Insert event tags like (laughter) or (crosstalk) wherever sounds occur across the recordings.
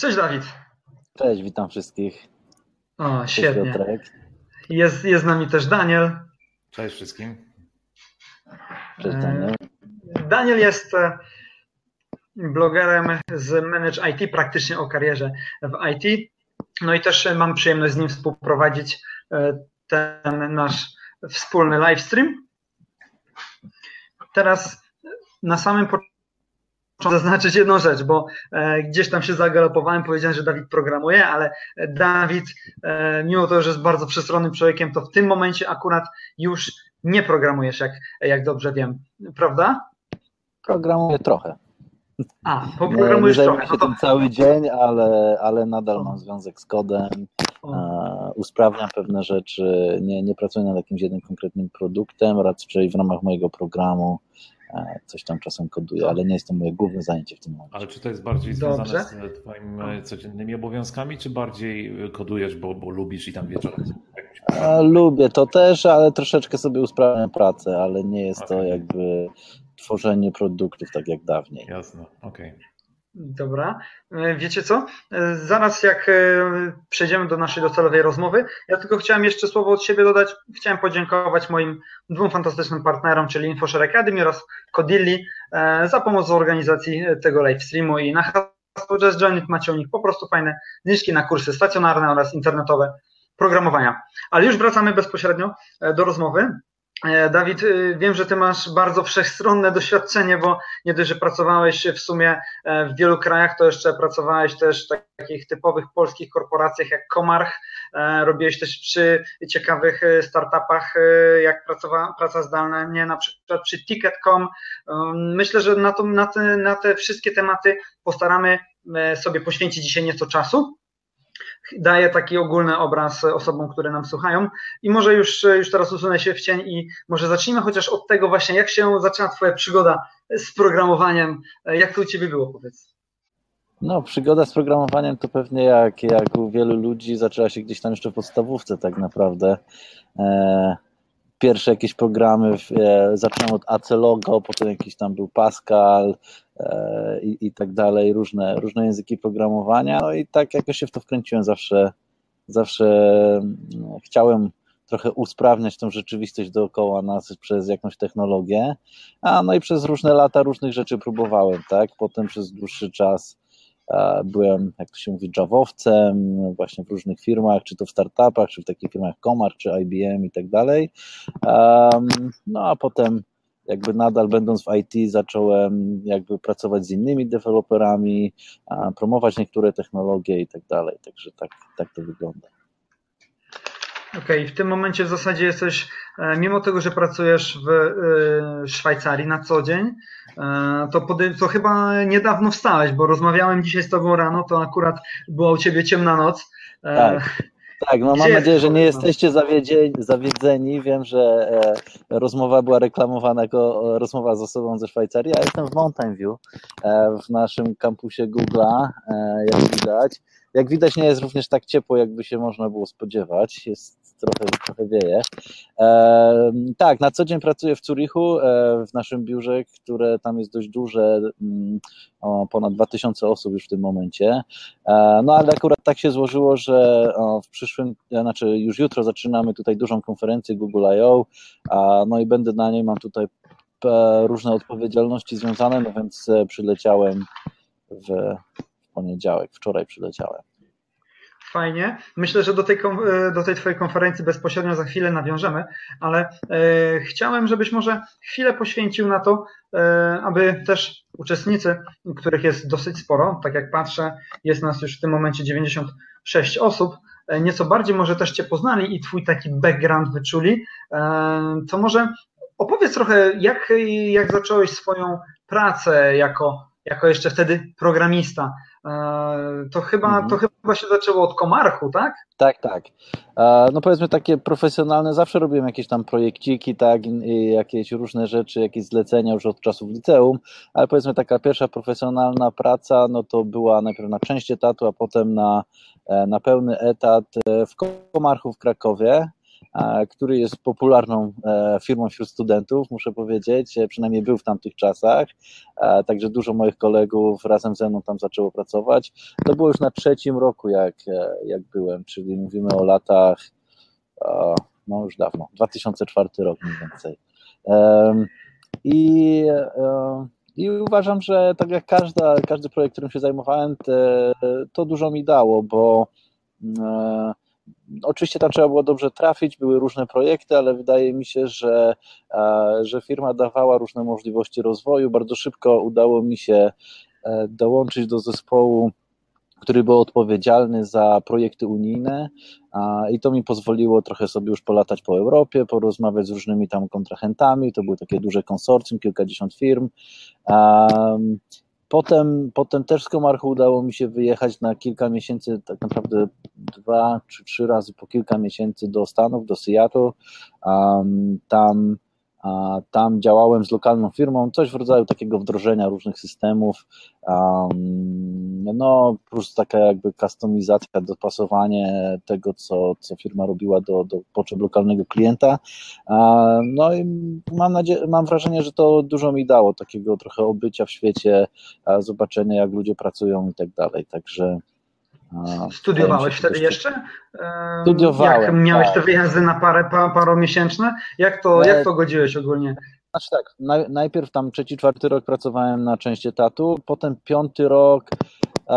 Cześć Dawid. Cześć, witam wszystkich. O, świetnie. Jest, jest z nami też Daniel. Cześć wszystkim. Cześć Daniel. Daniel jest e, blogerem z Manage IT, praktycznie o karierze w IT. No i też mam przyjemność z nim współprowadzić e, ten nasz wspólny livestream. Teraz na samym początku zaznaczyć jedną rzecz, bo e, gdzieś tam się zagalopowałem, powiedziałem, że Dawid programuje, ale Dawid, e, mimo to, że jest bardzo przestronnym człowiekiem, to w tym momencie akurat już nie programujesz, jak, jak dobrze wiem, prawda? Programuję trochę. A, poprogramujesz nie, nie trochę. się no to... tym cały dzień, ale, ale nadal mam związek z kodem, e, usprawniam pewne rzeczy, nie, nie pracuję nad jakimś jednym konkretnym produktem, raczej w ramach mojego programu e, coś tam czasem koduję, ale nie jest to moje główne zajęcie w tym momencie. Ale czy to jest bardziej związane Dobrze. z Twoimi codziennymi obowiązkami, czy bardziej kodujesz, bo, bo lubisz i tam wieczorem? E, lubię to też, ale troszeczkę sobie usprawniam pracę, ale nie jest okay. to jakby tworzenie produktów tak jak dawniej. Jasne, okej. Okay. Dobra. E, wiecie co? E, zaraz jak e, przejdziemy do naszej docelowej rozmowy, ja tylko chciałem jeszcze słowo od siebie dodać. Chciałem podziękować moim dwóm fantastycznym partnerom, czyli InfoShare Academy oraz Codilli za pomoc w organizacji tego live streamu i na hasło Just Join It macie u nich po prostu fajne zniżki na kursy stacjonarne oraz internetowe programowania. Ale już wracamy bezpośrednio do rozmowy. E, Dawid, y, wiem, że Ty masz bardzo wszechstronne (laughs) doświadczenie, bo nie dość, że pracowałeś w sumie e, w wielu krajach, to jeszcze pracowałeś też w takich typowych polskich korporacjach jak Komarch, e, robiłeś też przy ciekawych startupach, jak praca, praca zdalna, nie? Na przykład przy Ticket.com. Myślę, że na, to, na, te, na te wszystkie tematy postaramy sobie poświęcić dzisiaj nieco czasu daje taki ogólny obraz osobom, które nam słuchają. I może już, już teraz usunę się w cień i może zacznijmy chociaż od tego właśnie, jak się zaczyna Twoja przygoda z programowaniem. Jak to u Ciebie było, powiedz? No, przygoda z programowaniem to pewnie jak, jak u wielu ludzi zaczęła się gdzieś tam jeszcze w podstawówce tak naprawdę. E, pierwsze jakieś programy, e, zacząłem od Acelogo, potem jakiś tam był Pascal, E, i, i tak dalej, różne, różne języki programowania. No i tak jakoś się w to wkręciłem zawsze. Zawsze no, chciałem trochę usprawniać tą rzeczywistość dookoła nas przez jakąś technologię. A no i przez różne lata różnych rzeczy próbowałem, tak? Potem przez dłuższy czas byłem, jak to się mówi, javowcem, właśnie w różnych firmach, czy to w startupach, czy w takich firmach Komar, czy IBM i tak dalej. No a potem jakby nadal będąc w IT zacząłem jakby pracować z innymi deweloperami, promować niektóre technologie i tak dalej, także tak, tak to wygląda. Okej, okay, w tym momencie w zasadzie jesteś, e, mimo tego, że pracujesz w e, Szwajcarii na co dzień, e, to, to chyba niedawno wstałeś, bo rozmawiałem dzisiaj z Tobą rano, to akurat była u Ciebie ciemna noc. Tak. Tak, no mam nadzieję, że nie jesteście zawiedzeni, zawiedzeni. Wiem, że rozmowa była reklamowana jako rozmowa z osobą ze Szwajcarii. Ja jestem w Mountain View, w naszym kampusie Google'a, jak widać. Jak widać, nie jest również tak ciepło, jakby się można było spodziewać. Jest trochę, trochę wieje. E, tak, na co dzień pracuję w Zurichu, e, w naszym biurze, które tam jest dość duże, mm, o, ponad 2000 osób już w tym momencie. E, no ale akurat tak się złożyło, że o, w przyszłym, znaczy już jutro zaczynamy tutaj dużą konferencję Google I.O., no i będę na niej, mam tutaj e, różne odpowiedzialności związane, no więc e, przyleciałem w poniedziałek, wczoraj przyleciałem. Fajnie. Myślę, że do tej, e, do tej Twojej konferencji bezpośrednio za chwilę nawiążemy, ale e, chciałem, żebyś może chwilę poświęcił na to, e, aby też uczestnicy, których jest dosyć sporo, tak jak patrzę, jest nas już w tym momencie 96 osób, e, nieco bardziej może też Cię poznali i Twój taki background wyczuli, e, to może opowiedz trochę, jak, jak zacząłeś swoją pracę jako, jako jeszcze wtedy programista. E, to chyba, mhm. to chyba się zaczęło od Komarchu, tak? Tak, tak. E, no powiedzmy takie profesjonalne, zawsze robiłem jakieś tam projekciki, tak, jakieś różne rzeczy, jakieś zlecenia już od czasów liceum, ale powiedzmy taka pierwsza profesjonalna praca, no to była najpierw na część etatu, a potem na, e, na pełny etat w Komarchu w Krakowie. Który jest popularną firmą wśród studentów, muszę powiedzieć, przynajmniej był w tamtych czasach, także dużo moich kolegów razem ze mną tam zaczęło pracować. To było już na trzecim roku, jak, jak byłem, czyli mówimy o latach, no już dawno, 2004 rok mniej więcej. I, I uważam, że tak jak każda, każdy projekt, którym się zajmowałem, to dużo mi dało, bo e, oczywiście tam trzeba było dobrze trafić, były różne projekty, ale wydaje mi się, że, e, że firma dawała różne możliwości rozwoju. Bardzo szybko udało mi się e, dołączyć do zespołu który był odpowiedzialny za projekty unijne i to mi pozwoliło trochę sobie już polatać po Europie, porozmawiać z różnymi tam kontrahentami, to były takie duże konsorcjum, kilkadziesiąt firm. Potem, potem też z Komarchu udało mi się wyjechać na kilka miesięcy, tak naprawdę dwa czy trzy razy po kilka miesięcy do Stanów, do Seattle. Tam tam działałem z lokalną firmą, coś w rodzaju takiego wdrożenia różnych systemów, no plus taka jakby kustomizacja, dopasowanie tego, co, co firma robiła do, do potrzeb lokalnego klienta. No i mam, nadzieję, mam wrażenie, że to dużo mi dało, takiego trochę obycia w świecie, zobaczenia jak ludzie pracują i tak dalej, także Studiowałeś wtedy jeszcze? Studiowałem. Jak miałeś tak. te wyjazdy na parę, paromiesięczne? Jak to, jak to godziłeś ogólnie? Znaczy tak, najpierw tam trzeci, czwarty rok pracowałem na część etatu, potem piąty rok, e,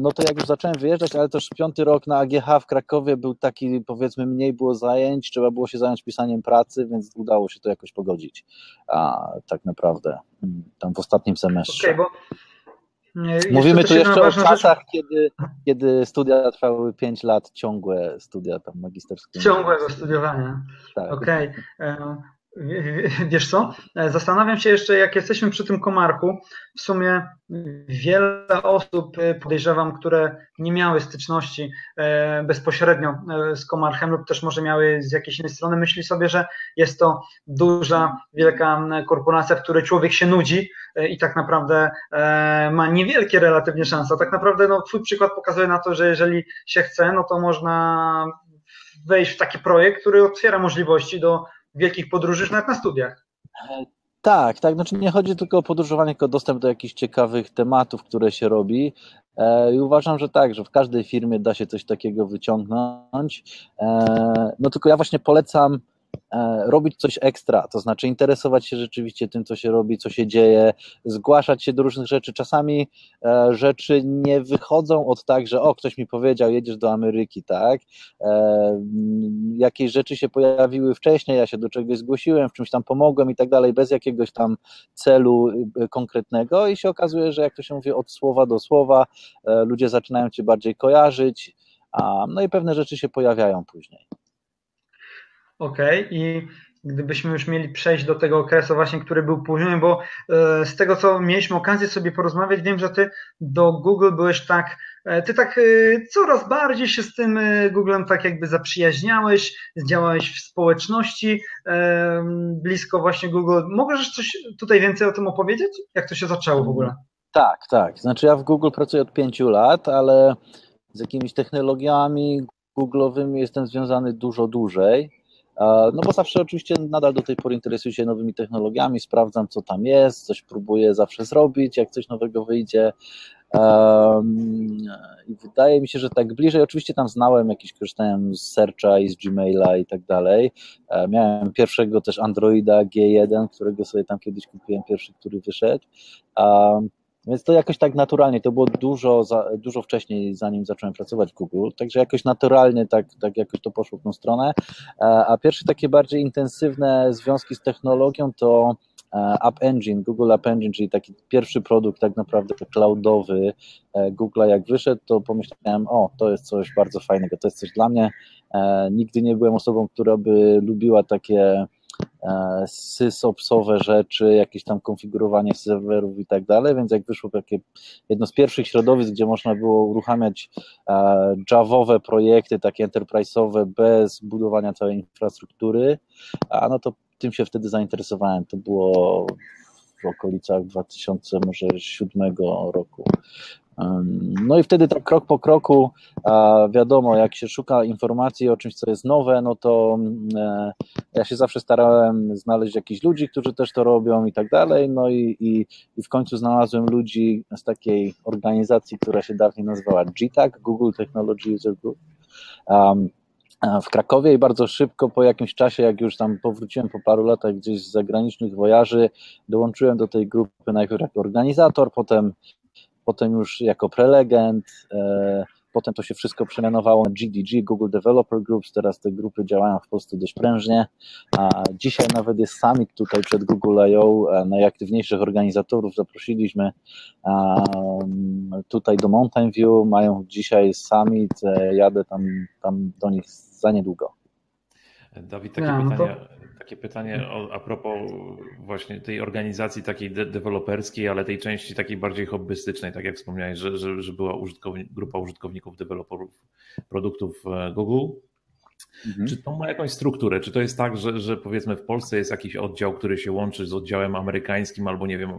no to jak już zacząłem wyjeżdżać, ale też piąty rok na AGH w Krakowie był taki, powiedzmy, mniej było zajęć, trzeba było się zająć pisaniem pracy, więc udało się to jakoś pogodzić, a, tak naprawdę, mm, tam w ostatnim semestrze. Okay, bo Mówimy tu jeszcze o czasach, kiedy, kiedy studia trwały 5 lat, ciągłe studia tam magisterskie. Ciągłego studiowania. Tak. Okej. Okay. (laughs) Wiesz co? Zastanawiam się jeszcze, jak jesteśmy przy tym komarku. W sumie wiele osób, e, podejrzewam, które nie miały styczności e, bezpośrednio e, z komarchem, lub też może miały z jakiejś innej strony, myśli sobie, że jest to duża, wielka korporacja, w której człowiek się nudzi i tak naprawdę ma niewielkie relatywnie szanse. Tak naprawdę no, Twój przykład pokazuje na to, że jeżeli się chce, no to można wejść w taki projekt, który otwiera możliwości do wielkich podróży, nawet na studiach. Tak, tak. Znaczy nie chodzi tylko o podróżowanie, tylko o dostęp do jakichś ciekawych tematów, które się robi. E, I uważam, że tak, że w każdej firmie da się coś takiego wyciągnąć. E, no tylko ja właśnie polecam robić coś ekstra, to znaczy interesować się rzeczywiście tym, co się robi, co się dzieje, zgłaszać się do różnych rzeczy. Czasami e, rzeczy nie wychodzą od tak, że o, ktoś mi powiedział, jedziesz do Ameryki, tak? E, jakieś rzeczy się pojawiły wcześniej, ja się do czegoś zgłosiłem, w czymś tam pomogłem i tak dalej, bez jakiegoś tam celu konkretnego i się okazuje, że jak to się mówi, od słowa do słowa, ludzie zaczynają cię bardziej kojarzyć, no i pewne rzeczy się pojawiają później. Okej, okay. i gdybyśmy już mieli przejść do tego okresu właśnie, który był później, bo e, z tego, co mieliśmy okazję sobie porozmawiać, wiem, że ty do Google byłeś tak, e, ty tak e, coraz bardziej się z tym Googlem tak jakby zaprzyjaźniałeś, działałeś w społeczności blisko właśnie Google. Możesz coś tutaj więcej o tym opowiedzieć? Jak to się zaczęło w ogóle? Tak, tak. Znaczy ja w Google pracuję od pięciu lat, ale z jakimiś technologiami Google'owymi jestem związany dużo dłużej. No bo zawsze oczywiście nadal do tej pory interesuję się nowymi technologiami, sprawdzam co tam jest, coś próbuję zawsze zrobić, jak coś nowego wyjdzie. I wydaje mi się, że tak bliżej, oczywiście tam znałem, jakieś korzystałem z Searcha i z Gmaila i tak dalej. E, miałem pierwszego też Androida G1, którego sobie tam kiedyś kupiłem, pierwszy, który wyszedł. Więc to jakoś tak naturalnie, to było dużo, dużo wcześniej, zanim zacząłem pracować w Google, także jakoś naturalnie tak, tak jakoś to poszło w tą stronę. E, a pierwsze takie bardziej intensywne związki z technologią to e, App Engine, Google App Engine, czyli taki pierwszy produkt tak naprawdę cloudowy e, Google'a jak wyszedł, to pomyślałem, o, to jest coś bardzo fajnego, to jest coś dla mnie. Nigdy nie byłem osobą, która by lubiła takie sysopsowe rzeczy, jakieś tam konfigurowanie serwerów i tak dalej, więc jak wyszło takie jedno z pierwszych środowisk, gdzie można było uruchamiać e, javowe projekty, takie enterprise'owe bez budowania całej infrastruktury, a no to tym się wtedy zainteresowałem. To było w okolicach 2007 roku. No i wtedy tak krok po kroku, wiadomo, jak się szuka informacji o czymś, co jest nowe, no to ja się zawsze starałem znaleźć jakichś ludzi, którzy też to robią i tak dalej, no i, i, i w końcu znalazłem ludzi z takiej organizacji, która się dawniej nazywała GTAG, Google Technology User Group, um, w Krakowie. I bardzo szybko po jakimś czasie, jak już tam powróciłem po paru latach gdzieś z zagranicznych wojaży, dołączyłem do tej grupy najpierw jako organizator, potem, potem już jako prelegent, e, potem to się wszystko przemianowało na GDG, Google Developer Groups, teraz te grupy działają w Polsce dość prężnie, a dzisiaj nawet jest summit tutaj przed Google I.O., najaktywniejszych organizatorów zaprosiliśmy tutaj do Mountain View, mają dzisiaj summit, e, jadę tam, tam do nich za niedługo. Dawid, takie ja, no pytanie, to... takie pytanie o, a propos właśnie tej organizacji takiej de deweloperskiej, ale tej części takiej bardziej hobbystycznej, tak jak wspomniałeś, że, że, że była użytkowni grupa użytkowników, deweloperów produktów e, Google. Mhm. Czy to ma jakąś strukturę? Czy to jest tak, że, że powiedzmy w Polsce jest jakiś oddział, który się łączy z oddziałem amerykańskim albo nie wiem,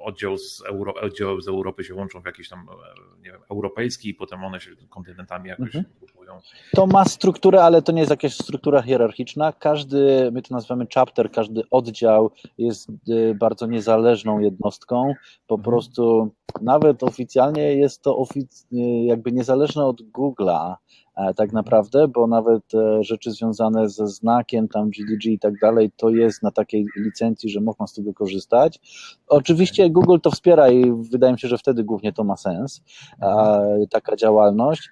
oddział z, Euro, oddział z Europy się łączą w jakiś tam e, nie wiem, europejski i potem one się kontynentami jakoś mhm. grupują. To ma strukturę, ale to nie jest jakaś struktura hierarchiczna. Każdy, my to nazywamy chapter, każdy oddział jest e, bardzo niezależną jednostką. Po mhm. prostu nawet oficjalnie jest to ofic e, jakby niezależne od Google'a, tak naprawdę, bo nawet e, rzeczy związane ze znakiem, tam GDG i tak dalej, to jest na takiej licencji, że można z tego korzystać. Oczywiście Google to wspiera i wydaje mi się, że wtedy głównie to ma sens, taka działalność.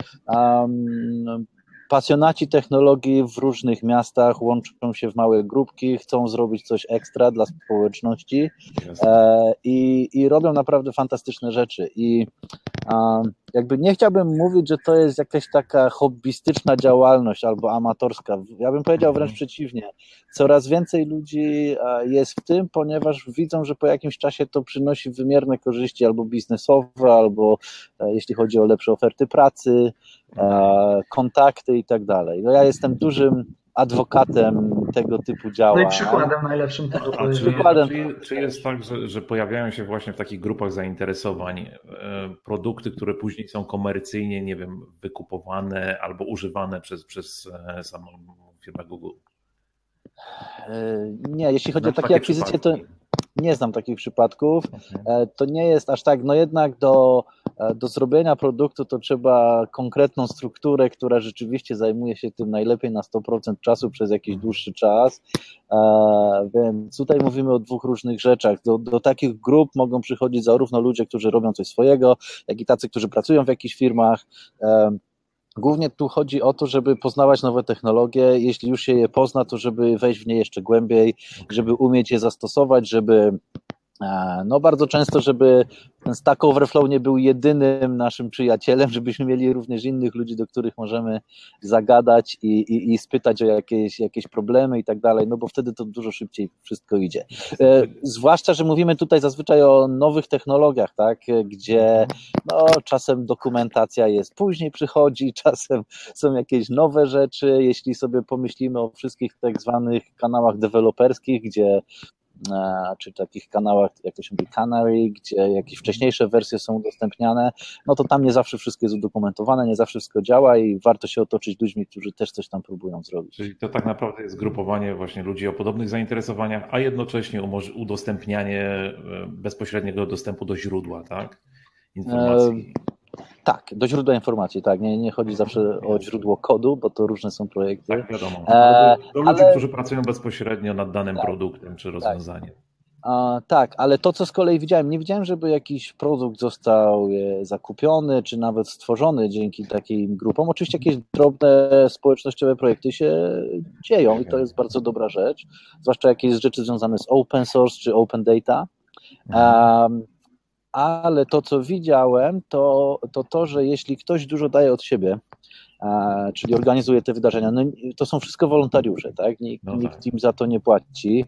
Pasjonaci technologii w różnych miastach łączą się w małe grupki, chcą zrobić coś ekstra dla społeczności e, i, i robią naprawdę fantastyczne rzeczy. I jakby nie chciałbym mówić, że to jest jakaś taka hobbystyczna działalność albo amatorska. Ja bym powiedział wręcz mhm. przeciwnie. Coraz więcej ludzi jest w tym, ponieważ widzą, że po jakimś czasie to przynosi wymierne korzyści albo biznesowe, albo jeśli chodzi o lepsze oferty pracy, kontakty i tak dalej. No ja jestem dużym adwokatem tego typu działań. No i przykładem najlepszym tego A, czy, przykładem. Czy, czy, jest tak, że, że, pojawiają się właśnie w takich grupach zainteresowań e, produkty, które później są komercyjnie, nie wiem, wykupowane albo używane przez, przez e, samą firmę Google? E, nie, jeśli chodzi o takie, takie akwizycje, to nie znam takich przypadków. Okay. To nie jest aż tak, no jednak do do zrobienia produktu to trzeba konkretną strukturę, która rzeczywiście zajmuje się tym najlepiej na 100% czasu przez jakiś dłuższy czas. E, więc tutaj mówimy o dwóch różnych rzeczach. Do, do takich grup mogą przychodzić zarówno ludzie, którzy robią coś swojego, jak i tacy, którzy pracują w jakichś firmach. E, głównie tu chodzi o to, żeby poznawać nowe technologie. Jeśli już się je pozna, to żeby wejść w nie jeszcze głębiej, żeby umieć je zastosować, żeby E, no bardzo często, żeby ten Stack Overflow nie był jedynym naszym przyjacielem, (laughs) żebyśmy mieli również innych ludzi, do których możemy zagadać i, i, i spytać o jakieś, jakieś problemy i tak dalej, no bo wtedy to dużo szybciej wszystko idzie. E, zwłaszcza, że mówimy tutaj zazwyczaj o nowych technologiach, tak, gdzie no, czasem dokumentacja jest później przychodzi, (laughs) czasem są jakieś nowe rzeczy, jeśli sobie pomyślimy o wszystkich tak zwanych kanałach deweloperskich, gdzie czy takich kanałach, jak to się mówi, Canary, gdzie jakieś wcześniejsze wersje są udostępniane, no to tam nie zawsze wszystko jest udokumentowane, nie zawsze wszystko działa i warto się otoczyć ludźmi, którzy też coś tam próbują zrobić. Czyli to tak naprawdę jest grupowanie właśnie ludzi o podobnych zainteresowaniach, a jednocześnie udostępnianie e, bezpośredniego dostępu do źródła, tak? Informacji. E tak, do źródła informacji, tak. Nie, nie chodzi zawsze o źródło kodu, bo to różne są projekty. Tak, wiadomo. E, do, ludzi, ale... którzy pracują bezpośrednio nad danym tak, produktem czy tak. rozwiązaniem. Tak. A, tak, ale to, co z kolei widziałem, nie widziałem, żeby jakiś produkt został e, zakupiony, czy nawet stworzony dzięki takim grupom. Oczywiście jakieś drobne społecznościowe projekty się dzieją i to jest bardzo dobra rzecz, zwłaszcza jakieś rzeczy związane z open source czy open data. Mhm ale to, co widziałem, to, to to, że jeśli ktoś dużo daje od siebie, czyli organizuje te wydarzenia, no, to są wszystko wolontariusze, tak? Nikt, no tak. nikt im za to nie płaci,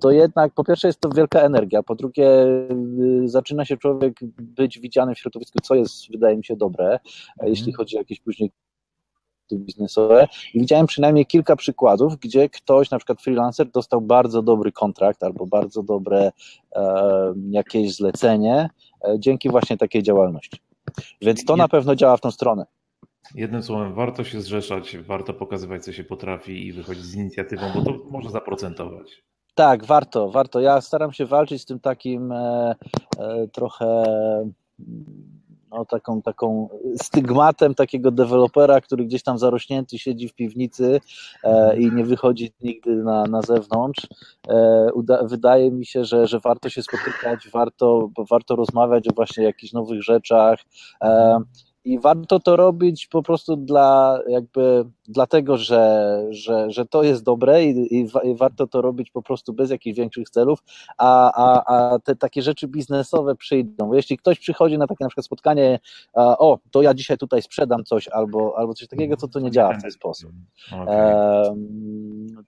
to jednak po pierwsze jest to wielka energia, po drugie y, zaczyna się człowiek być widziany w środowisku, co jest, wydaje mi się, dobre, mhm. jeśli chodzi o jakieś później biznesowe i widziałem przynajmniej kilka przykładów, gdzie ktoś, na przykład freelancer, dostał bardzo dobry kontrakt albo bardzo dobre e, jakieś zlecenie dzięki właśnie takiej działalności. Więc to na pewno działa w tą stronę. Jednym słowem, warto się zrzeszać, warto pokazywać, co się potrafi i wychodzić z inicjatywą, bo to może zaprocentować. Tak, warto, warto. Ja staram się walczyć z tym takim e, e, trochę no, taką, taką stygmatem takiego dewelopera, który gdzieś tam zarośnięty siedzi w piwnicy e, i nie wychodzi nigdy na, na zewnątrz. E, uda, wydaje mi się, że, że warto się spotykać, warto, warto rozmawiać o właśnie jakichś nowych rzeczach. E, i warto to robić po prostu dla, jakby, dlatego, że, że, że to jest dobre i, i, i warto to robić po prostu bez jakichś większych celów, a, a, a te takie rzeczy biznesowe przyjdą. Jeśli ktoś przychodzi na takie na przykład spotkanie, a, o, to ja dzisiaj tutaj sprzedam coś albo, albo coś takiego, to to nie działa w ten sposób. Okay.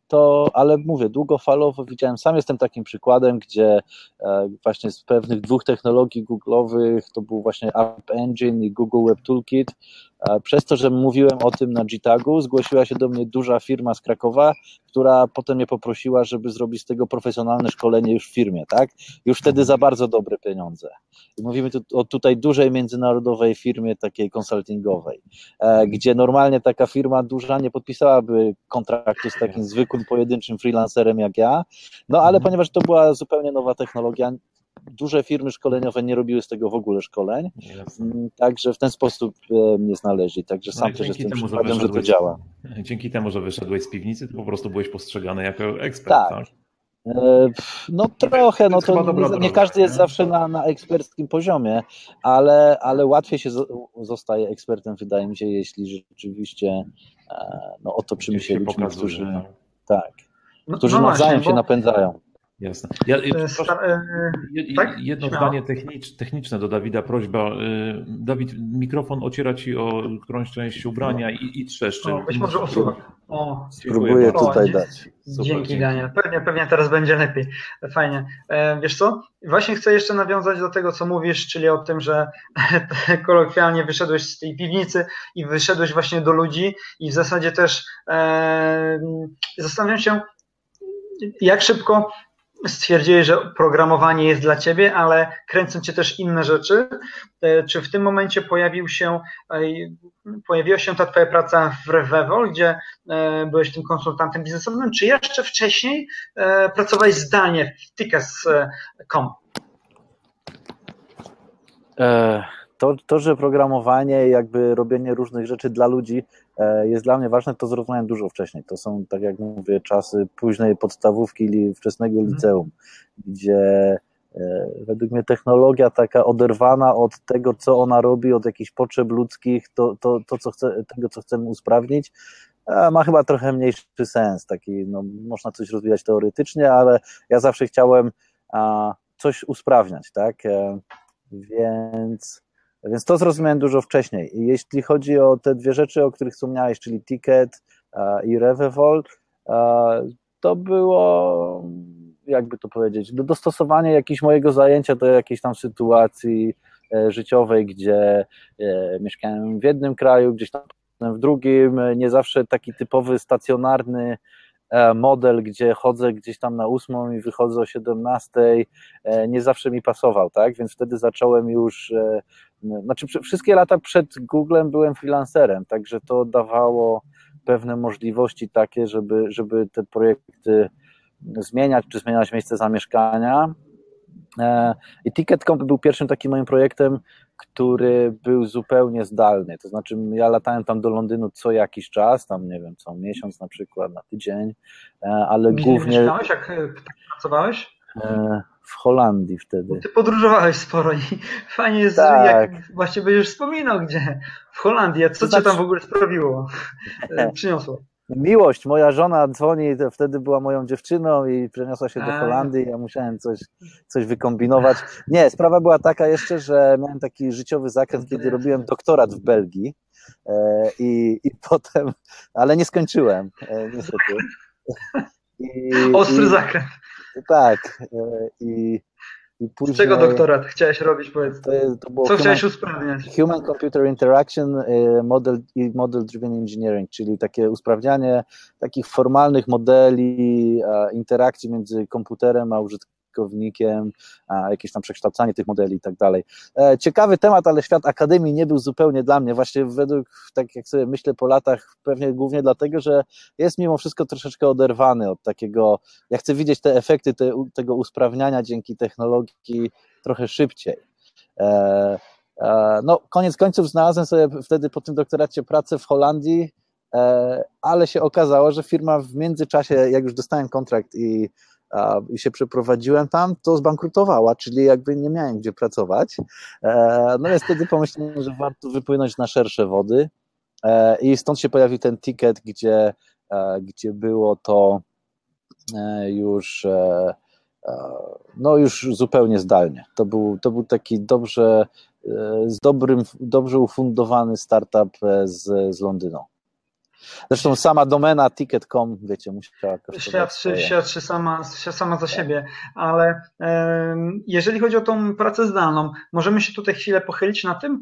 To, ale mówię, długofalowo widziałem, sam jestem takim przykładem, gdzie e, właśnie z pewnych dwóch technologii Google'owych, to był właśnie App Engine i Google Web Toolkit. Przez to, że mówiłem o tym na GTAGu, zgłosiła się do mnie duża firma z Krakowa, która potem mnie poprosiła, żeby zrobić z tego profesjonalne szkolenie już w firmie, tak? Już wtedy za bardzo dobre pieniądze. I mówimy tu o tutaj dużej międzynarodowej firmie, takiej konsultingowej, e, gdzie normalnie taka firma duża nie podpisałaby kontraktu z takim zwykłym, pojedynczym freelancerem jak ja, no ale mhm. ponieważ to była zupełnie nowa technologia, duże firmy szkoleniowe nie robiły z tego w ogóle szkoleń, Jasne. Mm, także w ten sposób e, mnie znaleźli, także no sam no też jestem przykładem, że to działa. Dzięki temu, że wyszedłeś z piwnicy, to po prostu byłeś postrzegany jako ekspert, tak? tak? E, no trochę, no to nie, nie każdy jest zawsze na, na eksperckim poziomie, ale, ale łatwiej się zostaje ekspertem, wydaje mi się, jeśli rzeczywiście e, no, otoczymy się ludźmi, którzy, tak, tak no, którzy no nawzajem się napędzają. Jasne. Ja, proszę, tak? Jedno Śmiało. zdanie technicz, techniczne do Dawida, prośba. Y, Dawid, mikrofon ociera ci o którąś część ubrania i, i trzeszczy. O, być może usuwa. O, Spróbuję tutaj dać. Super, dzięki, dzięki Daniel. Pewnie, pewnie teraz będzie lepiej. Fajnie. E, wiesz co? Właśnie chcę jeszcze nawiązać do tego, co mówisz, czyli o tym, że (laughs) kolokwialnie wyszedłeś z tej piwnicy i wyszedłeś właśnie do ludzi i w zasadzie też e, zastanawiam się, jak szybko stwierdziłeś, że programowanie jest dla ciebie, ale kręcą cię też inne rzeczy. E, czy w tym momencie pojawił się, e, pojawiła się ta twoja praca w Revevol, gdzie e, byłeś tym konsultantem biznesowym, czy jeszcze wcześniej pracowałeś zdalnie w Tickets.com? To, to, że programowanie, jakby robienie różnych rzeczy dla ludzi jest dla mnie ważne, to zrozumiałem dużo wcześniej. To są, tak jak mówię, czasy późnej podstawówki ili wczesnego mhm. liceum, gdzie e, według mnie technologia taka oderwana od tego, co ona robi, od jakichś potrzeb ludzkich, to, to, to co chce, tego, co chcemy usprawnić, e, ma chyba trochę mniejszy sens. Taki, no, można coś rozwijać teoretycznie, ale ja zawsze chciałem a, coś usprawniać, tak? Więc więc to zrozumiałem dużo wcześniej. Jeśli chodzi o te dwie rzeczy, o których wspomniałeś, czyli Ticket i Revevol, to było, jakby to powiedzieć, dostosowanie jakiegoś mojego zajęcia do jakiejś tam sytuacji e, życiowej, gdzie e, mieszkałem w jednym kraju, gdzieś tam w drugim, nie zawsze taki typowy stacjonarny E, model, gdzie chodzę gdzieś tam na ósmą i wychodzę o 17, e, nie zawsze mi pasował, tak? Więc wtedy zacząłem już, e, znaczy wszystkie lata przed Googlem byłem freelancerem, także to dawało pewne możliwości takie, żeby, żeby te projekty zmieniać, czy zmieniać miejsce zamieszkania. I Ticket.com był pierwszym takim moim projektem, który był zupełnie zdalny. To znaczy, ja latałem tam do Londynu co jakiś czas, tam nie wiem, co miesiąc na przykład, na tydzień, e, ale Gdzie głównie. Mieszkałeś, jak e, pracowałeś? W Holandii wtedy. Ty podróżowałeś sporo i fajnie jest, tak. jak właśnie będziesz wspominał, gdzie w Holandii, co to znaczy... cię tam w ogóle sprawiło, (laughs) przyniosło? miłość, moja żona dzwoni, wtedy była moją dziewczyną i przeniosła się do Holandii, ja musiałem coś, coś wykombinować. Nie, sprawa była taka jeszcze, że miałem taki życiowy zakręt, kiedy robiłem doktorat w Belgii e, i, i (laughs) potem, ale nie skończyłem, e, niestety. I, Ostry zakręt. Tak, e, i Później, Z czego doktorat chciałeś robić, powiedz? To, Co human, chciałeś usprawniać? Human Computer Interaction y, model, i Model Driven Engineering, czyli takie usprawnianie takich formalnych modeli interakcji między komputerem a użytkownikiem użytkownikiem, jakieś tam przekształcanie tych modeli i tak dalej. E, ciekawy temat, ale świat akademii nie był zupełnie dla mnie, właśnie według, tak jak sobie myślę po latach, pewnie głównie dlatego, że jest mimo wszystko troszeczkę oderwany od takiego, ja chcę widzieć te efekty te, tego usprawniania dzięki technologii trochę szybciej. E, no, koniec końców znalazłem sobie wtedy po tym doktoracie pracę w Holandii, e, ale się okazało, że firma w międzyczasie, jak już dostałem kontrakt i, i się przeprowadziłem tam, to zbankrutowała, czyli jakby nie miałem gdzie pracować. E, no więc wtedy pomyślałem, że warto wypłynąć na szersze wody e, i stąd się pojawił ten ticket, gdzie, gdzie było to już no już zupełnie zdalnie. To był, to był taki dobrze E, z dobrym, dobrze ufundowany startup e, z, z Londynu. Zresztą sama domena ticket.com, wiecie, musiała świadczy, świadczy sama, sama za siebie, ale jeżeli chodzi o tą pracę zdalną, możemy się tutaj chwilę pochylić na tym,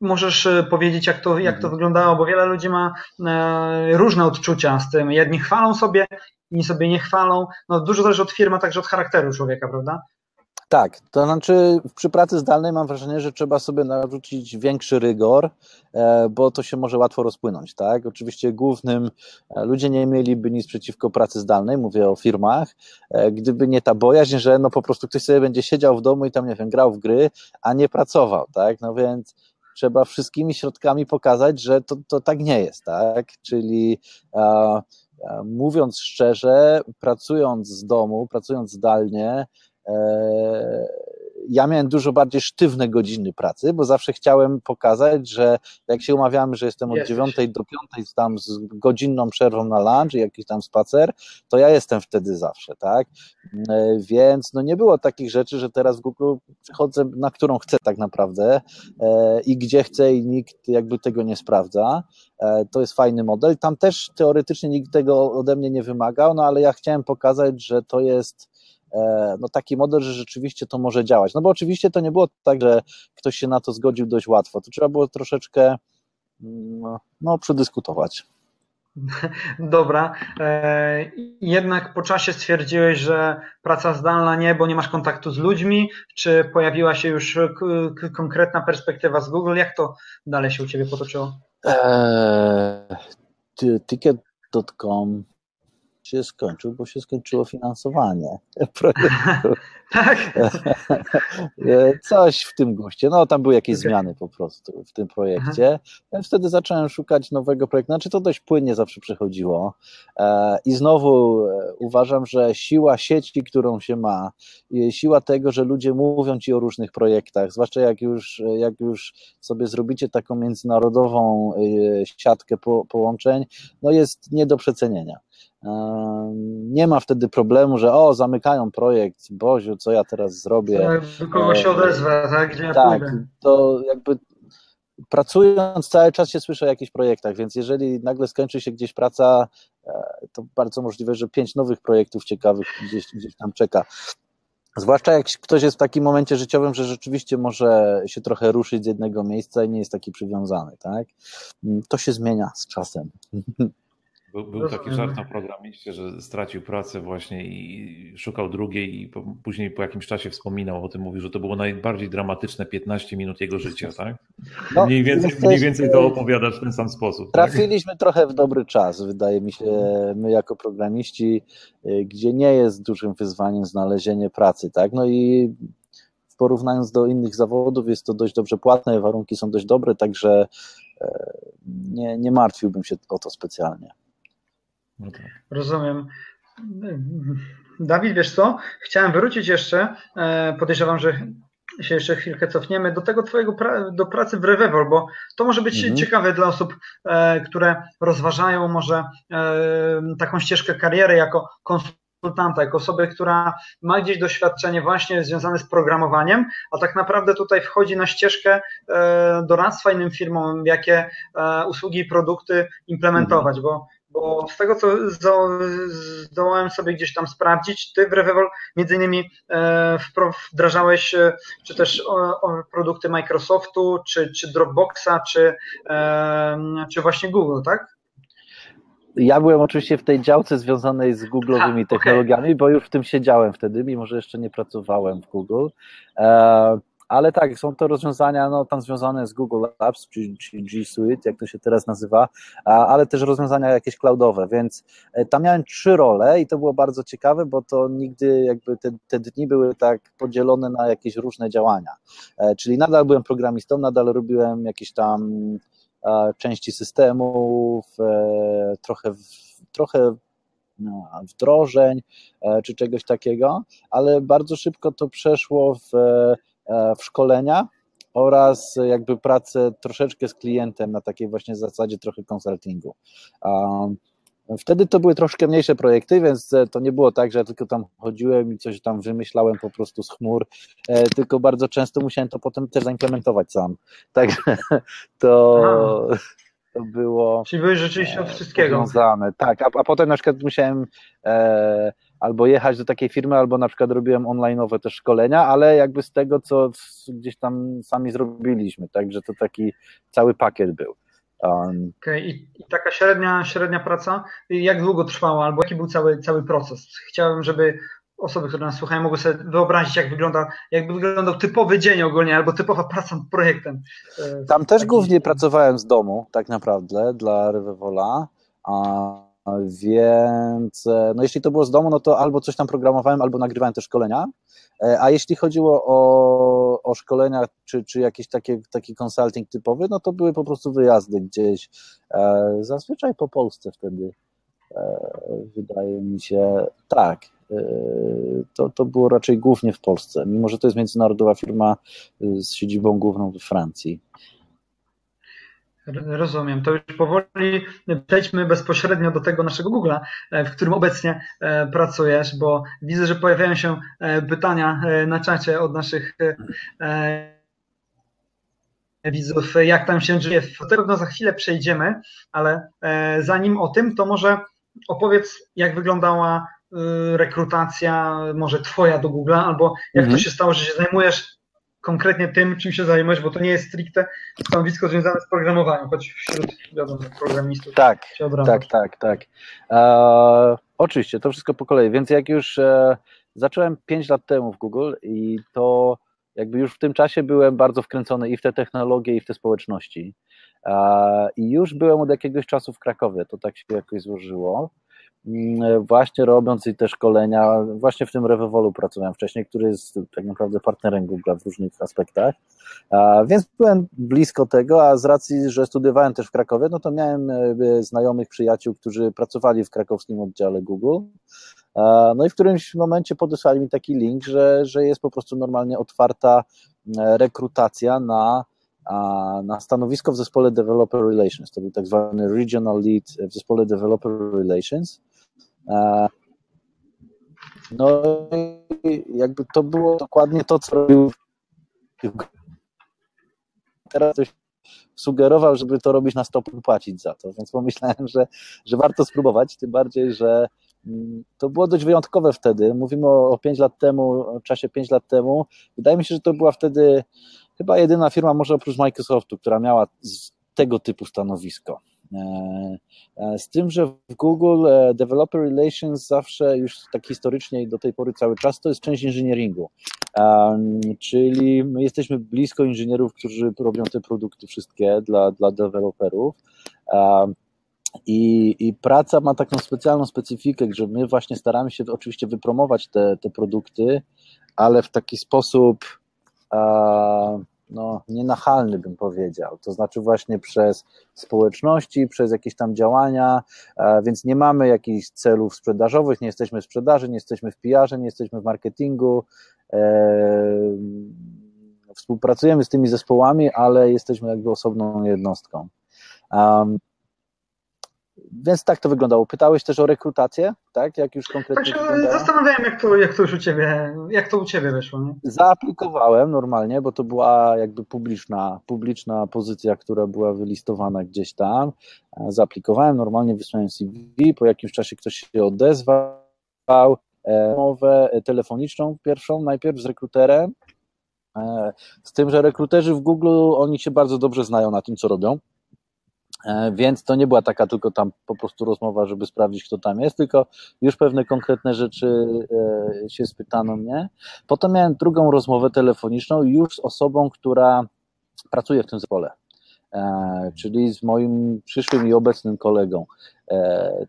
możesz e, powiedzieć, jak to, jak to mhm. wyglądało, bo wiele ludzi ma e, różne odczucia z tym. Jedni chwalą sobie, inni sobie nie chwalą. No, dużo zależy od firmy, także od charakteru człowieka, prawda? Tak, to znaczy przy pracy zdalnej mam wrażenie, że trzeba sobie narzucić większy rygor, e, bo to się może łatwo rozpłynąć, tak? Oczywiście głównym, e, ludzie nie mieliby nic przeciwko pracy zdalnej, mówię o firmach, e, gdyby nie ta bojaźń, że no po prostu ktoś sobie będzie siedział w domu i tam, nie wiem, grał w gry, a nie pracował, tak? No więc trzeba wszystkimi środkami pokazać, że to, to tak nie jest, tak? Czyli mówiąc szczerze, pracując z domu, pracując zdalnie, ja miałem dużo bardziej sztywne godziny pracy, bo zawsze chciałem pokazać, że jak się umawiamy, że jestem od Jesteś. 9 do 5 tam z godzinną przerwą na lunch i jakiś tam spacer, to ja jestem wtedy zawsze, tak? E, więc no nie było takich rzeczy, że teraz w Google przychodzę na którą chcę tak naprawdę e, i gdzie chcę i nikt jakby tego nie sprawdza. To jest fajny model. Tam też teoretycznie nikt tego ode mnie nie wymagał, no ale ja chciałem pokazać, że to jest E, no taki model, że rzeczywiście to może działać. No bo oczywiście to nie było tak, że ktoś się na to zgodził dość łatwo. To trzeba było troszeczkę no, no przedyskutować. (laughs) Dobra. E, jednak po czasie stwierdziłeś, że praca zdalna nie, bo nie masz kontaktu z ludźmi, czy pojawiła się już konkretna perspektywa z Google? Jak to dalej się u Ciebie potoczyło? Eee, ticket.com się skończył, bo się skończyło finansowanie (laughs) projektu. (laughs) tak. Coś w tym guście. No, tam były jakieś okay. zmiany po prostu w tym projekcie. Ja wtedy zacząłem szukać nowego projektu. Znaczy, to dość płynnie zawsze przechodziło. E, I znowu e, uważam, że siła sieci, którą się ma, siła tego, że ludzie mówią ci o różnych projektach, zwłaszcza jak już, jak już sobie zrobicie taką międzynarodową e, siatkę połączeń, no jest nie do przecenienia. Nie ma wtedy problemu, że o, zamykają projekt, Boziu, co ja teraz zrobię. Do kogo się odezwę, tak? Gdzie ja tak, to jakby pracując cały czas się słyszę o jakichś projektach, więc jeżeli nagle skończy się gdzieś praca, e, to bardzo możliwe, że pięć nowych projektów ciekawych gdzieś, gdzieś tam czeka. Zwłaszcza jak ktoś jest w takim momencie życiowym, że rzeczywiście może się trochę ruszyć z jednego miejsca i nie jest taki przywiązany, tak? To się zmienia z czasem. (laughs) Był, był taki żart na programiście, że stracił pracę właśnie i szukał drugiej i po, później po jakimś czasie wspominał o tym, mówił, że to było najbardziej dramatyczne 15 minut jego (laughs) życia, tak? No, mniej, więcej, mniej więcej to opowiadasz w ten sam sposób. Tak? Trafiliśmy tak? trochę w dobry czas, wydaje mi się, my jako programiści, y, gdzie nie jest dużym wyzwaniem znalezienie pracy, tak? No i porównując do innych zawodów jest to dość dobrze płatne, warunki są dość dobre, także e, nie, nie martwiłbym się o to specjalnie. No tak. Rozumiem. Dawid, wiesz co? Chciałem wrócić jeszcze, e, podejrzewam, że się jeszcze chwilkę cofniemy do tego twojego pra do pracy w Revevol, bo to może być mhm. ciekawe dla osób, e, które rozważają może e, taką ścieżkę kariery jako konsultanta, jako osoby, która ma gdzieś doświadczenie właśnie związane z programowaniem, a tak naprawdę tutaj wchodzi na ścieżkę doradztwa innym firmom, jakie usługi i produkty implementować, mhm. bo bo z tego, co zdołałem sobie gdzieś tam sprawdzić, ty w Revevol między innymi e, wdrażałeś e, czy też produkty Microsoftu, czy, czy Dropboxa, czy, e, czy właśnie Google, tak? ja byłem oczywiście w tej działce związanej z Google'owymi technologiami, okay. bo już w tym siedziałem wtedy, mimo że jeszcze nie pracowałem w Google. E, ale tak, są to rozwiązania no, tam związane z Google Apps, czy, czy G Suite, jak to się teraz nazywa, ale też rozwiązania jakieś cloudowe, więc e, tam miałem trzy role i to było bardzo ciekawe, bo to nigdy jakby te, te dni były tak podzielone na jakieś różne działania, e, czyli nadal byłem programistą, nadal robiłem jakieś tam e, części systemów, trochę, trochę no, wdrożeń czy czegoś takiego, ale bardzo szybko to przeszło w E, w szkolenia oraz jakby pracę troszeczkę z klientem na takiej właśnie zasadzie trochę konsultingu. Wtedy to były troszkę mniejsze projekty, więc to nie było tak, że ja tylko tam chodziłem i coś tam wymyślałem po prostu z chmur, e, tylko bardzo często musiałem to potem też zaimplementować sam. Także (laughs) to, to było. Czyli byłeś rzeczywiście od wszystkiego. Związane. Tak, a, a potem na przykład musiałem e, albo jechać do takiej firmy, albo na przykład robiłem online'owe też szkolenia, ale jakby z tego, co gdzieś tam sami zrobiliśmy, także to taki cały pakiet był. Um, okay. I, I, taka średnia, średnia praca, jak długo trwała, albo jaki był cały, cały proces? Chciałbym, żeby osoby, które nas słuchają, mogły sobie wyobrazić, jak wygląda, jakby wyglądał typowy dzień ogólnie, albo typowa praca nad projektem. E, Tam też głównie pracowałem z domu, tak naprawdę, dla Revevola. A więc e, no jeśli to było z domu, no to albo coś tam programowałem, albo nagrywałem te szkolenia. E, a jeśli chodziło o, o szkolenia, czy, czy jakiś taki, taki consulting typowy, no to były po prostu wyjazdy gdzieś, e, zazwyczaj po Polsce wtedy. Wydaje mi się, tak, to, to było raczej głównie w Polsce, mimo że to jest międzynarodowa firma z siedzibą główną we Francji. Rozumiem. To już powoli przejdźmy bezpośrednio do tego naszego Google'a, e, w którym obecnie e, pracujesz, bo widzę, że pojawiają się e, pytania na czacie od naszych widzów, jak tam się dzieje. Do tego no za chwilę przejdziemy, ale zanim o tym, to może opowiedz, jak wyglądała rekrutacja, może twoja do Google'a, albo jak mhm. to się stało, że się zajmujesz konkretnie tym, czym się zajmujesz, bo to nie jest stricte stanowisko związane z programowaniem, choć wśród wiadomo, programistów tak, Tak, tak, tak. E, oczywiście, to wszystko po kolei, więc jak już e, zacząłem 5 lat temu w Google i to jakby już w tym czasie byłem bardzo wkręcony i w te technologie, i w te społeczności. E, I już byłem od jakiegoś czasu w Krakowie, to tak się jakoś złożyło. Mm, właśnie robiąc i te szkolenia, właśnie w tym Revevolu pracowałem wcześniej, który jest tak naprawdę partnerem Google w różnych aspektach, więc byłem blisko tego, a z racji, że studiowałem też w Krakowie, no to miałem e, znajomych, przyjaciół, którzy pracowali w krakowskim oddziale Google, no i w którymś momencie podesłali mi taki link, że, że jest po prostu normalnie otwarta e, rekrutacja na na stanowisko w zespole Developer Relations. To był tak zwany Regional Lead w zespole Developer Relations. E, no i jakby to było dokładnie to, co robił teraz ktoś sugerował, żeby to robić na stop płacić za to, więc pomyślałem, że, że warto spróbować, tym bardziej, że mm, to było dość wyjątkowe wtedy. Mówimy o, o 5 lat temu, o czasie 5 lat temu. Wydaje mi się, że to była wtedy chyba jedyna firma, może oprócz Microsoftu, która miała tego typu stanowisko. E, e, z tym, że w Google e, Developer Relations zawsze już tak historycznie i do tej pory cały czas to jest część inżynieringu. Czyli my jesteśmy blisko inżynierów, którzy robią te produkty wszystkie dla, dla deweloperów. I, I, praca ma taką specjalną specyfikę, że my właśnie staramy się oczywiście wypromować te, te produkty, ale w taki sposób no, nienachalny, bym powiedział. To znaczy właśnie przez społeczności, przez jakieś tam działania, e, więc nie mamy jakichś celów sprzedażowych, nie jesteśmy w sprzedaży, nie jesteśmy w PR-ze, nie jesteśmy w marketingu. E, współpracujemy z tymi zespołami, ale jesteśmy jakby osobną jednostką. Więc tak to wyglądało. Pytałeś też o rekrutację, tak? Jak już konkretnie. Tak, zastanawiałem, jak to, jak to już u ciebie, jak to u ciebie wyszło. Nie? Zaaplikowałem normalnie, bo to była jakby publiczna, publiczna pozycja, która była wylistowana gdzieś tam. Zaaplikowałem, normalnie wysłałem CV, po jakimś czasie ktoś się odezwał, e, mowę telefoniczną pierwszą, najpierw z rekruterem. E, z tym, że rekruterzy w Google, oni się bardzo dobrze znają na tym, co robią E, więc to nie była taka tylko tam po prostu rozmowa, żeby sprawdzić, kto tam jest, tylko już pewne konkretne rzeczy e, się spytano mnie. Potem miałem drugą rozmowę telefoniczną już z osobą, która pracuje w tym zespole, e, czyli z moim przyszłym i obecnym kolegą.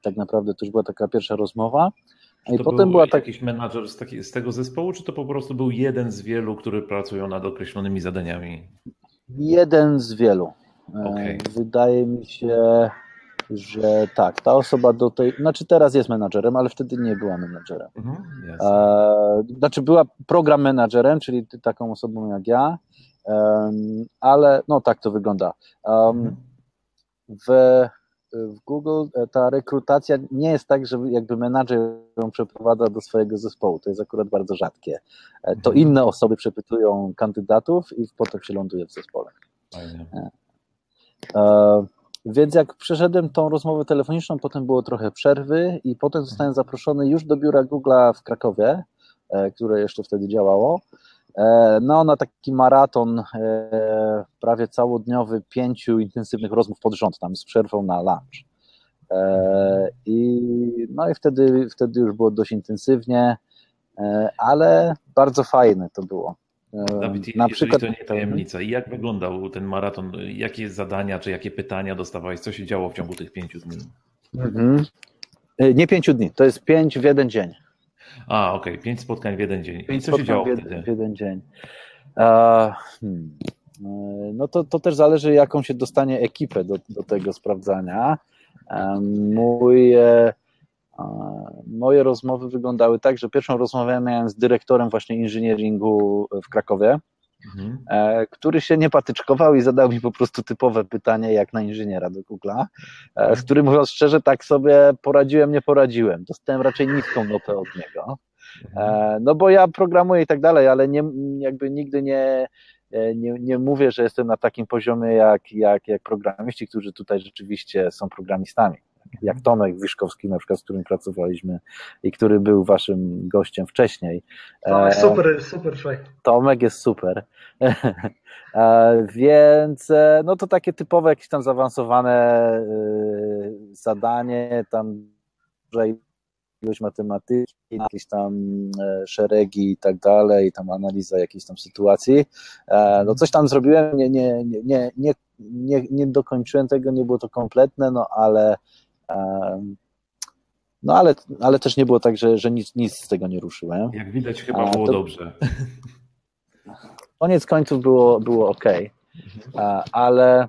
Tak naprawdę to już była taka pierwsza rozmowa. I to potem była tak... jakiś menadżer z, taki, z tego zespołu, czy to po prostu był jeden z wielu, który pracują nad określonymi zadaniami? Jeden z wielu. Okay. Wydaje mi się, że tak, ta osoba do tej, znaczy teraz jest menadżerem, ale wtedy nie była menadżerem. Mhm, e, znaczy była program menadżerem, czyli taką osobą jak ja, ale no tak to wygląda. Mhm. W, w Google ta rekrutacja nie jest tak, że jakby menadżer ją przeprowadza do swojego zespołu. To jest akurat bardzo rzadkie. E, to mhm. inne osoby przepytują kandydatów i potem się ląduje w zespole. Fajnie. E, więc jak przeszedłem tą rozmowę telefoniczną, potem było trochę przerwy i potem zostałem zaproszony już do biura Google'a w Krakowie, e, które jeszcze wtedy działało. E, no, na taki maraton prawie całodniowy, pięciu intensywnych rozmów pod rząd, tam z przerwą na lunch. I, no i wtedy, wtedy już było dość intensywnie, ale bardzo fajne to było. Dawid, na przykład to nie tajemnica. I jak wyglądał ten maraton? Jakie zadania, czy jakie pytania dostawałeś? Co się działo w ciągu tych pięciu dni? Mhm. E, nie pięciu dni, to jest pięć w jeden dzień. A, okej, okay. pięć spotkań w jeden dzień. Pięć co się działo w, wtedy? w jeden dzień. Uh, hmm. E, no to, to też zależy, jaką się dostanie ekipę do, do tego sprawdzania. Um, mój Moje rozmowy wyglądały tak, że pierwszą rozmowę miałem z dyrektorem właśnie inżynieringu w Krakowie, mhm. E, który się nie patyczkował i zadał mi po prostu typowe pytanie, jak na inżyniera do Google'a, e, z którym mówiąc szczerze, tak sobie poradziłem, nie poradziłem. Dostałem raczej niską notę od niego. E, no bo ja programuję i tak dalej, ale nie, jakby nigdy nie, nie, nie mówię, że jestem na takim poziomie jak, jak, jak programiści, którzy tutaj rzeczywiście są programistami jak Tomek Wiszkowski, na przykład, z którym pracowaliśmy i który był waszym gościem wcześniej. Tomek super, super człowiek. Tomek jest super. (laughs) E, więc e, no to takie typowe jakieś tam zaawansowane e, zadanie, tam ilość matematyki, jakieś tam szeregi i tak dalej, tam analiza jakiejś tam sytuacji. No coś tam zrobiłem, nie, nie, nie, nie, nie, nie dokończyłem tego, nie było to kompletne, no ale no ale, ale też nie było tak, że, że nic, nic z tego nie ruszyłem. Jak widać, chyba było to, dobrze. (laughs) Koniec końców było, było ok, mhm. ale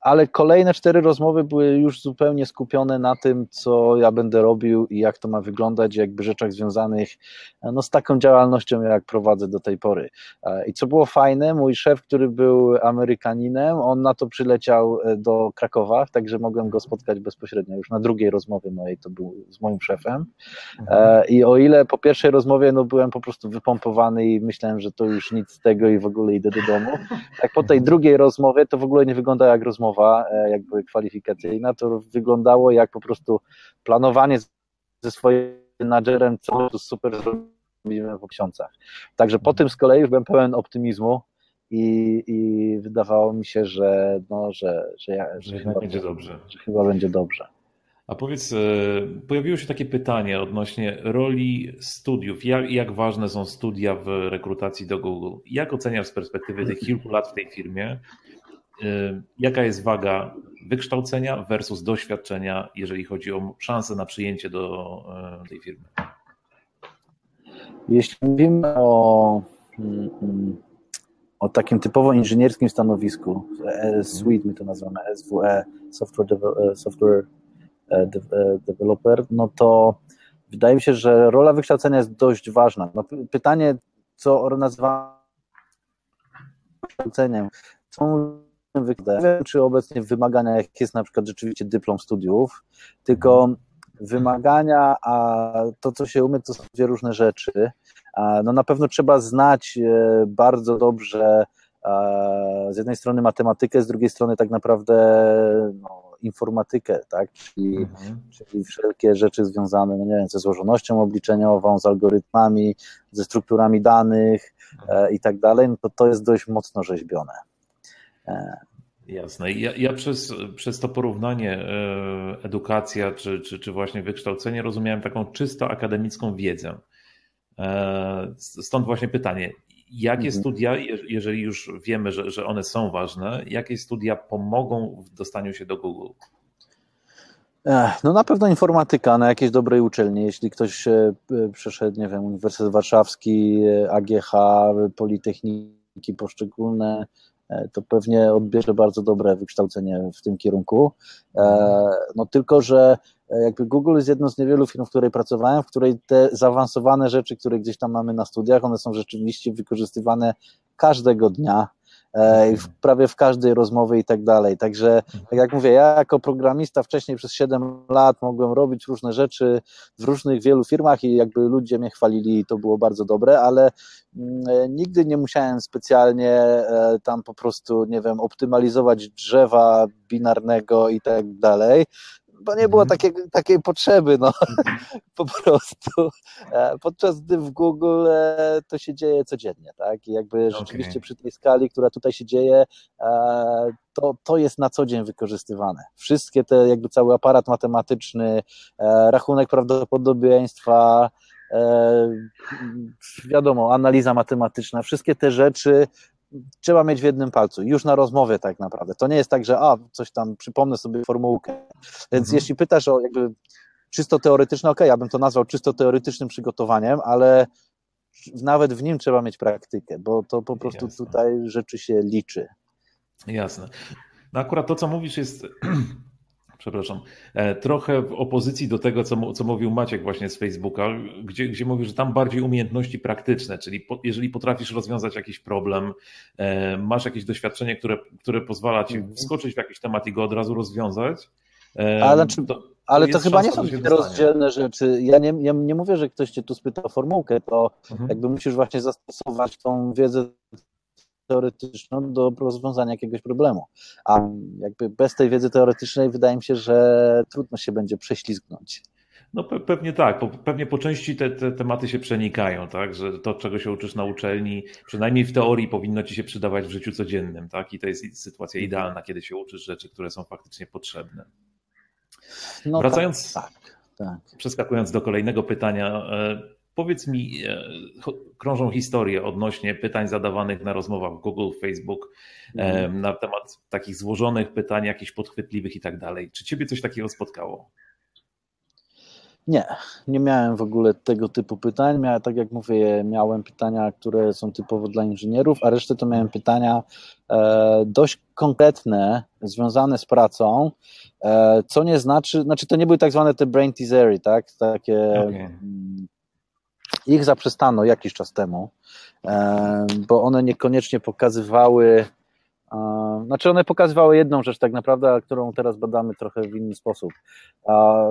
ale kolejne cztery rozmowy były już zupełnie skupione na tym, co ja będę robił i jak to ma wyglądać, jakby rzeczach związanych e, no, z taką działalnością, jak prowadzę do tej pory. E, I co było fajne, mój szef, który był Amerykaninem, on na to przyleciał do Krakowa, także mogłem go spotkać bezpośrednio. Już na drugiej rozmowie mojej to był z moim szefem. Mhm. I o ile po pierwszej rozmowie no, byłem po prostu wypompowany i myślałem, że to już nic z tego i w ogóle idę do domu, tak po tej drugiej rozmowie to w ogóle nie nie wygląda jak rozmowa e, jakby kwalifikacyjna, to wyglądało jak po prostu planowanie ze swoim menadżerem, co tu super zrobimy w miesiącach. Także po tym z kolei już byłem pełen optymizmu i, i wydawało mi się, że, no, że, że, ja, że, że chyba będzie dobrze. Że chyba będzie dobrze. A powiedz, e, pojawiło się takie pytanie odnośnie roli studiów. Jak, jak ważne są studia w rekrutacji do Google? Jak oceniasz z perspektywy tych kilku lat w tej firmie jaka jest waga wykształcenia versus doświadczenia, jeżeli chodzi o szansę na przyjęcie do y, tej firmy? Jeśli mówimy o, mm, o takim typowo inżynierskim stanowisku, e, suite my to nazywamy SWE, Software, e, software e, Developer, no to wydaje mi się, że rola wykształcenia jest dość ważna. No, pytanie, co nazywamy wykształceniem, są wiem, czy obecnie wymagania, jak jest na przykład rzeczywiście dyplom studiów, tylko wymagania, a to, co się umie, to są dwie różne rzeczy. No na pewno trzeba znać e, bardzo dobrze z jednej strony matematykę, z drugiej strony tak naprawdę no, informatykę, tak? Czyli, mhm. czyli wszelkie rzeczy związane, no nie wiem, ze złożonością obliczeniową, z algorytmami, ze strukturami danych e, i tak dalej, no to to jest dość mocno rzeźbione. E, Jasne. Ja, ja przez, przez to porównanie e, edukacja czy, czy, czy właśnie wykształcenie rozumiałem taką czysto akademicką wiedzę. E, stąd właśnie pytanie, jakie mhm. studia, jeżeli już wiemy, że, że one są ważne, jakie studia pomogą w dostaniu się do Google? No na pewno informatyka na jakiejś dobrej uczelni. Jeśli ktoś przeszedł, nie wiem, Uniwersytet Warszawski, AGH, Politechniki poszczególne, E, to pewnie odbierze bardzo dobre wykształcenie w tym kierunku. E, no tylko, że e, jakby Google jest jedną z niewielu firm, w której pracowałem, w której te zaawansowane rzeczy, które gdzieś tam mamy na studiach, one są rzeczywiście wykorzystywane każdego dnia E, prawie w każdej rozmowie i tak dalej. Także, tak jak mówię, ja jako programista wcześniej przez 7 lat mogłem robić różne rzeczy w różnych wielu firmach i jakby ludzie mnie chwalili i to było bardzo dobre, ale mm, e, nigdy nie musiałem specjalnie e, tam po prostu, nie wiem, optymalizować drzewa binarnego i tak dalej bo nie było mhm. takiej, takiej potrzeby, no mhm. (laughs) po prostu. E, podczas gdy w Google e, to się dzieje codziennie, tak? I jakby rzeczywiście okay. przy tej skali, która tutaj się dzieje, e, to, to jest na co dzień wykorzystywane. Wszystkie te, jakby cały aparat matematyczny, rachunek prawdopodobieństwa, wiadomo, analiza matematyczna, wszystkie te rzeczy trzeba mieć w jednym palcu, już na rozmowie tak naprawdę. To nie jest tak, że a, coś tam, przypomnę sobie formułkę. Więc mhm. jeśli pytasz o jakby czysto teoretyczne, ok, ja bym to nazwał czysto teoretycznym przygotowaniem, ale nawet w nim trzeba mieć praktykę, bo to po prostu Jasne. tutaj rzeczy się liczy. Jasne. No akurat to, co mówisz, jest (clears throat) przepraszam, e, trochę w opozycji do tego, co, co mówił Maciek właśnie z Facebooka, gdzie, gdzie mówił, że tam bardziej umiejętności praktyczne, czyli po, jeżeli potrafisz rozwiązać jakiś problem, e, masz jakieś doświadczenie, które, które pozwala ci mhm. wskoczyć w jakiś temat i go od razu rozwiązać. E, ale, to, to, ale to chyba nie są rozdzielne rzeczy. Ja nie, ja nie mówię, że ktoś cię tu spyta o formułkę, to mhm. jakby musisz właśnie zastosować tą wiedzę teoretyczną do rozwiązania jakiegoś problemu. A jakby bez tej wiedzy teoretycznej wydaje mi się, że trudno się będzie prześlizgnąć. No pewnie tak, pewnie po części te, te, tematy się przenikają, tak, że to, czego się uczysz na uczelni, przynajmniej w teorii powinno ci się przydawać w życiu codziennym, tak, i to jest sytuacja idealna, kiedy się uczysz rzeczy, które są faktycznie potrzebne. No Wracając, tak, tak, tak. przeskakując do kolejnego pytania, e, Powiedz mi, e, krążą historie odnośnie pytań zadawanych na rozmowach Google, Facebook mm. na temat takich złożonych pytań, jakichś podchwytliwych i tak dalej. Czy ciebie coś takiego spotkało? Nie, nie miałem w ogóle tego typu pytań. Miałem, tak jak mówię, miałem pytania, które są typowo dla inżynierów, a resztę to miałem pytania e, dość konkretne, związane z pracą, e, co nie znaczy, znaczy to nie były tak zwane te brain teasery, tak? Takie okay. Ich zaprzestano jakiś czas temu, bo one niekoniecznie pokazywały, znaczy one pokazywały jedną rzecz tak naprawdę, którą teraz badamy trochę w inny sposób.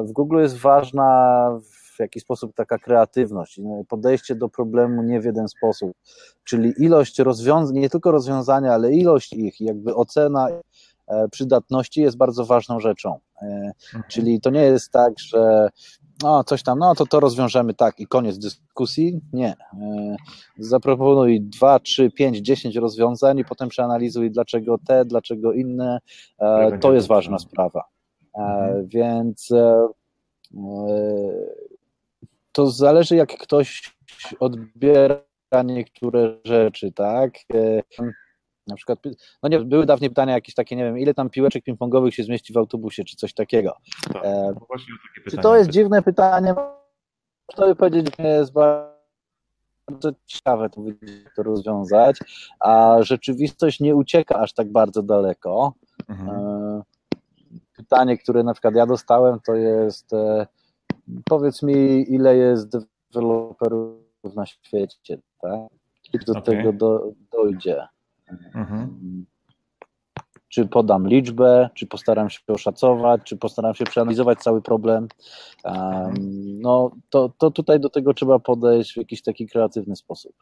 W Google jest ważna w jakiś sposób taka kreatywność, podejście do problemu nie w jeden sposób, czyli ilość rozwiązań, nie tylko rozwiązania, ale ilość ich, jakby ocena e, przydatności jest bardzo ważną rzeczą. E, mhm. Czyli to nie jest tak, że no coś tam, no to to rozwiążemy tak i koniec dyskusji. Nie. E, zaproponuj 2, 3, 5, 10 rozwiązań i potem przeanalizuj dlaczego te, dlaczego inne. E, to jest ważna sprawa. E, mhm. Więc to zależy jak ktoś odbiera niektóre rzeczy, tak? Na przykład, no nie, były dawniej pytania jakieś takie, nie wiem, ile tam piłeczek ping-pongowych się zmieści w autobusie, czy coś takiego. Tak, e, no czy to jest dziwne pytanie? Można powiedzieć, że jest bardzo ciekawe to, to rozwiązać, a rzeczywistość nie ucieka aż tak bardzo daleko. Mhm. E, pytanie, które na przykład ja dostałem, to jest e, powiedz mi, ile jest deweloperów na świecie, tak? I do okay. tego do, dojdzie. Mhm. Czy podam liczbę, czy postaram się oszacować, czy postaram się przeanalizować cały problem. Um, no to, to tutaj do tego trzeba podejść w jakiś taki kreatywny sposób.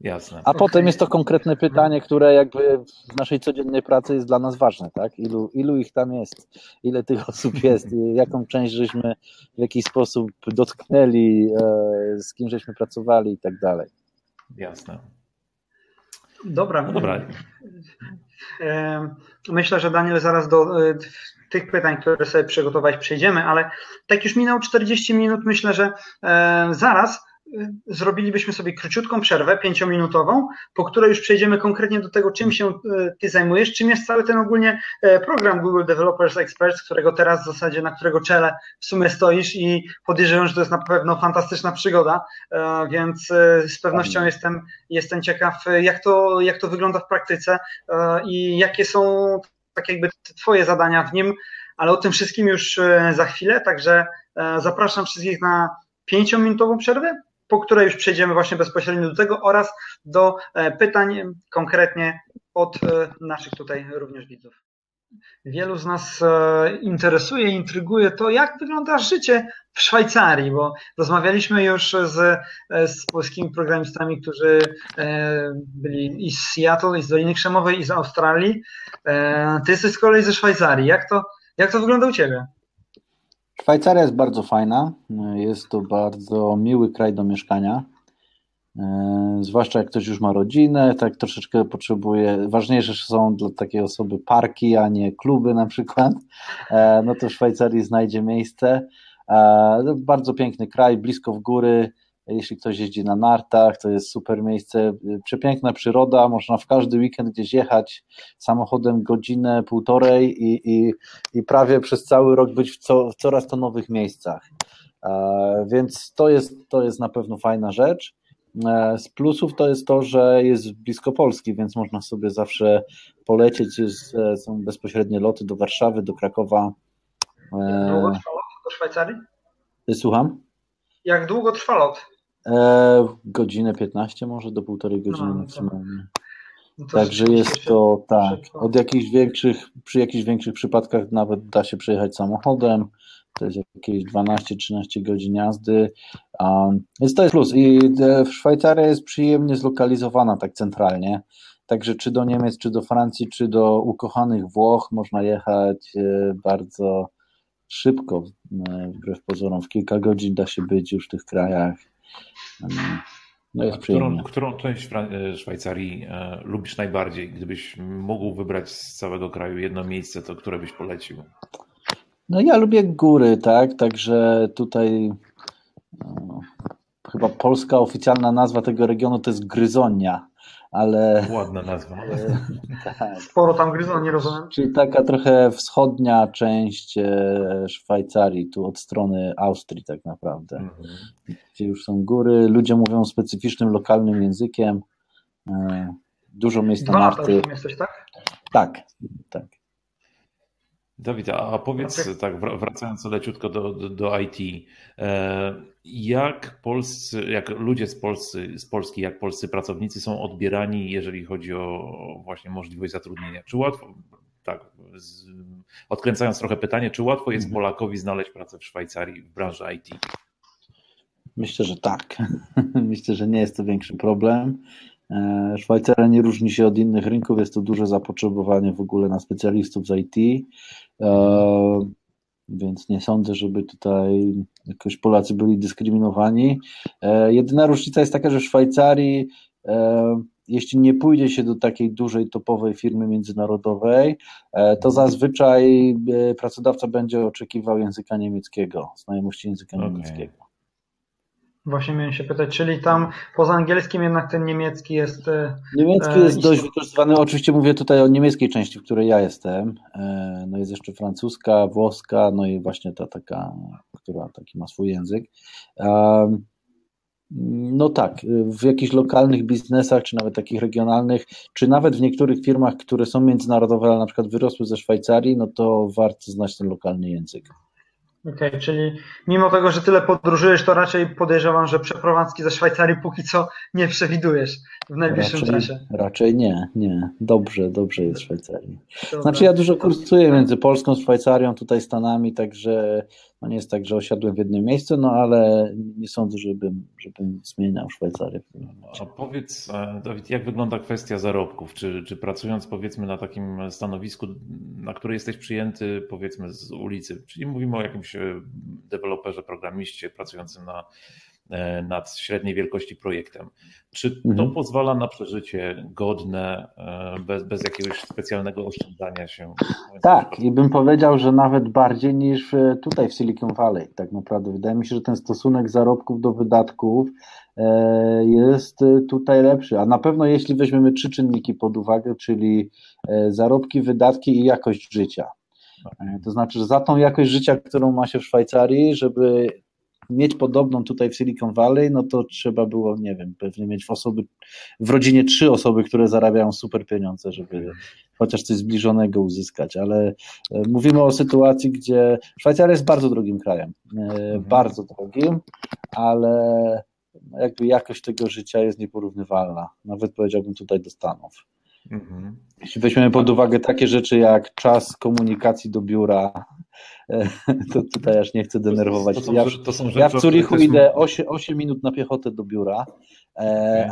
Jasne. A okay. potem jest to konkretne pytanie, które jakby w naszej codziennej pracy jest dla nas ważne, tak? Ilu, ilu ich tam jest, ile tych (laughs) osób jest, jaką część żeśmy w jakiś sposób dotknęli, e, z kim żeśmy pracowali i tak dalej. Jasne. Dobra. No dobra. Myślę, że Daniel zaraz do tych pytań, które sobie przygotowałeś, przejdziemy, ale tak już minął 40 minut, myślę, że zaraz zrobilibyśmy sobie króciutką przerwę, pięciominutową, po której już przejdziemy konkretnie do tego, czym się e, ty zajmujesz, czym jest cały ten ogólnie e, program Google Developers Experts, którego teraz w zasadzie, na którego czele w sumie stoisz i podejrzewam, że to jest na pewno fantastyczna przygoda, e, więc z pewnością jestem, jestem ciekaw, jak to, jak to wygląda w praktyce i jakie są tak jakby twoje zadania w nim, ale o tym wszystkim już za chwilę, także zapraszam wszystkich na pięciominutową przerwę, po której już przejdziemy właśnie bezpośrednio do tego oraz do e, pytań konkretnie od e, naszych tutaj również widzów. Wielu z nas e, interesuje, intryguje to, jak wygląda życie w Szwajcarii, bo rozmawialiśmy już z, z polskimi programistami, którzy byli i z Seattle, i z Doliny Krzemowej, i z Australii. Ty jesteś z kolei ze Szwajcarii. Jak to, jak to wygląda u Ciebie? Szwajcaria jest bardzo fajna. Jest to bardzo miły kraj do mieszkania. E, zwłaszcza jak ktoś już ma rodzinę, tak troszeczkę potrzebuje, ważniejsze są dla takiej osoby parki, a nie kluby na przykład, e, no to w Szwajcarii znajdzie miejsce. E, bardzo piękny kraj, blisko w góry, jeśli ktoś jeździ na nartach, to jest super miejsce, przepiękna przyroda, można w każdy weekend gdzieś jechać samochodem godzinę, półtorej i, i, i prawie przez cały rok być w, co, w coraz to nowych miejscach. E, więc to jest, to jest na pewno fajna rzecz. E, z plusów to jest to, że jest blisko Polski, więc można sobie zawsze polecieć. Jest, e, są bezpośrednie loty do Warszawy, do Krakowa. Długo trwa lot do Szwajcarii? Słucham? Jak długo trwa lot? E, godzinę 15 może do półtorej godziny no, maksymalnie. No Także jest to tak. Od jakichś większych, przy jakichś większych przypadkach nawet da się przejechać samochodem. To jest jakieś 12-13 godzin jazdy. Um, więc to jest plus. I e, Szwajcaria jest przyjemnie zlokalizowana tak centralnie. Także czy do Niemiec, czy do Francji, czy do ukochanych Włoch można jechać e, bardzo szybko, wbrew pozorom. W kilka godzin da się być już w tych krajach. No jest którą, którą część e, Szwajcarii e, lubisz najbardziej? Gdybyś mógł wybrać z całego kraju jedno miejsce, to które byś polecił? No ja lubię góry, tak, także tutaj no, chyba polska oficjalna nazwa tego regionu to jest Gryzonia ale... Ładna nazwa. (laughs) tak. Sporo tam gryzą, nie rozumiem. Czyli taka trochę wschodnia część e, Szwajcarii, tu od strony Austrii tak naprawdę, mhm. gdzie już są góry, ludzie mówią specyficznym, lokalnym językiem, e, dużo miejsc na narty. jesteś, tak? Tak, tak. Dawid, a powiedz tak, wracając leciutko do, do, do IT, e, jak polscy, jak ludzie z, Polscy, z Polski, jak polscy pracownicy są odbierani, jeżeli chodzi o właśnie możliwość zatrudnienia? Czy łatwo, tak, z, odkręcając trochę pytanie, czy łatwo jest mhm. Polakowi znaleźć pracę w Szwajcarii w branży IT? Myślę, że tak. (laughs) Myślę, że nie jest to większy problem. E, Szwajcaria nie różni się od innych rynków, jest to duże zapotrzebowanie w ogóle na specjalistów z IT, więc nie sądzę, żeby tutaj jakoś Polacy byli dyskryminowani. E, jedyna różnica jest taka, że w Szwajcarii jeśli nie pójdzie się do takiej dużej, topowej firmy międzynarodowej, to zazwyczaj pracodawca będzie oczekiwał języka niemieckiego, znajomości języka okay. niemieckiego. Właśnie miałem się pytać, czyli tam poza angielskim jednak ten niemiecki jest. E, niemiecki jest e, dość wykorzystywany. Oczywiście mówię tutaj o niemieckiej części, w której ja jestem. E, no jest jeszcze francuska, włoska, no i właśnie ta taka, która taki ma swój język. No tak, w jakichś lokalnych biznesach, czy nawet takich regionalnych, czy nawet w niektórych firmach, które są międzynarodowe, ale na przykład wyrosły ze Szwajcarii, no to warto znać ten lokalny język. Okej, okay, czyli mimo tego, że tyle podróżujesz, to raczej podejrzewam, że przeprowadzki ze Szwajcarii póki co nie przewidujesz w najbliższym raczej, czasie. Raczej nie, nie. Dobrze, dobrze jest w Szwajcarii. Dobra. Znaczy ja dużo kursuję między Polską, Szwajcarią, tutaj Stanami, także no nie jest tak, że osiadłem w jednym miejscu, no ale nie sądzę, żebym, żebym zmieniał Szwajcarię. A powiedz, e, Dawid, jak wygląda kwestia zarobków? Czy, czy pracując powiedzmy na takim stanowisku, na które jesteś przyjęty powiedzmy z ulicy, czyli mówimy o jakimś deweloperze, programiście pracującym na e, nad średniej wielkości projektem. Czy to mhm. pozwala na przeżycie godne, e, bez, bez jakiegoś specjalnego oszczędzania się? Tak, i bym powiedział, że nawet bardziej niż tutaj w Silicon Valley. Tak naprawdę wydaje mi się, że ten stosunek zarobków do wydatków jest tutaj lepszy. A na pewno jeśli weźmiemy trzy czynniki pod uwagę, czyli zarobki, wydatki i jakość życia. To znaczy, że za tą jakość życia, którą ma się w Szwajcarii, żeby mieć podobną tutaj w Silicon Valley, no to trzeba było, nie wiem, pewnie mieć w osoby, w rodzinie trzy osoby, które zarabiają super pieniądze, żeby chociaż coś zbliżonego uzyskać, ale e, mówimy o sytuacji, gdzie Szwajcaria jest bardzo drogim krajem, e, mhm. bardzo drogim, ale jakby jakość tego życia jest nieporównywalna, nawet powiedziałbym tutaj do Stanów. Mhm. Jeśli weźmiemy pod uwagę takie rzeczy jak czas komunikacji do biura, (laughs) to tutaj aż nie chcę denerwować. To są, ja, to są rzeczy, ja w Zurichu idę 8, 8 minut na piechotę do biura,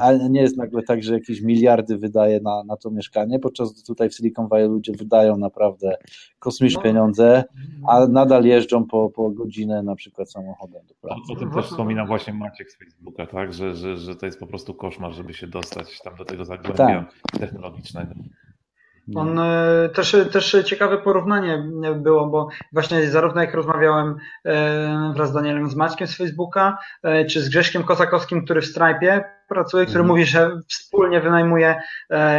ale nie jest nagle tak, że jakieś miliardy wydaje na, na to mieszkanie, podczas gdy tutaj w Silicon Valley ludzie wydają naprawdę kosmiczne no. pieniądze, a nadal jeżdżą po, po godzinę na przykład samochodem do pracy. O tym też wspominał właśnie Maciek z Facebooka, tak? że, że, że to jest po prostu koszmar, żeby się dostać tam do tego zagłębia tak. technologicznego. On e, też, też ciekawe porównanie było, bo właśnie zarówno jak rozmawiałem e, wraz z Danielem z Maćkiem z Facebooka, e, czy z Grześkiem Kozakowskim, który w Stripe pracuje, który mhm. mówi, że wspólnie wynajmuje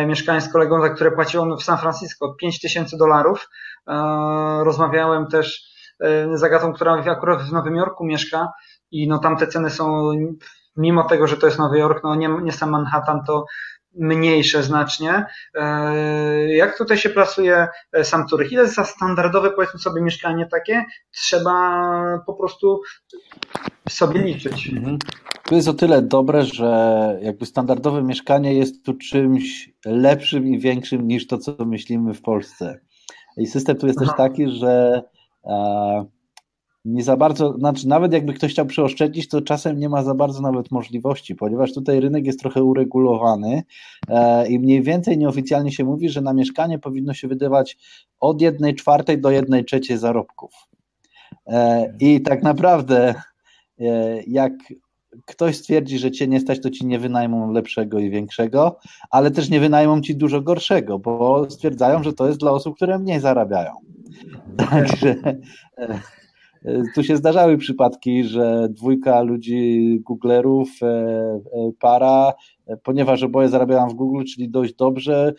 mieszkanie z kolegą, za które płacił on w San Francisco 5 tysięcy dolarów. Rozmawiałem też z Agatą, która akurat w Nowym Jorku mieszka i no tam te ceny są, mimo tego, że to jest Nowy Jork, no nie, nie sam Manhattan, to mniejsze znacznie. E, jak tutaj się plasuje e, sam Turek? Ile za standardowe, powiedzmy sobie, mieszkanie takie trzeba po prostu sobie liczyć? Mhm. Tu jest o tyle dobre, że jakby standardowe mieszkanie jest tu czymś lepszym i większym niż to, co myślimy w Polsce. I system tu jest Aha. też taki, że e, nie za bardzo, znaczy nawet jakby ktoś chciał przeoszczędzić, to czasem nie ma za bardzo nawet możliwości, ponieważ tutaj rynek jest trochę uregulowany e, i mniej więcej nieoficjalnie się mówi, że na mieszkanie powinno się wydawać od jednej czwartej do jednej trzeciej zarobków. E, I tak naprawdę e, jak ktoś stwierdzi, że cię nie stać, to ci nie wynajmą lepszego i większego, ale też nie wynajmą ci dużo gorszego, bo stwierdzają, że to jest dla osób, które mniej zarabiają. Także tu się zdarzały przypadki, że dwójka ludzi Googlerów, e, e, para, e, ponieważ oboje zarabiają w Google, czyli dość dobrze,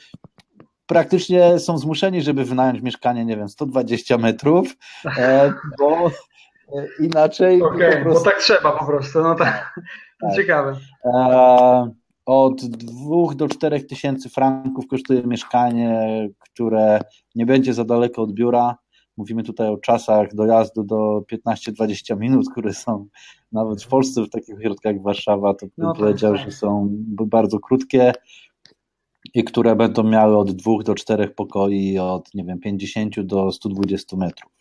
praktycznie są zmuszeni, żeby wynająć mieszkanie, nie wiem, 120 metrów, bo inaczej. Okej, okay, prostu... bo tak trzeba po prostu, no tak. tak. Ciekawe. Od 2 do 4 tysięcy franków kosztuje mieszkanie, które nie będzie za daleko od biura Mówimy tutaj o czasach dojazdu do 15-20 minut, które są nawet w Polsce, w takich ośrodkach jak Warszawa, to bym no tak, powiedział, tak. że są bardzo krótkie i które będą miały od dwóch do czterech pokoi, od nie wiem, 50 do 120 metrów.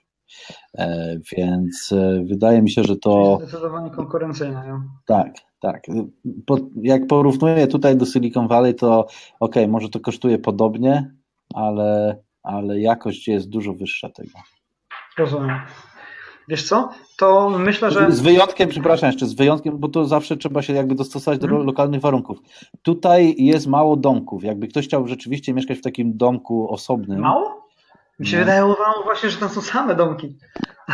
E, więc e, wydaje mi się, że to. Zdecydowanie konkurencyjne. Tak, tak. Po, jak porównuję tutaj do Silicon Valley, to ok, może to kosztuje podobnie, ale ale jakość jest dużo wyższa tego. Rozumiem. Wiesz co? To myślę, że. Z wyjątkiem, przepraszam jeszcze, z wyjątkiem, bo to zawsze trzeba się jakby dostosować do hmm. lokalnych warunków. Tutaj jest mało domków. Jakby ktoś chciał rzeczywiście mieszkać w takim domku osobnym. Mało? Mi się no. wydaje właśnie, że tam są same domki.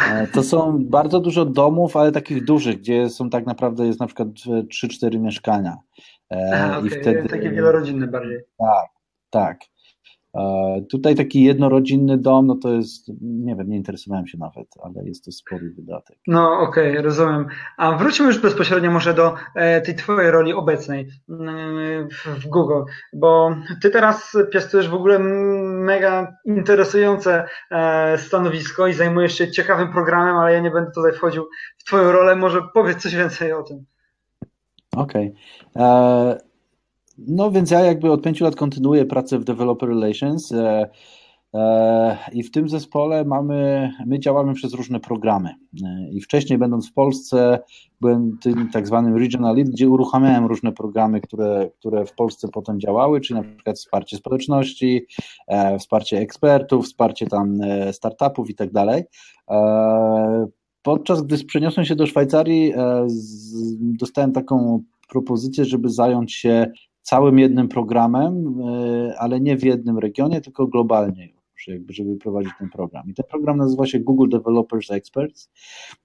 E, to są bardzo dużo domów, ale takich dużych, gdzie są tak naprawdę jest na przykład 3-4 mieszkania. E, A, okay. I wtedy... Takie wielorodzinne bardziej. Tak, tak. E, tutaj taki jednorodzinny dom, no to jest, nie wiem, nie interesowałem się nawet, ale jest to spory wydatek. No okej, okay, rozumiem. A wróćmy już bezpośrednio może do e, tej twojej roli obecnej mm, w Google, bo ty teraz piastujesz w ogóle mega interesujące e, stanowisko i zajmujesz się ciekawym programem, ale ja nie będę tutaj wchodził w twoją rolę, może powiedz coś więcej o tym. Okej. Okay. No więc ja jakby od pięciu lat kontynuuję pracę w Developer Relations e, e, i w tym zespole mamy, my działamy przez różne programy. E, I wcześniej będąc w Polsce byłem tym tak zwanym Regional Lead, gdzie uruchamiałem różne programy, które, które w Polsce potem działały, czyli na przykład wsparcie społeczności, wsparcie ekspertów, wsparcie tam startupów i tak dalej. podczas gdy przeniosłem się do Szwajcarii, dostałem taką propozycję, żeby zająć się całym jednym programem, ale nie w jednym regionie, tylko globalnie jakby, żeby prowadzić ten program. I ten program nazywa się Google Developers Experts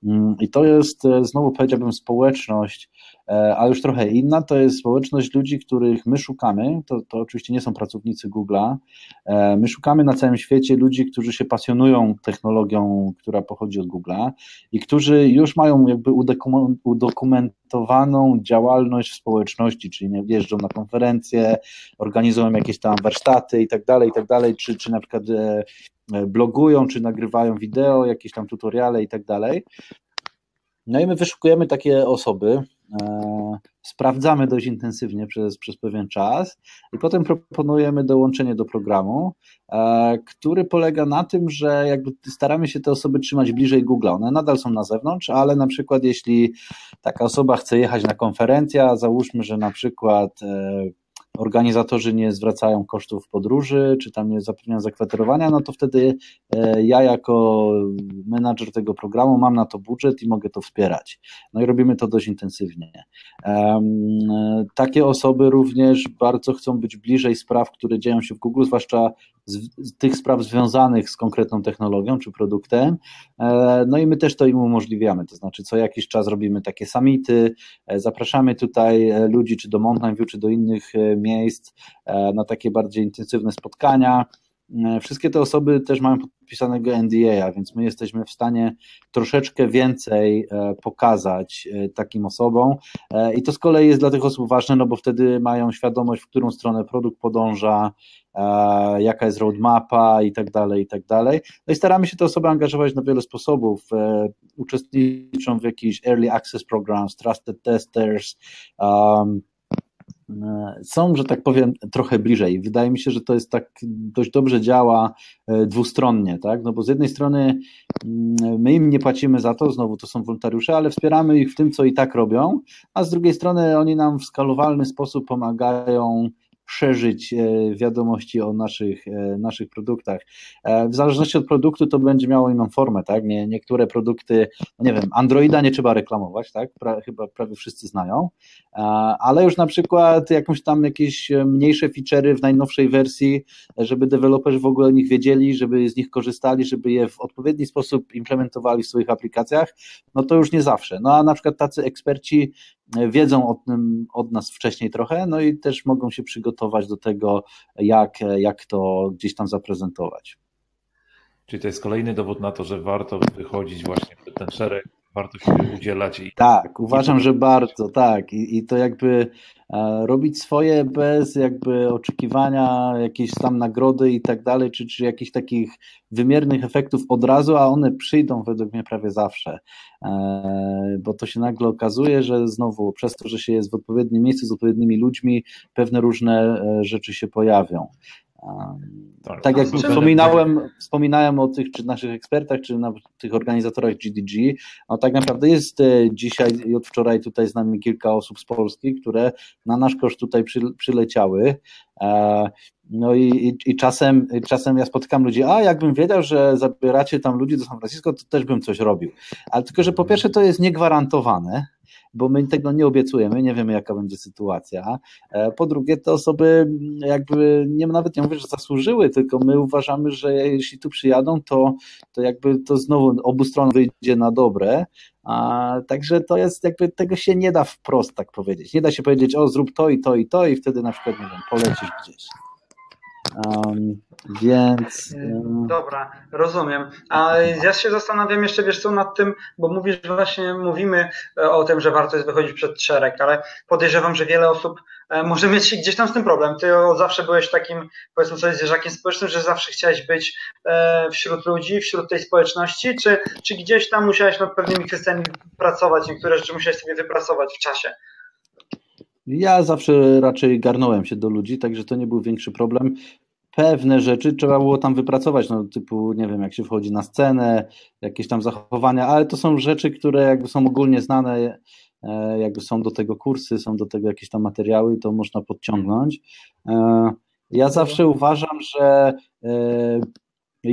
mm, i to jest, e, znowu powiedziałbym, społeczność, e, a już trochę inna, to jest społeczność ludzi, których my szukamy, to, to oczywiście nie są pracownicy Google'a, e, my szukamy na całym świecie ludzi, którzy się pasjonują technologią, która pochodzi od Google'a i którzy już mają jakby udokumentowaną działalność w społeczności, czyli jeżdżą na konferencje, organizują jakieś tam warsztaty i tak dalej, i tak dalej, czy, czy na przykład E, blogują, czy nagrywają wideo, jakieś tam tutoriale i tak dalej. No i my wyszukujemy takie osoby, sprawdzamy dość intensywnie przez, przez pewien czas i potem proponujemy dołączenie do programu, e, który polega na tym, że jakby staramy się te osoby trzymać bliżej Google. One nadal są na zewnątrz, ale na przykład jeśli taka osoba chce jechać na konferencję, załóżmy, że na przykład organizatorzy nie zwracają kosztów podróży, czy tam nie zapewniają zakwaterowania, no to wtedy e, ja jako menadżer tego programu mam na to budżet i mogę to wspierać. No i robimy to dość intensywnie. Takie osoby również bardzo chcą być bliżej spraw, które dzieją się w Google, zwłaszcza z, tych spraw związanych z konkretną technologią czy produktem. E, no i my też to im umożliwiamy, to znaczy co jakiś czas robimy takie summity, e, zapraszamy tutaj ludzi czy do Mountain View, czy do innych miejsc na takie bardziej intensywne spotkania. E, wszystkie te osoby też mają podpisanego NDA, więc my jesteśmy w stanie troszeczkę więcej e, pokazać e, takim osobom. I to z kolei jest dla tych osób ważne, no bo wtedy mają świadomość, w którą stronę produkt podąża, jaka jest roadmapa i tak dalej, i tak dalej. No i staramy się te osoby angażować na wiele sposobów. Uczestniczą w jakichś early access programs, trusted testers, um, są, że tak powiem, trochę bliżej. Wydaje mi się, że to jest tak dość dobrze działa e, dwustronnie, tak? No bo z jednej strony mm, my im nie płacimy za to, znowu to są wolontariusze, ale wspieramy ich w tym, co i tak robią, a z drugiej strony oni nam w skalowalny sposób pomagają szerzyć e, wiadomości o naszych, e, naszych produktach. E, w zależności od produktu to będzie miało inną formę, tak? Nie, niektóre produkty, no nie wiem, Androida nie trzeba reklamować, tak? Pra, chyba prawie wszyscy znają, ale już na przykład jakąś tam jakieś mniejsze feature'y w najnowszej wersji, żeby deweloperzy w ogóle o nich wiedzieli, żeby z nich korzystali, żeby je w odpowiedni sposób implementowali w swoich aplikacjach, no to już nie zawsze. No a na przykład tacy eksperci wiedzą o tym od nas wcześniej trochę, no i też mogą się przygotować do tego, jak, jak to gdzieś tam zaprezentować. Czyli to jest kolejny dowód na to, że warto wychodzić właśnie w ten szereg warto się udzielać. I... Tak, uważam, że bardzo, tak. I, I to jakby e, robić swoje bez jakby oczekiwania jakiejś tam nagrody i tak dalej, czy, czy jakichś takich wymiernych efektów od razu, a one przyjdą według mnie prawie zawsze. E, bo to się nagle okazuje, że znowu przez to, że się jest w odpowiednim miejscu z odpowiednimi ludźmi, pewne różne e, rzeczy się pojawią. Tak, tak jak wspominałem, wspominałem o tych czy naszych ekspertach, czy na tych organizatorach GDG, no tak naprawdę jest e, dzisiaj i od wczoraj tutaj z nami kilka osób z Polski, które na nasz koszt tutaj przy, przyleciały. E, no i, i, i, czasem, czasem ja spotykam ludzi, a jakbym wiedział, że zabieracie tam ludzi do San Francisco, to też bym coś robił. Ale tylko, że po pierwsze to jest niegwarantowane, bo my tego nie obiecujemy, nie wiemy jaka będzie sytuacja. E, po drugie, te osoby jakby nie nawet nie mówię, że zasłużyły, tylko my uważamy, że jeśli tu przyjadą, to, to jakby to znowu obu stron wyjdzie na dobre. A, także to jest jakby tego się nie da wprost tak powiedzieć. Nie da się powiedzieć, o zrób to i to i to i wtedy na przykład nie wiem, polecisz gdzieś. Um, więc. Um... Dobra, rozumiem. A ja się zastanawiam jeszcze, wiesz co, nad tym, bo mówisz właśnie, mówimy e, o tym, że warto jest wychodzić przed szereg, ale podejrzewam, że wiele osób e, może mieć gdzieś tam z tym problem. Ty zawsze byłeś takim, powiedzmy sobie, zwierzakiem społecznym, że zawsze chciałeś być wśród ludzi, wśród tej społeczności, czy, czy gdzieś tam musiałeś nad pewnymi kwestiami pracować, niektóre rzeczy musiałeś sobie wypracować w czasie? Ja zawsze raczej garnąłem się do ludzi, także to nie był większy problem. Pewne rzeczy trzeba było tam wypracować, no typu, nie wiem, jak się wchodzi na scenę, jakieś tam zachowania, ale to są rzeczy, które jakby są ogólnie znane, e, jakby są do tego kursy, są do tego jakieś tam materiały, to można podciągnąć. E, ja zawsze uważam, że e,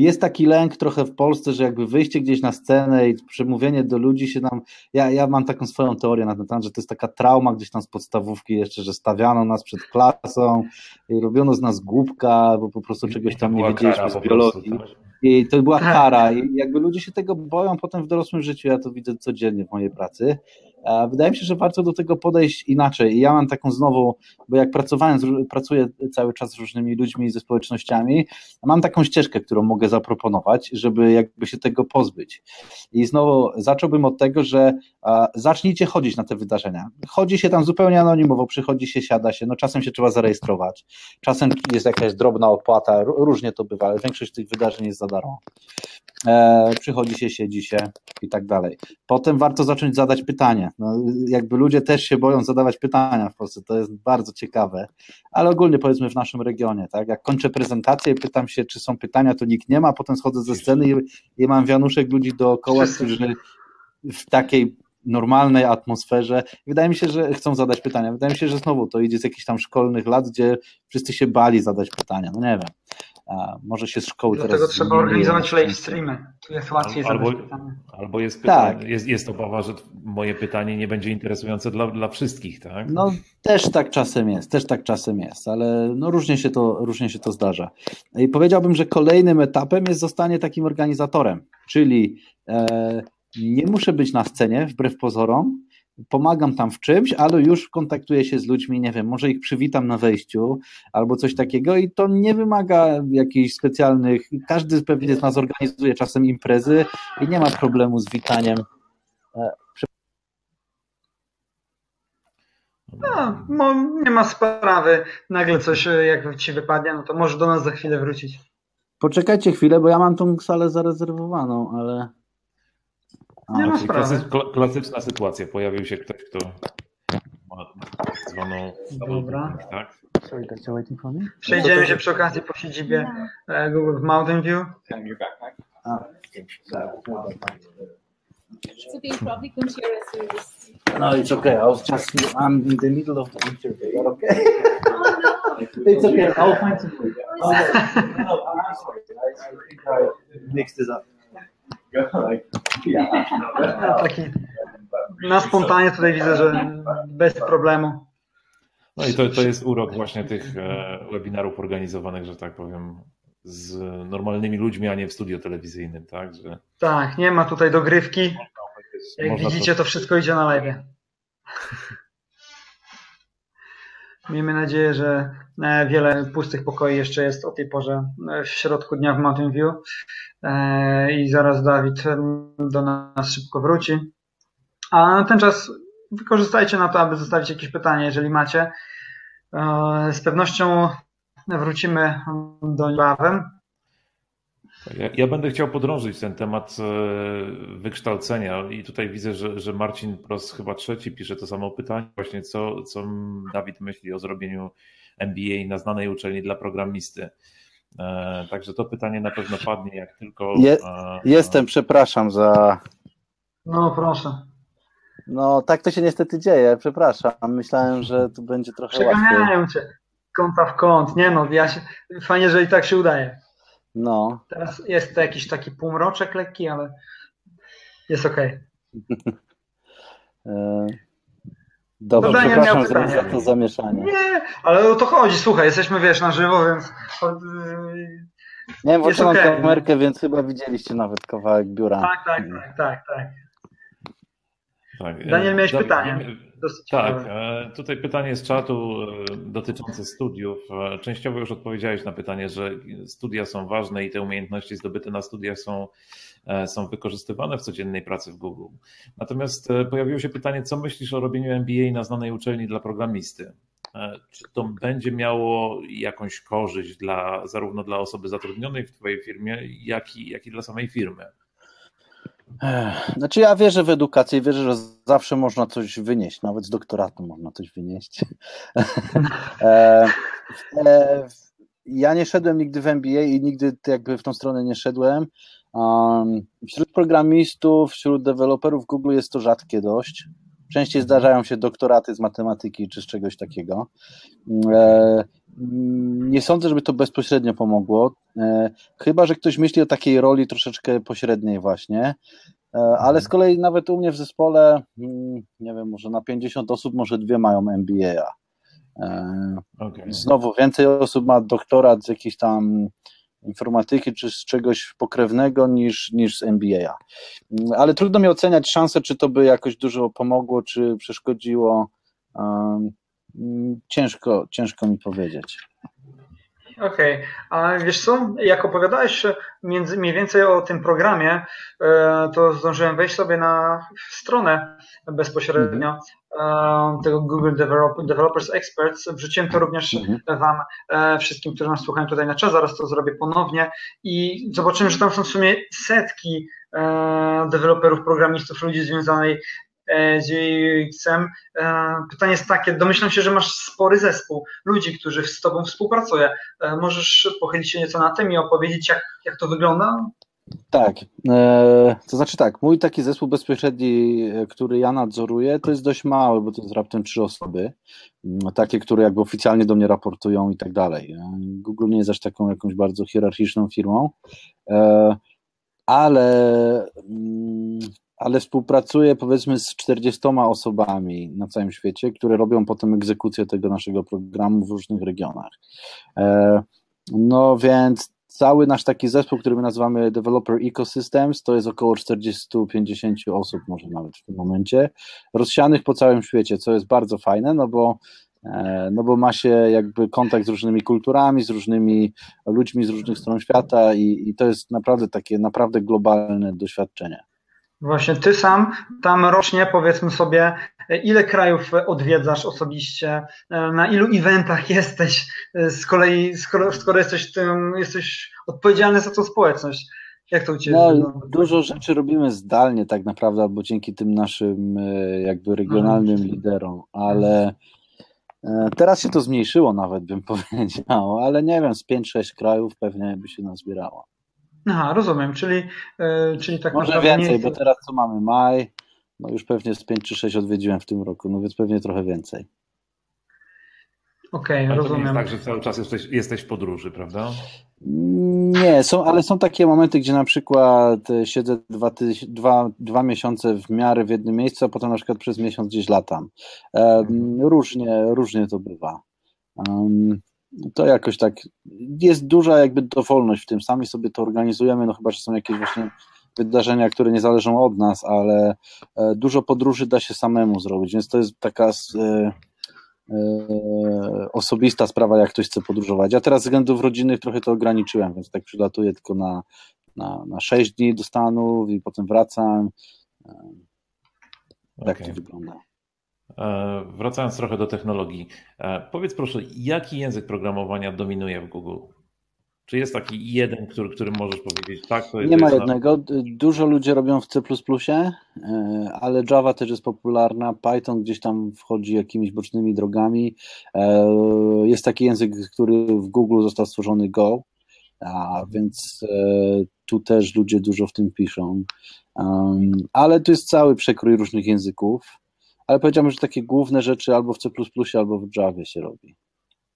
jest taki lęk trochę w Polsce, że jakby wyjście gdzieś na scenę i przemówienie do ludzi się nam. Ja, ja mam taką swoją teorię na ten temat, że to jest taka trauma gdzieś tam z podstawówki jeszcze, że stawiano nas przed klasą i robiono z nas głupka, bo po prostu czegoś tam nie wiedzieliśmy z biologii. Tak. I to była tak. kara. I jakby ludzie się tego boją potem w dorosłym życiu. Ja to widzę codziennie w mojej pracy. Wydaje mi się, że warto do tego podejść inaczej. I ja mam taką znowu, bo jak pracowałem, pracuję cały czas z różnymi ludźmi ze społecznościami, mam taką ścieżkę, którą mogę zaproponować, żeby jakby się tego pozbyć. I znowu zacząłbym od tego, że zacznijcie chodzić na te wydarzenia. Chodzi się tam zupełnie anonimowo, przychodzi się, siada się, no czasem się trzeba zarejestrować, czasem jest jakaś drobna opłata, różnie to bywa, ale większość tych wydarzeń jest za darmo. E, przychodzi się, siedzi się i tak dalej. Potem warto zacząć zadać pytanie. No, jakby ludzie też się boją zadawać pytania w Polsce, to jest bardzo ciekawe, ale ogólnie powiedzmy w naszym regionie, tak? Jak kończę prezentację, pytam się, czy są pytania, to nikt nie ma, potem schodzę ze sceny i, i mam wianuszek ludzi dookoła, którzy w takiej normalnej atmosferze. Wydaje mi się, że chcą zadać pytania. Wydaje mi się, że znowu to idzie z jakichś tam szkolnych lat, gdzie wszyscy się bali zadać pytania. No nie wiem. A może się z szkoły Dlatego teraz... trzeba organizować live streamy. Tu jest łatwiej albo, albo jest, pytanie, tak. jest, jest obawa, że moje pytanie nie będzie interesujące dla, dla wszystkich, tak? No też tak czasem jest, też tak czasem jest, ale no różnie się to, różnie się to zdarza. I powiedziałbym, że kolejnym etapem jest zostanie takim organizatorem, czyli e, nie muszę być na scenie, wbrew pozorom, pomagam tam w czymś, ale już kontaktuję się z ludźmi, nie wiem, może ich przywitam na wejściu albo coś takiego i to nie wymaga jakichś specjalnych, każdy pewnie z nas organizuje czasem imprezy i nie ma problemu z witaniem. No, nie ma sprawy. Nagle coś, e, jak ci wypadnie, no to może do nas za chwilę wrócić. Poczekajcie chwilę, bo ja mam tą salę zarezerwowaną, ale nie ma sprawy. klasyczna sytuacja. Pojawił się ktoś, kto ma zwaną Dobra. tak? Przejdziemy się przy okazji po siedzibie e, Google w Mountain View. No, it's okay. I was just, I'm in the middle of the interview. Okay? Oh, (laughs) no. It's okay. I'll find some food. (laughs) Oh, (laughs) no, I'm sorry. I think I mixed this up. Taki na spontanie tutaj widzę, że bez problemu. No i to, to jest urok właśnie tych e, webinarów organizowanych, że tak powiem, z normalnymi ludźmi, a nie w studio telewizyjnym, tak? Że... Tak, nie ma tutaj dogrywki. Jak widzicie, to... wszystko idzie na live. Miejmy nadzieję, że e, wiele pustych pokoi jeszcze jest o tej porze e, w środku dnia w Mountain View e, i zaraz Dawid do nas szybko wróci. A ten czas wykorzystajcie na to, aby zostawić jakieś pytanie, jeżeli macie. Z pewnością wrócimy do niebawem. Ja, ja, będę chciał podrążyć ten temat e, wykształcenia i tutaj widzę, że, że Marcin Pros chyba trzeci pisze to samo pytanie, właśnie co, co Dawid myśli o zrobieniu MBA na znanej uczelni dla programisty. E, także to pytanie na pewno padnie, jak tylko. Je, e, jestem, przepraszam za. No, proszę. No, tak to się niestety dzieje, przepraszam. Myślałem, że tu będzie trochę Przeganiają łatwiej. cię. Kąta w kąt. Nie no, ja się, fajnie, że i tak się udaje. No. Teraz jest to jakiś taki półmroczek lekki, ale jest ok. (laughs) E, dobra, przepraszam za, za to zamieszanie. Nie, ale o to chodzi. Słuchaj, jesteśmy, wiesz, na żywo, więc... Nie wiem, włączyłem okay. kamerkę, więc chyba widzieliście nawet kawałek biura. Tak, tak, tak, tak, tak. Tak. Daniel, miałeś pytanie tak, e, tutaj pytanie z czatu e, dotyczące studiów. E, częściowo już odpowiedziałeś na pytanie, że studia są ważne i te umiejętności zdobyte na studiach są, są wykorzystywane w codziennej pracy w Google. Natomiast pojawiło się pytanie, co myślisz o robieniu MBA na znanej uczelni dla programisty? Czy to będzie miało jakąś korzyść dla, zarówno dla osoby zatrudnionej w Twojej firmie, jak i, jak i dla samej firmy? Znaczy ja wierzę w edukację, wierzę, że zawsze można coś wynieść, nawet z doktoratu można coś wynieść. (laughs) E, e, ja nie szedłem nigdy w MBA i nigdy jakby w tą stronę nie szedłem. Wśród programistów, wśród deweloperów Google jest to rzadkie dość. Częściej zdarzają się doktoraty z matematyki czy z czegoś takiego. E, mm, nie sądzę, żeby to bezpośrednio pomogło. E, chyba, że ktoś myśli o takiej roli troszeczkę pośredniej, właśnie. E, ale z kolei nawet u mnie w zespole, mm, nie wiem, może na 50 osób, może dwie mają MBA. Okay. Znowu więcej osób ma doktorat z jakiejś tam informatyki czy z czegoś pokrewnego niż, niż z MBA. Mm, ale trudno mi oceniać szansę, czy to by jakoś dużo pomogło, czy przeszkodziło. Mm, ciężko, ciężko mi powiedzieć. Okej, okay. a wiesz co, jak opowiadałeś między, mniej więcej o tym programie, e, to zdążyłem wejść sobie na stronę bezpośrednio mm -hmm. tego Google Developers Experts. Wrzuciłem to również mm -hmm. Wam, e, wszystkim, którzy nas słuchają tutaj na czas, zaraz to zrobię ponownie i zobaczymy, że tam są w sumie setki deweloperów, programistów, ludzi związanych UX-em. E, pytanie jest takie, domyślam się, że masz spory zespół ludzi, którzy z Tobą współpracują. E, możesz pochylić się nieco na tym i opowiedzieć, jak, jak to wygląda? Tak, to znaczy tak, mój taki zespół bezpośredni, który ja nadzoruję, to jest dość mały, bo to jest raptem trzy osoby, takie, które jakby oficjalnie do mnie raportują i tak dalej. Google nie jest aż taką jakąś bardzo hierarchiczną firmą, ale mm, ale współpracuję powiedzmy z 40 osobami na całym świecie, które robią potem egzekucję tego naszego programu w różnych regionach. E, no więc cały nasz taki zespół, który my nazywamy Developer Ecosystems, to jest około 40-50 osób może nawet w tym momencie, rozsianych po całym świecie, co jest bardzo fajne, no bo e, no bo ma się jakby kontakt z różnymi kulturami, z różnymi ludźmi z różnych stron świata i, i to jest naprawdę takie naprawdę globalne doświadczenie. Właśnie ty sam tam rocznie powiedzmy sobie, ile krajów odwiedzasz osobiście, na ilu eventach jesteś, z kolei skoro, skoro jesteś tym, jesteś odpowiedzialny za tą społeczność. Jak to u Ciebie no, Dużo rzeczy robimy zdalnie tak naprawdę, albo dzięki tym naszym e, jakby regionalnym mhm. liderom, ale e, teraz się to zmniejszyło nawet bym (laughs) powiedział, ale nie wiem, z 5-6 krajów pewnie by się nazbierało. Aha, rozumiem, czyli, yy, czyli tak Może więcej, nie... bo teraz co mamy? Maj, no już pewnie z 5 czy 6 odwiedziłem w tym roku, no więc pewnie trochę więcej. Okej, okay, rozumiem. To nie jest tak, że cały czas jesteś, jesteś w podróży, prawda? Nie, są, ale są takie momenty, gdzie na przykład e, siedzę dwa, dwa, dwa miesiące w miarę w jednym miejscu, a potem na przykład przez miesiąc gdzieś latam. Um, różnie, różnie to bywa. Um, to jakoś tak, jest duża jakby dowolność w tym, sami sobie to organizujemy, no chyba, że są jakieś właśnie wydarzenia, które nie zależą od nas, ale e, dużo podróży da się samemu zrobić, więc to jest taka e, e, osobista sprawa, jak ktoś chce podróżować. Ja teraz ze względów rodzinnych trochę to ograniczyłem, więc tak przylatuję tylko na, na, na 6 dni do Stanów i potem wracam. Tak okay. to wygląda. E, wracając trochę do technologii, e, powiedz proszę, jaki język programowania dominuje w Google? Czy jest taki jeden, który, który możesz powiedzieć, tak? To jest, Nie ma jednego. Dużo ludzi robią w C, e, ale Java też jest popularna. Python gdzieś tam wchodzi jakimiś bocznymi drogami. Jest taki język, który w Google został stworzony Go, a więc tu też ludzie dużo w tym piszą. Ale tu jest cały przekrój różnych języków ale powiedziałbym, że takie główne rzeczy albo w C, albo w Javie się robi.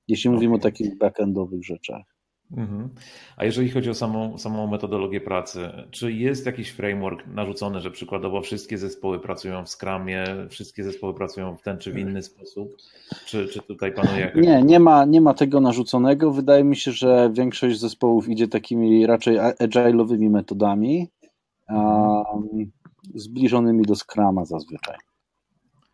Jeśli mówimy okay. o takich backendowych rzeczach. Mhm. A jeżeli chodzi o samą, samą metodologię pracy, czy jest jakiś framework narzucony, że przykładowo wszystkie zespoły pracują w Scrumie, wszystkie zespoły pracują w ten czy w inny sposób? Czy, czy tutaj panuje jakaś... Nie, nie ma, nie ma tego narzuconego. Wydaje mi się, że większość zespołów idzie takimi raczej agile'owymi metodami, um, zbliżonymi do Scrama zazwyczaj.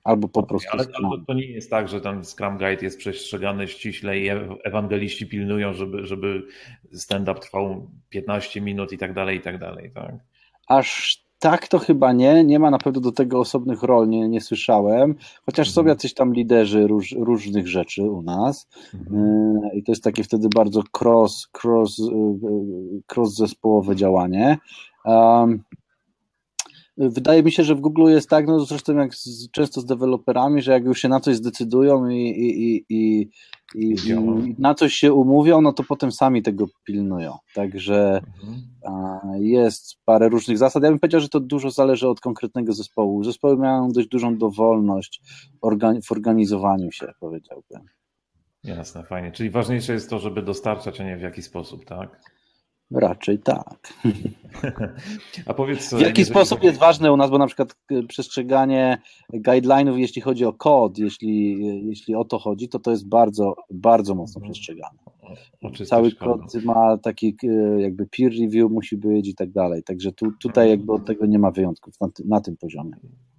Albo po prostu. Ale, ale to, nie jest tak, że ten Scrum Guide jest przestrzegany ściśle i ewangeliści pilnują, żeby, żeby stand-up trwał 15 minut i tak dalej, i tak dalej, tak? Aż tak to chyba nie. Nie ma na pewno do tego osobnych rol, nie, nie słyszałem. Chociaż mhm. są jacyś tam liderzy róż, różnych rzeczy u nas. Mhm. E, I to jest takie wtedy bardzo cross, cross, e, cross zespołowe działanie. Um, Wydaje mi się, że w Google jest tak, no zresztą jak z, często z deweloperami, że jak już się na coś zdecydują i, i, i, i, na coś się umówią, no to potem sami tego pilnują. Także mhm. jest parę różnych zasad. Ja bym powiedział, że to dużo zależy od konkretnego zespołu. Zespoły mają dość dużą dowolność w organizowaniu się, powiedziałbym. Jasne, fajnie. Czyli ważniejsze jest to, żeby dostarczać, a nie w jaki sposób, tak? Raczej tak. (laughs) A powiedz. W jaki sposób jest ważne u nas, bo na przykład y, przestrzeganie guideline'ów, jeśli chodzi o kod, jeśli, jeśli o to chodzi, to to jest bardzo, bardzo mocno mhm. przestrzegane. Cały kod ma taki y, jakby peer review musi być i tak dalej. Także tu, tutaj jakby od tego nie ma wyjątków na, na tym poziomie.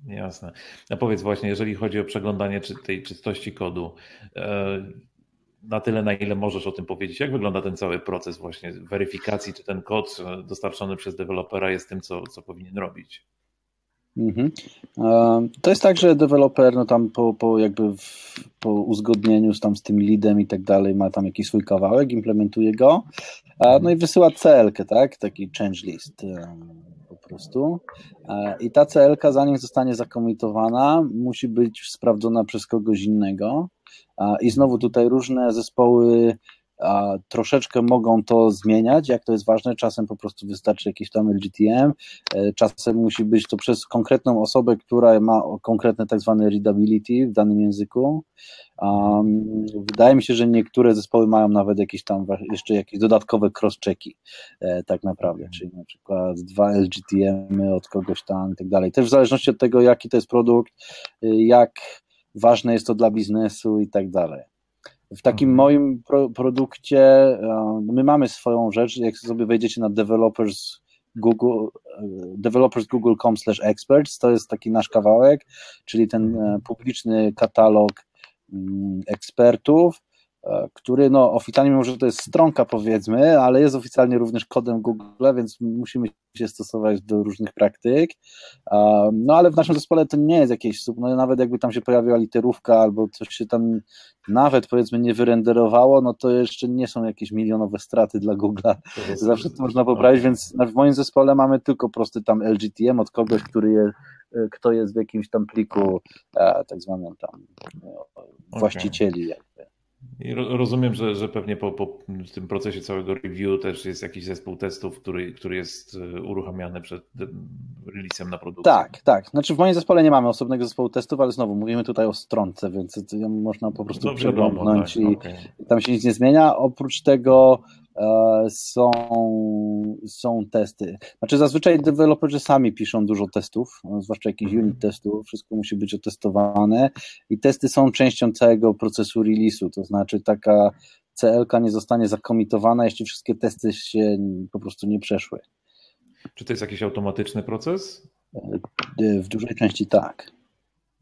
Jasne. A powiedz właśnie, jeżeli chodzi o przeglądanie tej czystości kodu, e, na tyle, na ile możesz o tym powiedzieć. Jak wygląda ten cały proces właśnie weryfikacji, czy ten kod e, dostarczony przez dewelopera jest tym, co, co powinien robić? Mhm. E, to jest tak, że deweloper no tam po, po jakby w, po uzgodnieniu z, tam z tym leadem i tak dalej ma tam jakiś swój kawałek, implementuje go, no i wysyła CLK, tak, taki change list e, po prostu. I ta CLK zanim zostanie zakomitowana musi być sprawdzona przez kogoś innego i znowu tutaj różne zespoły troszeczkę mogą to zmieniać, jak to jest ważne, czasem po prostu wystarczy jakiś tam LGTM, e, czasem musi być to przez konkretną osobę, która ma konkretne tak zwane readability w danym języku. Wydaje mi się, że niektóre zespoły mają nawet jakieś tam jeszcze jakieś dodatkowe cross-checki e, tak naprawdę, czyli na przykład dwa LGTM od kogoś tam i tak dalej. Też w zależności od tego, jaki to jest produkt, e, jak ważne jest to dla biznesu i tak dalej. W takim mhm. moim pro, produkcie e, my mamy swoją rzecz, jak sobie wejdziecie na developers Google, e, developersgoogle.com experts, to jest taki nasz kawałek, czyli ten e, publiczny katalog mm, ekspertów, który no oficjalnie mimo, że to jest stronka powiedzmy, ale jest oficjalnie również kodem Google, więc musimy się stosować do różnych praktyk. E, no ale w naszym zespole to nie jest jakieś, no nawet jakby tam się pojawiła literówka albo coś się tam nawet powiedzmy nie wyrenderowało, no to jeszcze nie są jakieś milionowe straty dla Google'a. Zawsze to można poprawić, więc w moim zespole mamy tylko prosty tam LGTM od kogoś, który je, e, kto jest w jakimś tam pliku tak zwanym tam właścicieli. Okay. I rozumiem, że, że pewnie po, po tym procesie całego review też jest jakiś zespół testów, który, który jest e, uruchamiany przed releasem na produkcję. Tak, tak. Znaczy w moim zespole nie mamy osobnego zespołu testów, ale znowu mówimy tutaj o stronce, więc można po prostu no, przeglądnąć tak, i okay. tam się nic nie zmienia. Oprócz tego są, są testy. Znaczy zazwyczaj deweloperzy sami piszą dużo testów, zwłaszcza jakichś mhm. unit testów, wszystko musi być otestowane i testy są częścią całego procesu release'u, to znaczy taka CLK nie zostanie zakomitowana, jeśli wszystkie testy się po prostu nie przeszły. Czy to jest jakiś automatyczny proces? E, w dużej części tak.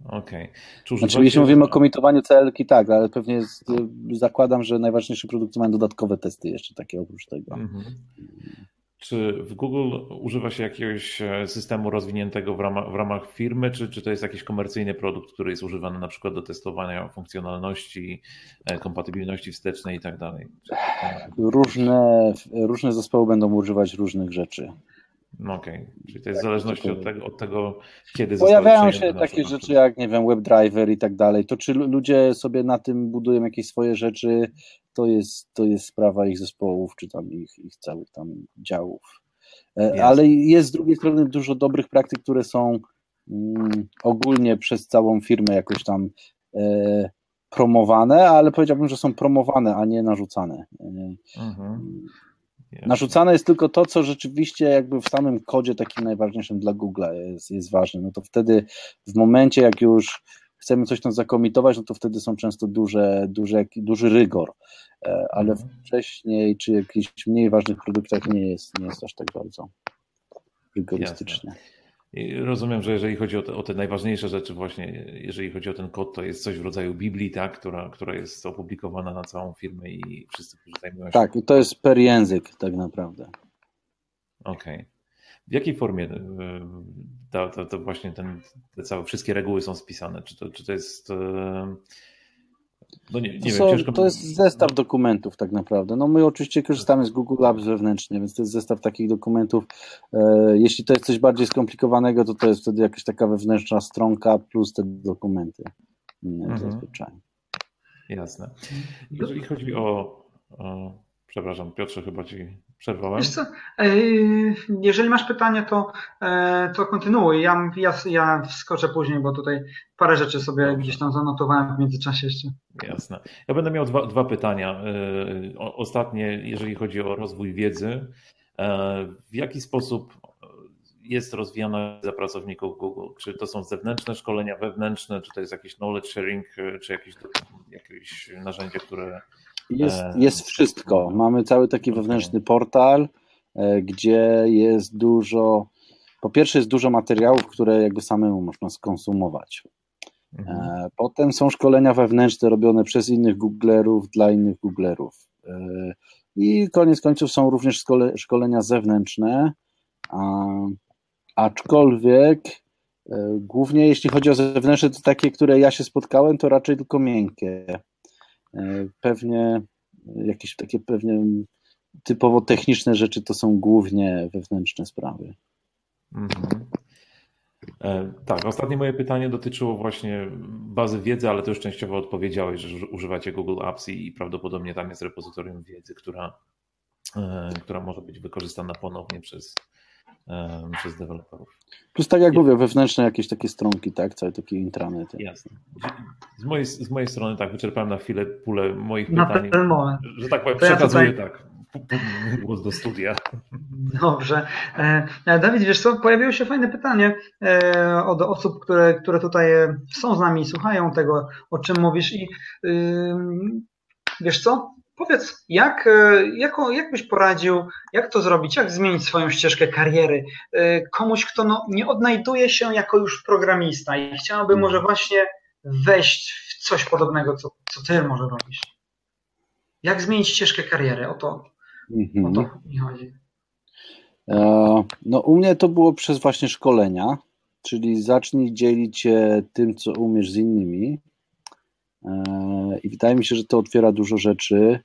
Okej. Okay. Znaczy, jeśli mówimy o komitowaniu CL-ki, tak, ale pewnie jest, zakładam, że najważniejsze produkty mają dodatkowe testy jeszcze takie oprócz tego. Mhm. Czy w Google używa się jakiegoś e, systemu rozwiniętego w ramach, w ramach firmy, czy, czy to jest jakiś komercyjny produkt, który jest używany na przykład do testowania funkcjonalności, e, kompatybilności wstecznej i tak dalej? Różne, różne zespoły będą używać różnych rzeczy. No okej, okay. czyli to jest w zależności od tego, od tego, kiedy Pojawiają się takie rzeczy jak, nie wiem, WebDriver i tak dalej. To czy ludzie sobie na tym budują jakieś swoje rzeczy, to jest, to jest sprawa ich zespołów, czy tam ich, ich całych tam działów. Yes. Ale jest z drugiej strony dużo dobrych praktyk, które są mm, ogólnie przez całą firmę jakoś tam e, promowane, ale powiedziałbym, że są promowane, a nie narzucane. Mhm. Narzucane jest tylko to, co rzeczywiście jakby w samym kodzie takim najważniejszym dla Google jest, jest ważne. No to wtedy w momencie, jak już chcemy coś tam zakomitować, no to wtedy są często duże, duże, duży rygor, e, ale mhm. wcześniej czy jakichś mniej ważnych produktach nie jest, nie jest aż tak bardzo rygorystycznie. Jasne. I rozumiem, że jeżeli chodzi o te, o te, najważniejsze rzeczy, właśnie jeżeli chodzi o ten kod, to jest coś w rodzaju Biblii, tak, która, która jest opublikowana na całą firmę i wszyscy, którzy zajmują się. Tak, i to jest per język, tak naprawdę. Okej. Okay. W jakiej formie e, to, to, to właśnie ten, te całe wszystkie reguły są spisane? Czy to, czy to jest e, no nie, nie to, wiem, są, ciężko... to jest zestaw dokumentów tak naprawdę. No my oczywiście korzystamy z Google Apps wewnętrznie, więc to jest zestaw takich dokumentów. E, jeśli to jest coś bardziej skomplikowanego, to to jest wtedy jakaś taka wewnętrzna stronka plus te dokumenty. Nie, mhm. zazwyczaj. Jasne. Jeżeli chodzi o, o, Przepraszam, Piotrze, chyba ci Przerwałem. Co, jeżeli masz pytanie, to, e, to kontynuuj. Ja, ja, ja wskoczę później, bo tutaj parę rzeczy sobie gdzieś tam zanotowałem w międzyczasie jeszcze. Jasne. Ja będę miał dwa, dwa pytania. E, ostatnie, jeżeli chodzi o rozwój wiedzy. E, w jaki sposób jest rozwijana za pracowników Google? Czy to są zewnętrzne szkolenia, wewnętrzne, czy to jest jakiś knowledge sharing, czy jakieś, jakieś narzędzie, które jest, e, jest wszystko. Mamy cały taki wewnętrzny portal, e, gdzie jest dużo. Po pierwsze, jest dużo materiałów, które jakby samemu można skonsumować. E, mhm. Potem są szkolenia wewnętrzne robione przez innych Googlerów dla innych Googlerów. I koniec końców są również szkole, szkolenia zewnętrzne, a, aczkolwiek głównie jeśli chodzi o zewnętrzne, to takie, które ja się spotkałem, to raczej tylko miękkie. E, pewnie jakieś takie pewnie typowo techniczne rzeczy to są głównie wewnętrzne sprawy. Mhm. E, tak, ostatnie moje pytanie dotyczyło właśnie bazy wiedzy, ale to już częściowo odpowiedziałeś, że używacie Google Apps i prawdopodobnie tam jest repozytorium wiedzy, która, e, która może być wykorzystana ponownie przez, przez deweloperów. Plus tak jak mówię, wewnętrzne jakieś takie stronki, tak, całe takie intranety. Jasne. Z mojej, z mojej strony tak, wyczerpałem na chwilę pulę moich na pytań. Ten moment. Że tak powiem, to przekazuję ja tutaj... tak głos do studia. Dobrze. E, Dawid, wiesz co, pojawiło się fajne pytanie e, od osób, które, które tutaj są z nami i słuchają tego, o czym mówisz i wiesz co, Powiedz, jak, e, jak, jak byś poradził, jak to zrobić, jak zmienić swoją ścieżkę kariery e, komuś, kto no, nie odnajduje się jako już programista i chciałby może mhm. właśnie wejść w coś podobnego, co, co ty może robisz? Jak zmienić ścieżkę kariery? O to, mhm. o to mi chodzi. E, no, u mnie to było przez właśnie szkolenia, czyli zacznij dzielić się tym, co umiesz z innymi. I wydaje mi się, że to otwiera dużo rzeczy.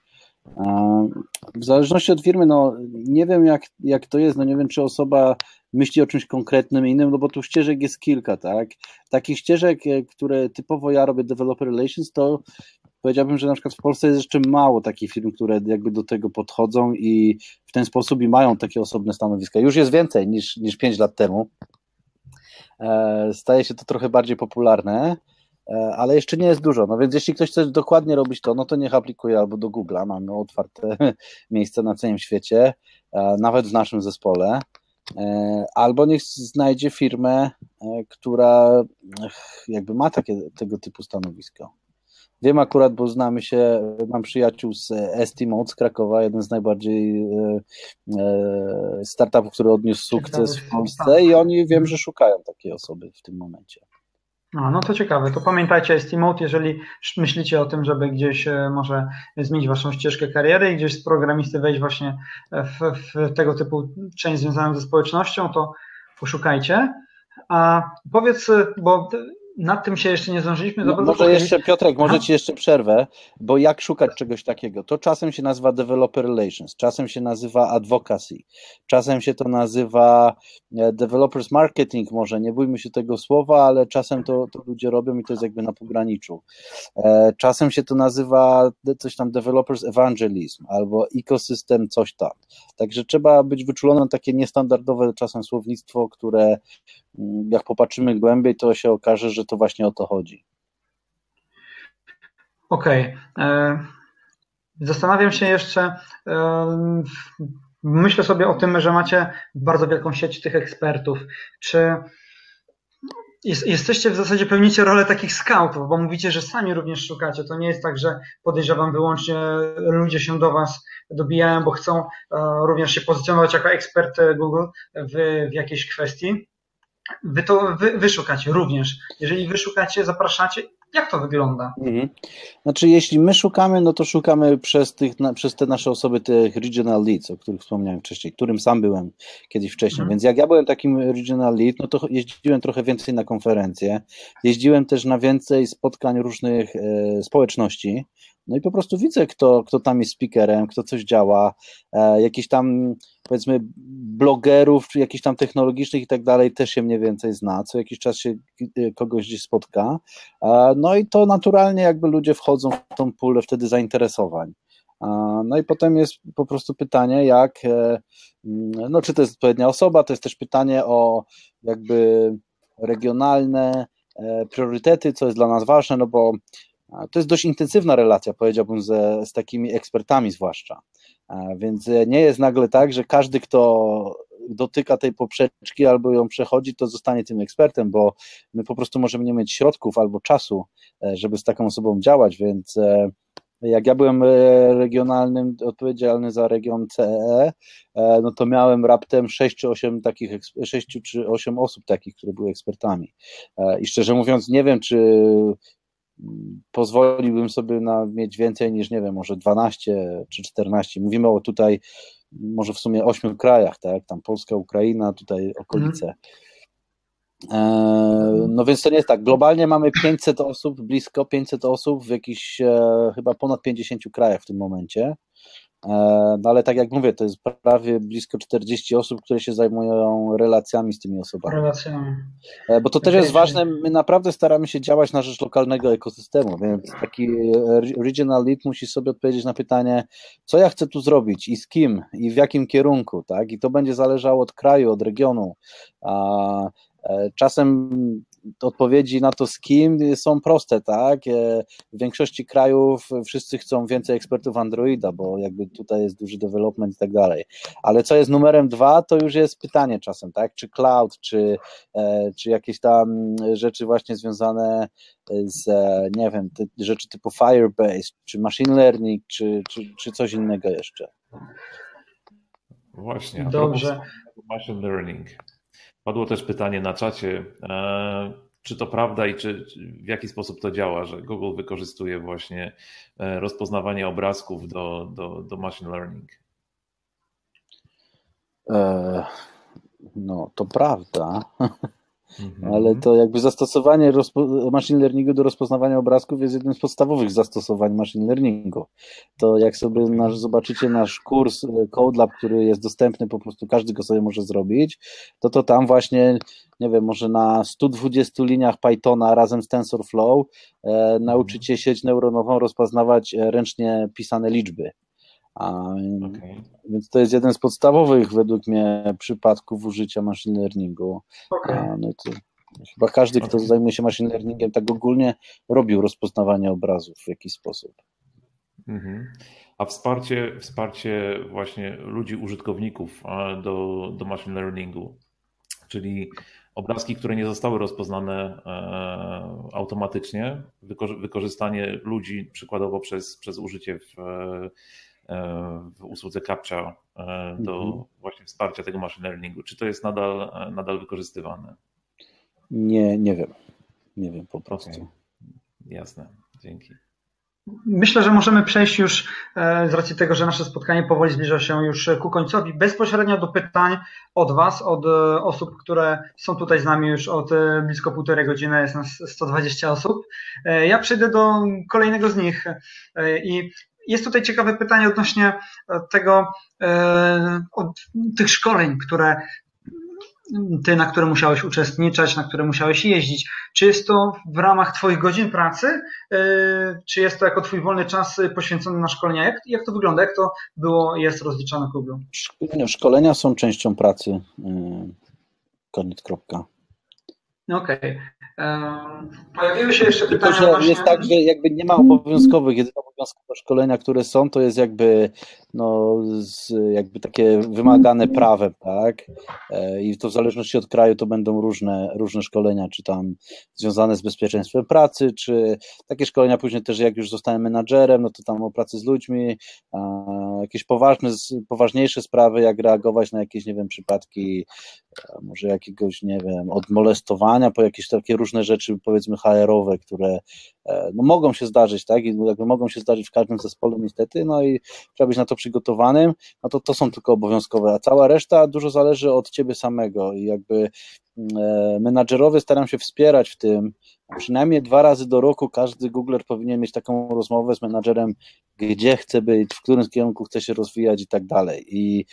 W zależności od firmy, no nie wiem jak, jak to jest, no nie wiem czy osoba myśli o czymś konkretnym innym, no bo tu ścieżek jest kilka, tak? Takich ścieżek, e, które typowo ja robię developer relations, to powiedziałbym, że na przykład w Polsce jest jeszcze mało takich firm, które jakby do tego podchodzą i w ten sposób i mają takie osobne stanowiska. Już jest więcej niż, niż 5 lat temu. E, staje się to trochę bardziej popularne. E, ale jeszcze nie jest dużo. No więc jeśli ktoś chce dokładnie robić to, no to niech aplikuje albo do Google'a, mamy otwarte (laughs) miejsce na całym świecie, e, nawet w naszym zespole, e, albo niech znajdzie firmę, która jakby ma takie, tego typu stanowisko. Wiem akurat, bo znamy się, mam przyjaciół z Estimate z Krakowa, jeden z najbardziej startupów, który odniósł sukces w Polsce i oni wiem, że szukają takiej osoby w tym momencie. A, no to ciekawe. To pamiętajcie Estimate, jeżeli myślicie o tym, żeby gdzieś e, może zmienić waszą ścieżkę kariery i gdzieś z programisty wejść właśnie w, w tego typu część związaną ze społecznością, to poszukajcie. A powiedz, bo nad tym się jeszcze nie zdążyliśmy. No, może jeszcze, Piotrek, może Ci jeszcze przerwę, bo jak szukać czegoś takiego? To czasem się nazywa developer relations, czasem się nazywa advocacy, czasem się to nazywa e, developers marketing, może nie bójmy się tego słowa, ale czasem to, to ludzie robią i to jest jakby na pograniczu. E, czasem się to nazywa coś tam developers evangelism albo ecosystem coś tam. Także trzeba być wyczulony na takie niestandardowe czasem słownictwo, które jak popatrzymy głębiej, to się okaże, że to właśnie o to chodzi. Okej. Okay. E, zastanawiam się jeszcze, e, myślę sobie o tym, że macie bardzo wielką sieć tych ekspertów. Czy jesteście w zasadzie pełnicie rolę takich scoutów, bo mówicie, że sami również szukacie. To nie jest tak, że podejrzewam wyłącznie ludzie się do Was dobijają, bo chcą e, również się pozycjonować jako ekspert Google w, w jakiejś kwestii. Wy to wy, wy szukacie również. Jeżeli wy szukacie, zapraszacie, jak to wygląda? Mhm. Znaczy, jeśli my szukamy, no to szukamy przez, tych, na, przez te nasze osoby, tych regional leads, o których wspomniałem wcześniej, którym sam byłem kiedyś wcześniej. Mhm. Więc jak ja byłem takim regional lead, no to jeździłem trochę więcej na konferencje. Jeździłem też na więcej spotkań różnych e, społeczności. No i po prostu widzę, kto, kto tam jest speakerem, kto coś działa, e, jakiś tam powiedzmy blogerów, czy jakichś tam technologicznych i tak dalej też się mniej więcej zna, co jakiś czas się e, kogoś gdzieś spotka, e, no i to naturalnie jakby ludzie wchodzą w tą pulę wtedy zainteresowań. No i potem jest po prostu pytanie, jak, no czy to jest odpowiednia osoba, to jest też pytanie o jakby regionalne priorytety, co jest dla nas ważne, no bo to jest dość intensywna relacja, powiedziałbym, ze, z takimi ekspertami zwłaszcza. Więc nie jest nagle tak, że każdy, kto dotyka tej poprzeczki albo ją przechodzi, to zostanie tym ekspertem, bo my po prostu możemy nie mieć środków albo czasu, e, żeby z taką osobą działać, więc e, jak ja byłem e, regionalnym, odpowiedzialny za region CE, no to miałem raptem 6 czy 8 takich, 6 czy 8 osób takich, które były ekspertami. I szczerze mówiąc, nie wiem, czy pozwoliłbym sobie na mieć więcej niż, nie wiem, może 12 czy 14. Mówimy o tutaj może w sumie ośmiu krajach, tak? Tam Polska, Ukraina, tutaj okolice. Mhm. No więc to nie jest tak. Globalnie mamy 500 osób, blisko 500 osób w jakichś e, chyba ponad 50 krajach w tym momencie. E, no ale tak jak mówię, to jest prawie blisko 40 osób, które się zajmują relacjami z tymi osobami. Relacjami. E, bo to też jest ważne, my naprawdę staramy się działać na rzecz lokalnego ekosystemu, więc taki regional lead musi sobie odpowiedzieć na pytanie, co ja chcę tu zrobić i z kim i w jakim kierunku, tak? I to będzie zależało od kraju, od regionu. E, czasem odpowiedzi na to z kim są proste, tak? E, w większości krajów wszyscy chcą więcej ekspertów Androida, bo jakby tutaj jest duży development i tak dalej. Ale co jest numerem dwa, to już jest pytanie czasem, tak? Czy cloud, czy, e, czy jakieś tam rzeczy właśnie związane z, nie wiem, rzeczy typu Firebase, czy machine learning, czy, czy, czy coś innego jeszcze. Właśnie. Dobrze. Machine learning. Padło też pytanie na czacie, e, czy to prawda i czy, w jaki sposób to działa, że Google wykorzystuje właśnie e, rozpoznawanie obrazków do, do, do machine learning? E, no, to prawda. (laughs) Mhm. Ale to jakby zastosowanie machine learningu do rozpoznawania obrazków jest jednym z podstawowych zastosowań machine learningu. To jak sobie nasz, zobaczycie nasz kurs e, CodeLab, który jest dostępny, po prostu każdy go sobie może zrobić, to to tam właśnie, nie wiem, może na 120 liniach Pythona razem z TensorFlow e, nauczycie sieć neuronową rozpoznawać e, ręcznie pisane liczby. Okay. Więc to jest jeden z podstawowych według mnie przypadków użycia machine learningu. Okay. No to chyba każdy, kto okay. zajmuje się machine learningiem, tak ogólnie robił rozpoznawanie obrazów w jakiś sposób. Mhm. A wsparcie, wsparcie właśnie ludzi, użytkowników do, do machine learningu, czyli obrazki, które nie zostały rozpoznane e, automatycznie, wykorzystanie ludzi przykładowo przez, przez użycie w w usłudze CAPTCHA e, do mhm. właśnie wsparcia tego machine learningu. Czy to jest nadal, nadal wykorzystywane? Nie, nie wiem. Nie wiem po prostu. Okay. Jasne, dzięki. Myślę, że możemy przejść już e, z racji tego, że nasze spotkanie powoli zbliża się już ku końcowi, bezpośrednio do pytań od Was, od e, osób, które są tutaj z nami już od blisko półtorej godziny, jest nas 120 osób. Ja przejdę do kolejnego z nich i jest tutaj ciekawe pytanie odnośnie e, tego, e, od tych szkoleń, które ty, na które musiałeś uczestniczyć, na które musiałeś jeździć. Czy jest to w ramach Twoich godzin pracy, e, czy jest to jako Twój wolny czas poświęcony na szkolenia? Jak, jak to wygląda? Jak to było jest rozliczane Google? Szkolenia są częścią pracy. Koniec, kropka. Okej. Okay. Pojawiły się jeszcze pytania. Tylko, że właśnie... jest tak, że jakby nie ma obowiązkowych, jedyne obowiązkowe szkolenia, które są, to jest jakby no, jakby takie wymagane prawem, tak? E, I to w zależności od kraju to będą różne, różne szkolenia, czy tam związane z bezpieczeństwem pracy, czy takie szkolenia później też jak już zostałem menadżerem, no to tam o pracy z ludźmi, jakieś poważne, poważniejsze sprawy, jak reagować na jakieś, nie wiem, przypadki może jakiegoś, nie wiem, od molestowania po jakieś takie różne rzeczy, powiedzmy HR-owe, które e, no, mogą się zdarzyć, tak, i jakby mogą się zdarzyć w każdym zespole niestety, no i trzeba być na to przygotowanym, no to to są tylko obowiązkowe, a cała reszta dużo zależy od ciebie samego. I jakby menadżerowie staram się wspierać w tym, przynajmniej dwa razy do roku każdy Googler powinien mieć taką rozmowę z menadżerem, gdzie chce być, w którym kierunku chce się rozwijać i tak dalej. I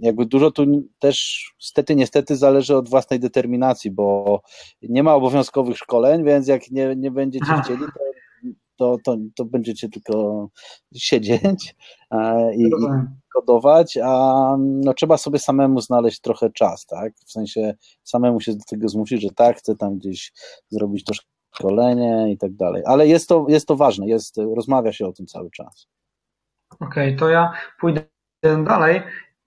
jakby dużo tu też stety, niestety zależy od własnej determinacji, bo nie ma obowiązkowych szkoleń, więc jak nie, nie będziecie Aha. chcieli, to to, to, to będziecie tylko siedzieć i, i kodować, a no, trzeba sobie samemu znaleźć trochę czas, tak? W sensie samemu się do tego zmusić, że tak, chcę tam gdzieś zrobić to szkolenie i tak dalej. Ale jest to, jest to ważne, jest, rozmawia się o tym cały czas. Okej, okay, to ja pójdę dalej.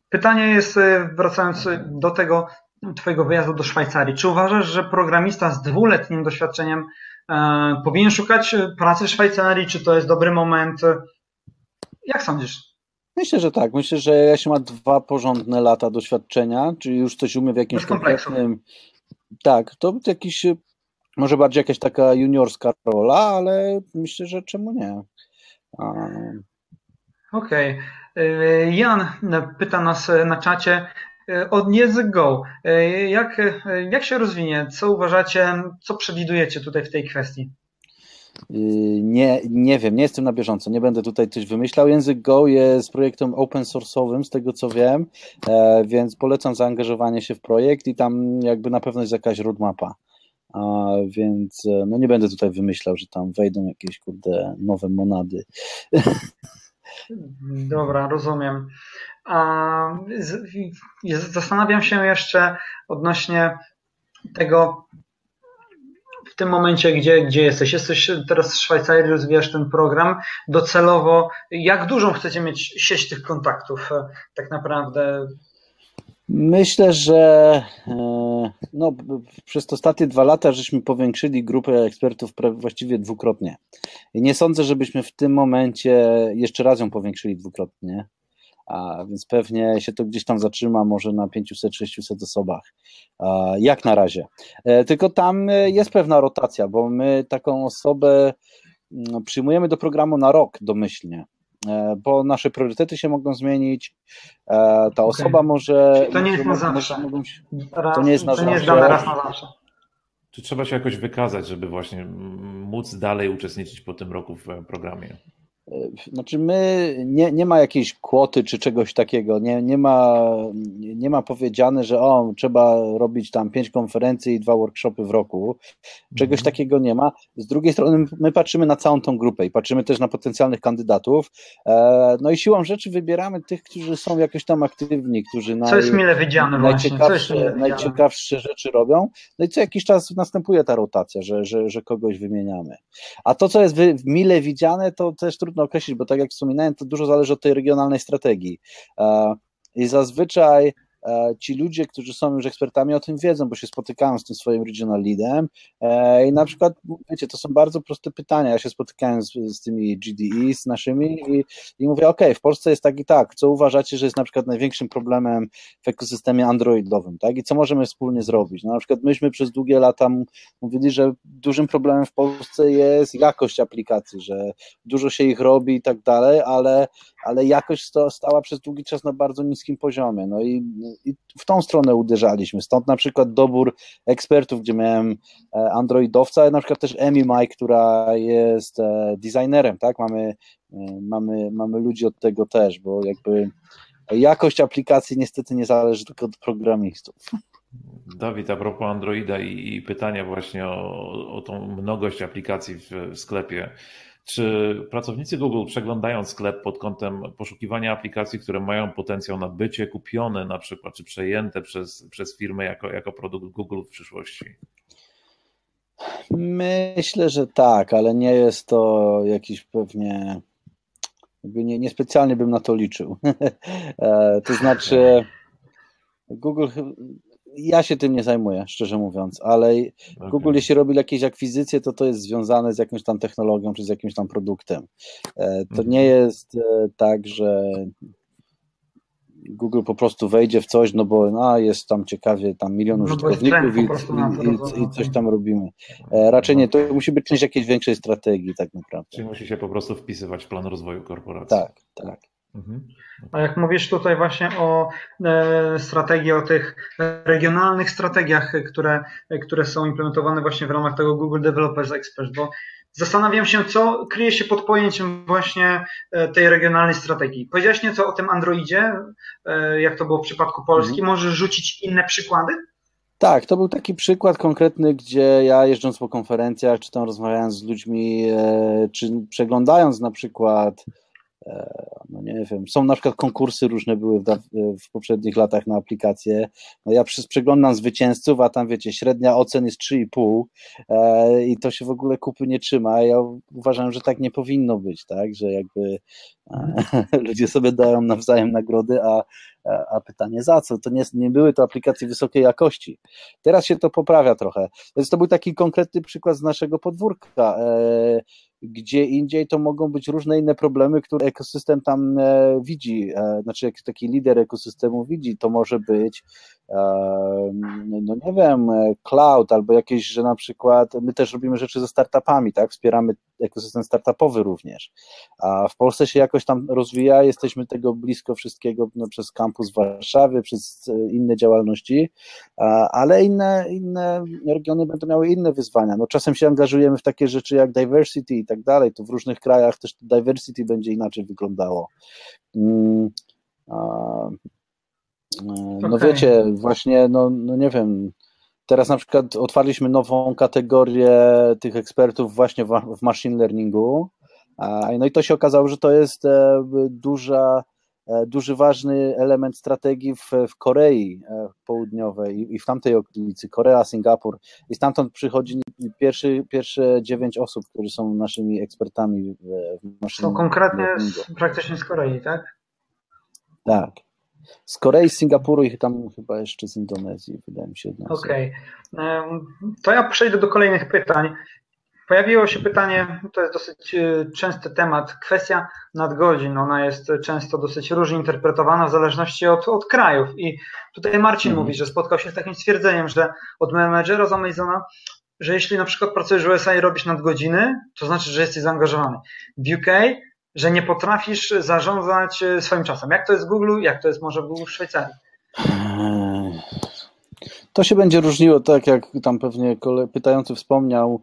Pytanie jest, e, wracając do tego Twojego wyjazdu do Szwajcarii. Czy uważasz, że programista z dwuletnim doświadczeniem e, powinien szukać pracy w Szwajcarii? Czy to jest dobry moment? Jak sądzisz? Myślę, że tak. Myślę, że jeśli ma dwa porządne lata doświadczenia, czy już coś umie w jakimś konkretnym. Tak, to jakiś, może bardziej jakaś taka juniorska rola, ale myślę, że czemu nie. Okej. Okay. Jan pyta nas na czacie od Język Go. Jak, jak się rozwinie? Co uważacie, co przewidujecie tutaj w tej kwestii? Yy, nie, nie wiem, nie jestem na bieżąco, nie będę tutaj coś wymyślał. Język Go jest projektem open source'owym, z tego co wiem, e, więc polecam zaangażowanie się w projekt i tam jakby na pewno jest jakaś roadmapa. Więc e, no nie będę tutaj wymyślał, że tam wejdą jakieś kurde nowe monady. Dobra, rozumiem. Zastanawiam się jeszcze odnośnie tego, w tym momencie, gdzie, gdzie jesteś? Jesteś teraz w Szwajcarii, rozwijasz ten program. Docelowo, jak dużą chcecie mieć sieć tych kontaktów e, tak naprawdę? Myślę, że e, no, przez ostatnie dwa lata żeśmy powiększyli grupę ekspertów właściwie dwukrotnie. I nie sądzę, żebyśmy w tym momencie jeszcze raz ją powiększyli dwukrotnie a więc pewnie się to gdzieś tam zatrzyma może na 500-600 osobach, jak na razie. E, tylko tam e, jest pewna rotacja, bo my taką osobę mm, przyjmujemy do programu na rok domyślnie, e, bo nasze priorytety się mogą zmienić, ta osoba okay. może... to nie jest na zawsze. Mogą, to nie jest na to nie jest dane raz na zawsze. Czy trzeba się jakoś wykazać, żeby właśnie móc dalej uczestniczyć po tym roku w programie? Znaczy my, nie, nie ma jakiejś kwoty czy czegoś takiego, nie, nie, ma, nie ma powiedziane, że o, trzeba robić tam pięć konferencji i dwa workshopy w roku, czegoś mhm. takiego nie ma. Z drugiej strony my patrzymy na całą tą grupę i patrzymy też na potencjalnych kandydatów, e, no i siłą rzeczy wybieramy tych, którzy są jakoś tam aktywni, którzy naj, co jest mile widziane najciekawsze, mile najciekawsze rzeczy robią, no i co jakiś czas następuje ta rotacja, że, że, że kogoś wymieniamy. A to, co jest mile widziane, to też trudno trudno określić, bo tak jak wspominałem, to dużo zależy od tej regionalnej strategii. E, I zazwyczaj ci ludzie, którzy są już ekspertami o tym wiedzą, bo się spotykałem z tym swoim regional leadem. E, i na przykład, wiecie, to są bardzo proste pytania, ja się spotykałem z, z tymi GDE, z naszymi i, i mówię, ok, w Polsce jest tak i tak, co uważacie, że jest na przykład największym problemem w ekosystemie androidowym, tak, i co możemy wspólnie zrobić, no na przykład myśmy przez długie lata mówili, że dużym problemem w Polsce jest jakość aplikacji, że dużo się ich robi i tak dalej, ale, ale jakość stała przez długi czas na bardzo niskim poziomie, no i i w tą stronę uderzaliśmy. Stąd na przykład dobór ekspertów, gdzie miałem e, androidowca, ale na przykład też Emi Mike, która jest e, designerem, tak? Mamy, e, mamy, mamy ludzi od tego też, bo jakby jakość aplikacji niestety nie zależy tylko od programistów. Dawid, a propos Androida i, i pytania właśnie o, o tą mnogość aplikacji w, w sklepie. Czy pracownicy Google przeglądają sklep pod kątem poszukiwania aplikacji, które mają potencjał na bycie kupione na przykład, czy przejęte przez, przez firmę jako, jako produkt Google w przyszłości? Myślę, że tak, ale nie jest to jakiś pewnie. Nie, niespecjalnie bym na to liczył. (laughs) E, to znaczy, Google ja się tym nie zajmuję, szczerze mówiąc, ale okay. Google, jeśli robi jakieś akwizycje, to to jest związane z jakąś tam technologią czy z jakimś tam produktem. E, to nie mhm. jest e, tak, że Google po prostu wejdzie w coś, no bo no, jest tam ciekawie, tam milion no użytkowników i, i, i, coś tam robimy. E, raczej nie, to musi być część jakiejś większej strategii tak naprawdę. Czyli musi się po prostu wpisywać w plan rozwoju korporacji. Tak, tak. Mhm. A jak mówisz tutaj właśnie o e, strategii, o tych regionalnych strategiach, które, które są implementowane właśnie w ramach tego Google Developers Expert, bo zastanawiam się, co kryje się pod pojęciem właśnie e, tej regionalnej strategii. Powiedziałeś nieco o tym Androidzie, e, jak to było w przypadku Polski. Mhm. Możesz rzucić inne przykłady? Tak, to był taki przykład konkretny, gdzie ja jeżdżąc po konferencjach, czy tam rozmawiając z ludźmi, czy przeglądając na przykład no nie wiem, są na przykład konkursy różne były w, w poprzednich latach na aplikacje. No ja przeglądam zwycięzców, a tam wiecie, średnia ocen jest 3,5 e, i to się w ogóle kupy nie trzyma. Ja uważam, że tak nie powinno być, tak, że jakby e, (laughs) ludzie sobie dają nawzajem nagrody, a, a pytanie za co? To nie, nie były to aplikacje wysokiej jakości. Teraz się to poprawia trochę. Więc to był taki konkretny przykład z naszego podwórka. E, gdzie indziej to mogą być różne inne problemy, które ekosystem tam e, widzi, e, znaczy jak taki lider ekosystemu widzi, to może być no nie wiem, cloud albo jakieś, że na przykład my też robimy rzeczy ze startupami, tak, wspieramy ekosystem startupowy również, a w Polsce się jakoś tam rozwija, jesteśmy tego blisko wszystkiego no, przez kampus w Warszawie, przez e, inne działalności, ale inne, inne regiony będą miały inne wyzwania, no czasem się angażujemy w takie rzeczy jak diversity i tak dalej, to w różnych krajach też diversity będzie inaczej wyglądało. Mm, no okay. wiecie, właśnie, no, no nie wiem, teraz na przykład otwarliśmy nową kategorię tych ekspertów właśnie w, machine learningu, no i to się okazało, że to jest e, duża, e, duży, ważny element strategii w, w Korei e, Południowej i w tamtej okolicy, Korea, Singapur i stamtąd przychodzi pierwszy, pierwsze dziewięć osób, którzy są naszymi ekspertami w, w machine Są konkretnie z, praktycznie z Korei, tak? Tak. Z Korei, z Singapuru i tam chyba jeszcze z Indonezji, wydaje mi się. Okej. Okay. To ja przejdę do kolejnych pytań. Pojawiło się pytanie, to jest dosyć e, częsty temat, kwestia nadgodzin. Ona jest często dosyć różnie interpretowana w zależności od, od krajów. I tutaj Marcin mhm. mówi, że spotkał się z takim stwierdzeniem, że od menedżera z Amazona, że jeśli na przykład pracujesz w USA i robisz nadgodziny, to znaczy, że jesteś zaangażowany. W UK że nie potrafisz zarządzać e, swoim czasem. Jak to jest w Google, jak to jest może w Google w Szwajcarii? To się będzie różniło, tak jak tam pewnie pytający wspomniał,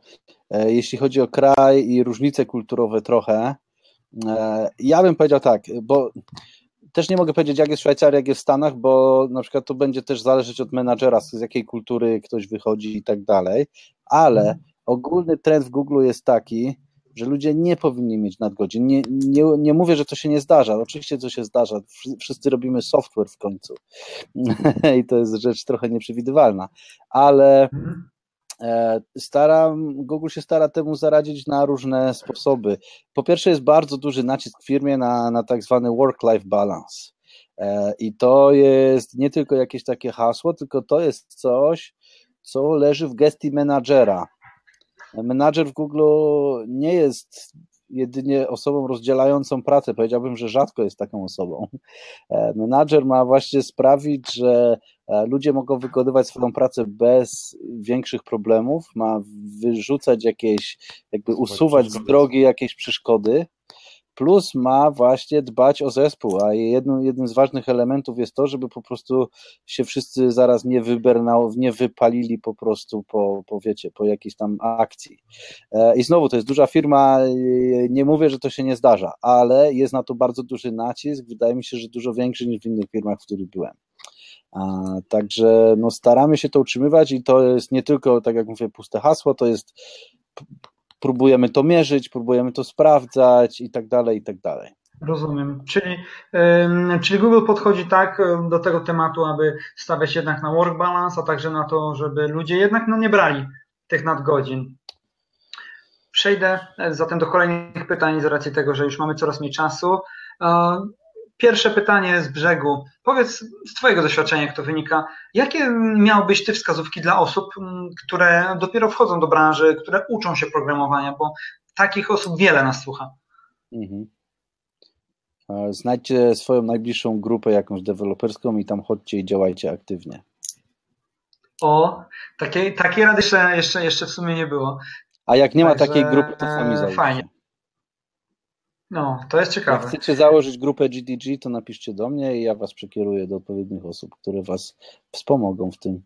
e, jeśli chodzi o kraj i różnice kulturowe trochę. E, ja bym powiedział tak, bo też nie mogę powiedzieć, jak jest w Szwajcarii, jak jest w Stanach, bo na przykład to będzie też zależeć od menadżera, z jakiej kultury ktoś wychodzi i tak dalej, ale mhm. ogólny trend w Google jest taki, że ludzie nie powinni mieć nadgodzin. Nie, nie, nie mówię, że to się nie zdarza. Oczywiście to się zdarza. Wszyscy robimy software w końcu. (laughs) I to jest rzecz trochę nieprzewidywalna. Ale e, staram, Google się stara temu zaradzić na różne sposoby. Po pierwsze jest bardzo duży nacisk w firmie na, na tak zwany work-life balance. E, I to jest nie tylko jakieś takie hasło, tylko to jest coś, co leży w gestii menadżera menadżer w Google nie jest jedynie osobą rozdzielającą pracę. Powiedziałbym, że rzadko jest taką osobą. E, menadżer ma właśnie sprawić, że e, ludzie mogą wykonywać swoją pracę bez większych problemów, ma wyrzucać jakieś, jakby usuwać z drogi jakieś przeszkody plus ma właśnie dbać o zespół, a jednym, jednym z ważnych elementów jest to, żeby po prostu się wszyscy zaraz nie wybernał, nie wypalili po prostu po, po wiecie, po jakiejś tam akcji. E, I znowu, to jest duża firma, e, nie mówię, że to się nie zdarza, ale jest na to bardzo duży nacisk, wydaje mi się, że dużo większy niż w innych firmach, w których byłem. A, także no, staramy się to utrzymywać i to jest nie tylko, tak jak mówię, puste hasło, to jest próbujemy to mierzyć, próbujemy to sprawdzać i tak dalej, i tak dalej. Rozumiem. Czyli, czyli Google podchodzi tak do tego tematu, aby stawiać jednak na work balance, a także na to, żeby ludzie jednak no, nie brali tych nadgodzin. Przejdę e, zatem do kolejnych pytań z racji tego, że już mamy coraz mniej czasu. E, Pierwsze pytanie z brzegu. Powiedz z Twojego doświadczenia, jak to wynika, jakie miałbyś Ty wskazówki dla osób, mm, które dopiero wchodzą do branży, które uczą się programowania, bo takich osób wiele nas słucha. Mhm. Znajdźcie swoją najbliższą grupę jakąś deweloperską i tam chodźcie i działajcie aktywnie. O, takiej, takiej rady jeszcze, jeszcze, jeszcze w sumie nie było. A jak nie Także, ma takiej grupy, to sami załóżcie. Fajnie. No, to jest ciekawe. Jak chcecie założyć grupę GDG, to napiszcie do mnie i ja was przekieruję do odpowiednich osób, które was wspomogą w tym.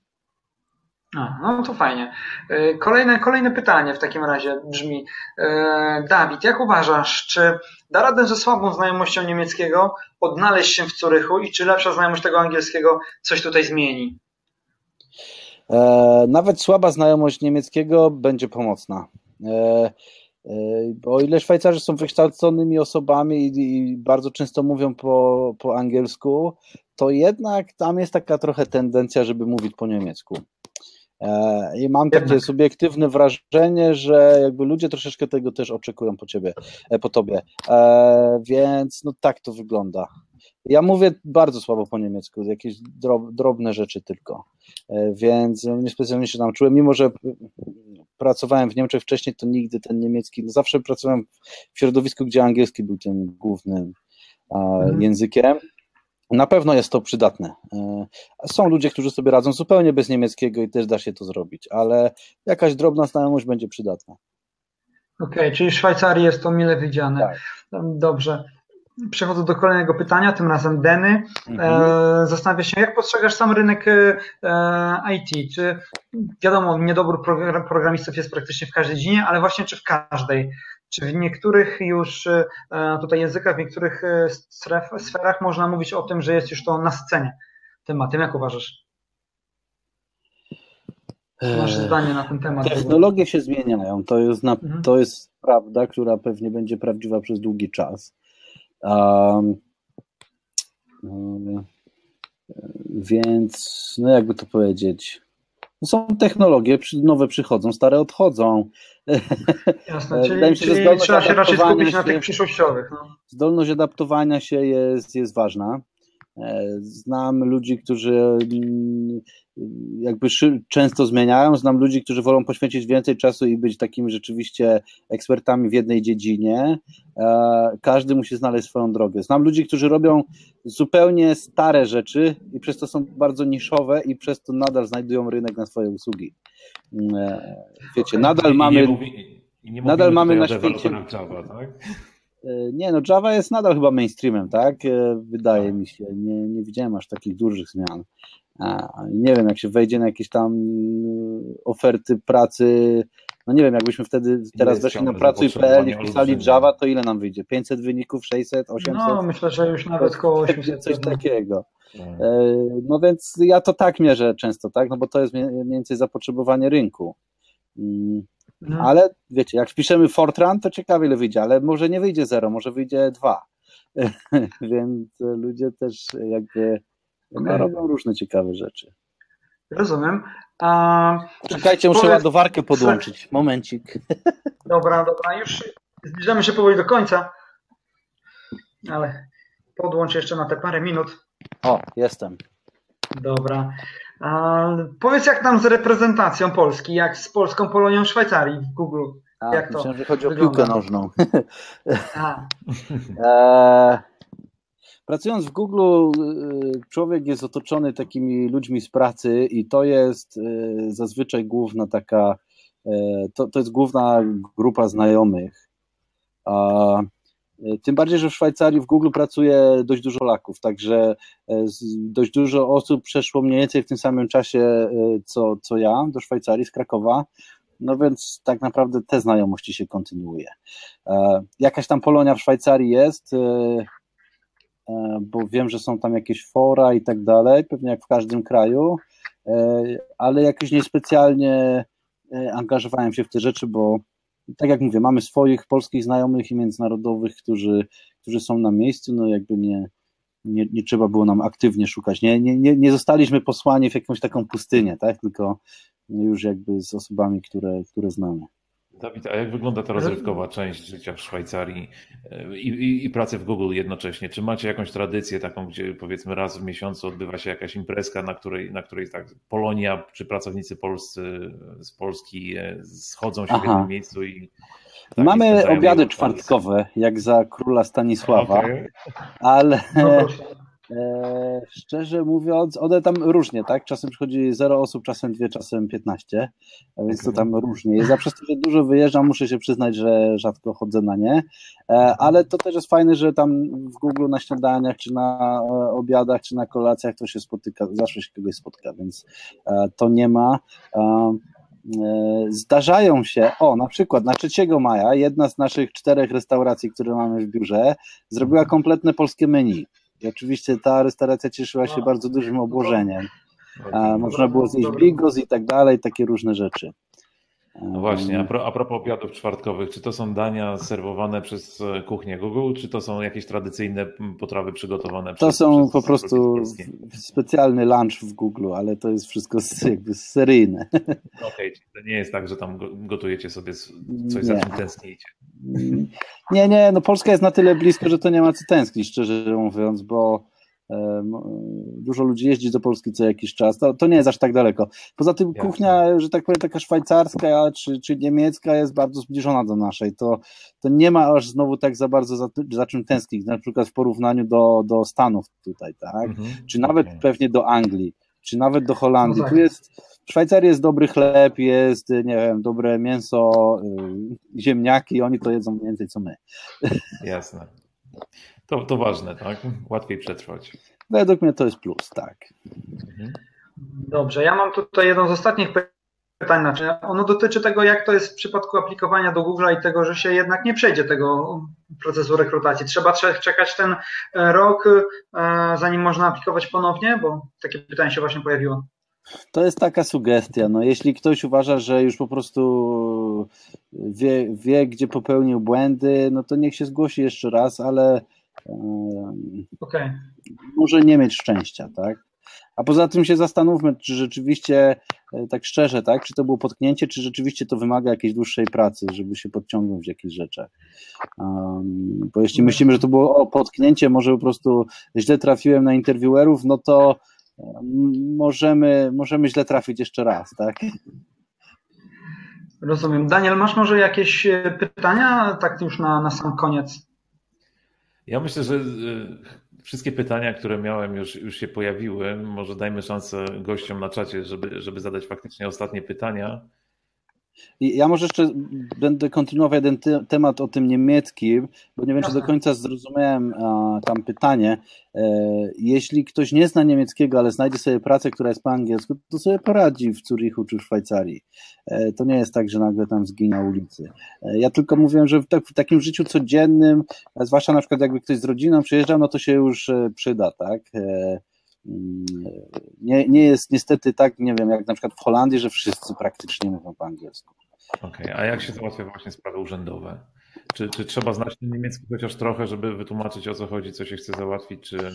A, no to fajnie. E, kolejne, kolejne pytanie w takim razie brzmi. E, Dawid, jak uważasz, czy da radę ze słabą znajomością niemieckiego odnaleźć się w Curychu i czy lepsza znajomość tego angielskiego coś tutaj zmieni? Nawet słaba znajomość niemieckiego będzie pomocna. O ile Szwajcarzy są wykształconymi osobami i, i, bardzo często mówią po, po angielsku, to jednak tam jest taka trochę tendencja, żeby mówić po niemiecku. E, I mam takie subiektywne wrażenie, że jakby ludzie troszeczkę tego też oczekują po ciebie, e, po tobie. E, więc no tak to wygląda. Ja mówię bardzo słabo po niemiecku, jakieś drobne rzeczy tylko, więc niespecjalnie się nauczyłem, mimo że pracowałem w Niemczech wcześniej, to nigdy ten niemiecki, no zawsze pracowałem w środowisku, gdzie angielski był tym głównym mhm. językiem. Na pewno jest to przydatne. E, są ludzie, którzy sobie radzą zupełnie bez niemieckiego i też da się to zrobić, ale jakaś drobna znajomość będzie przydatna. Okej, okay, czyli w Szwajcarii jest to mile widziane. Tak. Dobrze. Przechodzę do kolejnego pytania, tym razem Deny. Mhm. E, zastanawia się, jak postrzegasz sam rynek e, IT? Czy wiadomo, niedobór programistów jest praktycznie w każdej dziedzinie, ale właśnie czy w każdej? Czy w niektórych już e, tutaj językach, w niektórych e, sferach można mówić o tym, że jest już to na scenie tematem? Jak uważasz? Masz e, zdanie na ten temat? Technologie się zmieniają. To jest, na, mhm. to jest prawda, która pewnie będzie prawdziwa przez długi czas. Um, więc, no jakby to powiedzieć, są technologie, nowe przychodzą, stare odchodzą. Jasne, (laughs) czyli, mi się, czyli że trzeba się raczej skupić na tych przyszłościowych. No. Zdolność adaptowania się jest, jest ważna. E, znam ludzi, którzy mm, jakby często zmieniają. Znam ludzi, którzy wolą poświęcić więcej czasu i być takimi rzeczywiście ekspertami w jednej dziedzinie. E, każdy musi znaleźć swoją drogę. Znam ludzi, którzy robią zupełnie stare rzeczy i przez to są bardzo niszowe i przez to nadal znajdują rynek na swoje usługi. Mm, e, wiecie, nadal mamy. nadal mamy na świecie. Java, tak? E, nie, no Java jest nadal chyba mainstreamem, tak? Wydaje mi się. Nie, nie widziałem aż takich dużych zmian. Nie wiem, jak się wejdzie na jakieś tam y, oferty pracy, no nie wiem, jakbyśmy wtedy teraz weszli na pracuj.pl i wpisali Java, to ile nam wyjdzie? 500 wyników, 600, 800? No, myślę, że już nawet koło 800. Coś takiego. Tak. E, no więc ja to tak mierzę często, tak? No bo to jest mniej więcej zapotrzebowanie rynku. Mm, no. Ale wiecie, jak wpiszemy Fortran, to ciekawie ile wyjdzie, ale może nie wyjdzie 0, może wyjdzie 2. (laughs) Więc ludzie też jakby Okay. robią różne ciekawe rzeczy. Rozumiem. A, Czekajcie, muszę powiedz... ładowarkę podłączyć. (laughs) Momencik. Dobra, dobra, już zbliżamy się powoli do końca, ale podłącz jeszcze na te parę minut. O, jestem. Dobra. A, powiedz, jak tam z reprezentacją Polski, jak z polską Polonią Szwajcarii w Google? A, jak myślałem, to że chodzi wygląda? o piłkę nożną. (laughs) e, Pracując w Google, y, człowiek jest otoczony takimi ludźmi z pracy i to jest y, zazwyczaj główna taka, y, to, to jest główna grupa znajomych. A, tym bardziej, że w Szwajcarii w Google pracuje dość dużo laków, także dość dużo osób przeszło mniej więcej w tym samym czasie co, co ja do Szwajcarii z Krakowa. No więc tak naprawdę te znajomości się kontynuuje. Jakaś tam Polonia w Szwajcarii jest, E, bo wiem, że są tam jakieś fora i tak dalej, pewnie jak w każdym kraju, e, ale jakoś niespecjalnie e, angażowałem się w te rzeczy, bo tak jak mówię, mamy swoich polskich znajomych i międzynarodowych, którzy, którzy są na miejscu, no jakby nie, nie, nie trzeba było nam aktywnie szukać. Nie, nie, nie, nie zostaliśmy posłani w jakąś taką pustynię, tak? tylko już jakby z osobami, które, które znamy. Dawid, a jak wygląda ta rozrywkowa część życia w Szwajcarii e, i, i, i pracy w Google jednocześnie? Czy macie jakąś tradycję taką, gdzie powiedzmy raz w miesiącu odbywa się jakaś imprezka, na której, na której tak Polonia czy pracownicy polscy z Polski e, schodzą się Aha. w jednym miejscu i tak, Mamy obiady czwartkowe, jak za króla Stanisława, okay. ale no E, szczerze mówiąc, one tam różnie, tak? Czasem przychodzi 0 osób, czasem 2, czasem 15, a więc to tam różnie. Ja przez to, że dużo wyjeżdżam, muszę się przyznać, że rzadko chodzę na nie, e, ale to też jest fajne, że tam w Google na śniadaniach, czy na e, obiadach, czy na kolacjach to się spotyka, zawsze się kogoś spotka, więc to nie ma. Zdarzają się, o na przykład na 3 maja jedna z naszych czterech restauracji, które mamy w biurze, zrobiła kompletne polskie menu. I oczywiście ta restauracja cieszyła się bardzo dużym obłożeniem. A, można było zjeść bigos i tak dalej, takie różne rzeczy. No właśnie, a, pro, a propos obiadów czwartkowych, czy to są dania serwowane przez e, kuchnię Google, czy to są jakieś tradycyjne potrawy przygotowane to przez To są po prostu specjalny lunch w Google, ale to jest wszystko jakby seryjne. Okej, okay, to nie jest tak, że tam gotujecie sobie coś, za czym tęsknicie. Nie, nie, no Polska jest na tyle blisko, że to nie ma co tęsknić, szczerze mówiąc, bo Dużo ludzi jeździ do Polski co jakiś czas. To, to nie jest aż tak daleko. Poza tym Jasne. kuchnia, że tak powiem, taka szwajcarska czy, czy niemiecka jest bardzo zbliżona do naszej. To, to nie ma aż znowu tak za bardzo za, za czym tęsknić, na przykład w porównaniu do, do Stanów tutaj, tak? Mhm. Czy nawet okay. pewnie do Anglii, czy nawet do Holandii. No tak. Tu jest w Szwajcarii jest dobry chleb, jest, nie wiem, dobre mięso, yy, ziemniaki, oni to jedzą więcej co my. Jasne. To, to ważne, tak? Łatwiej przetrwać. Według mnie to jest plus, tak. Mhm. Dobrze, ja mam tutaj jedno z ostatnich pytań. Znaczy ono dotyczy tego, jak to jest w przypadku aplikowania do Google i tego, że się jednak nie przejdzie tego procesu rekrutacji. Trzeba czekać ten e, rok, e, zanim można aplikować ponownie, bo takie pytanie się właśnie pojawiło. To jest taka sugestia. No, jeśli ktoś uważa, że już po prostu wie, wie, gdzie popełnił błędy, no to niech się zgłosi jeszcze raz, ale okay. może nie mieć szczęścia, tak? A poza tym się zastanówmy, czy rzeczywiście, e, tak szczerze, tak, czy to było potknięcie, czy rzeczywiście to wymaga jakiejś dłuższej pracy, żeby się podciągnąć w jakichś rzeczach. Um, bo jeśli myślimy, że to było o, potknięcie, może po prostu źle trafiłem na interwiewerów, no to możemy, możemy źle trafić jeszcze raz, tak? Rozumiem. Daniel, masz może jakieś e, pytania, tak już na, na sam koniec? Ja myślę, że e, wszystkie pytania, które miałem, już, już się pojawiły. Może dajmy szansę gościom na czacie, żeby, żeby zadać faktycznie ostatnie pytania. Ja może jeszcze będę kontynuował jeden te temat o tym niemieckim, bo nie wiem, czy do końca zrozumiałem a, tam pytanie. E, jeśli ktoś nie zna niemieckiego, ale znajdzie sobie pracę, która jest po angielsku, to sobie poradzi w Zurichu czy w Szwajcarii. E, to nie jest tak, że nagle tam zginie na ulicy. E, ja tylko mówię, że w, tak, w takim życiu codziennym, zwłaszcza na przykład jakby ktoś z rodziną przyjeżdżał, no to się już e, przyda, tak? Mm, nie, nie jest niestety tak, nie wiem, jak na przykład w Holandii, że wszyscy praktycznie mówią po angielsku. Okej, okay. a jak się załatwia właśnie sprawy urzędowe? Czy, czy trzeba znać niemiecki chociaż trochę, żeby wytłumaczyć o co chodzi, co się chce załatwić, czy...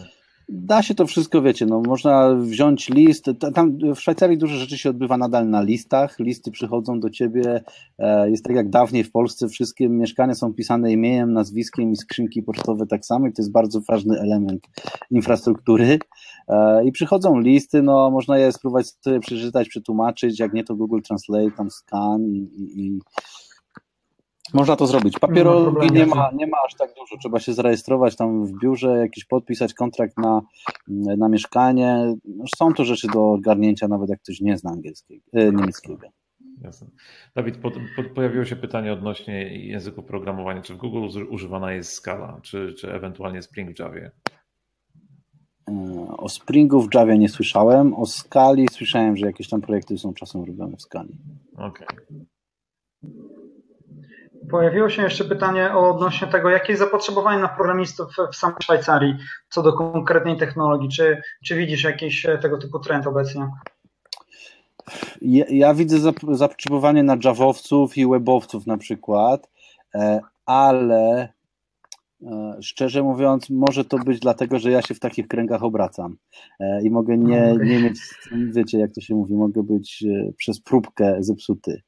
Da się to wszystko, wiecie, no można wziąć list, tam w Szwajcarii dużo rzeczy się odbywa nadal na listach, listy przychodzą do ciebie, e, jest tak jak dawniej w Polsce, wszystkie mieszkania są pisane imieniem, nazwiskiem i skrzynki pocztowe tak samo i to jest bardzo ważny element infrastruktury. E, i przychodzą listy, no można je spróbować sobie przeczytać, przetłumaczyć, jak nie to Google Translate, tam scan i, i, i można to zrobić. Papierologii nie ma, nie ma aż tak dużo. Trzeba się zarejestrować tam w biurze, jakiś podpisać kontrakt na, na mieszkanie. Są to rzeczy do ogarnięcia, nawet jak ktoś nie zna angielskiego, e, niemieckiego. Jasne. Dawid, pod, pod, pojawiło się pytanie odnośnie języków programowania. Czy w Google używana jest Scala, czy, czy ewentualnie Spring w Javie? E, o Springu w Javie nie słyszałem. O Skali słyszałem, że jakieś tam projekty są czasem robione w Skali. Okej. Okay. Pojawiło się jeszcze pytanie odnośnie tego, jakie jest zapotrzebowanie na programistów w samej Szwajcarii co do konkretnej technologii. Czy, czy widzisz jakiś e, tego typu trend obecnie? Ja, ja widzę zapotrzebowanie na Javowców i webowców na przykład, e, ale e, szczerze mówiąc, może to być dlatego, że ja się w takich kręgach obracam i mogę nie, nie mieć, wiecie, jak to się mówi, mogę być przez próbkę zepsuty.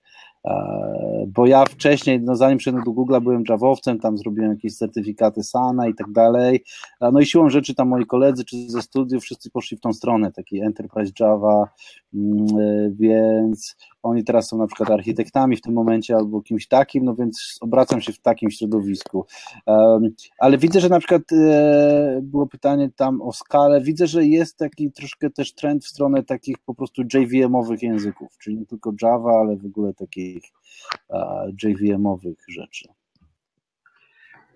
E, bo ja wcześniej, no zanim przyszedłem do Google, byłem Javowcem, tam zrobiłem jakieś certyfikaty SANA i tak dalej. E, no i siłą rzeczy tam moi koledzy czy ze studiów wszyscy poszli w tą stronę, taki Enterprise Java, mm, e, więc oni teraz są na przykład architektami w tym momencie albo kimś takim, no więc obracam się w takim środowisku. Ale widzę, że na przykład było pytanie tam o skalę, widzę, że jest taki troszkę też trend w stronę takich po prostu JVM-owych języków, czyli nie tylko Java, ale w ogóle takich JVM-owych rzeczy.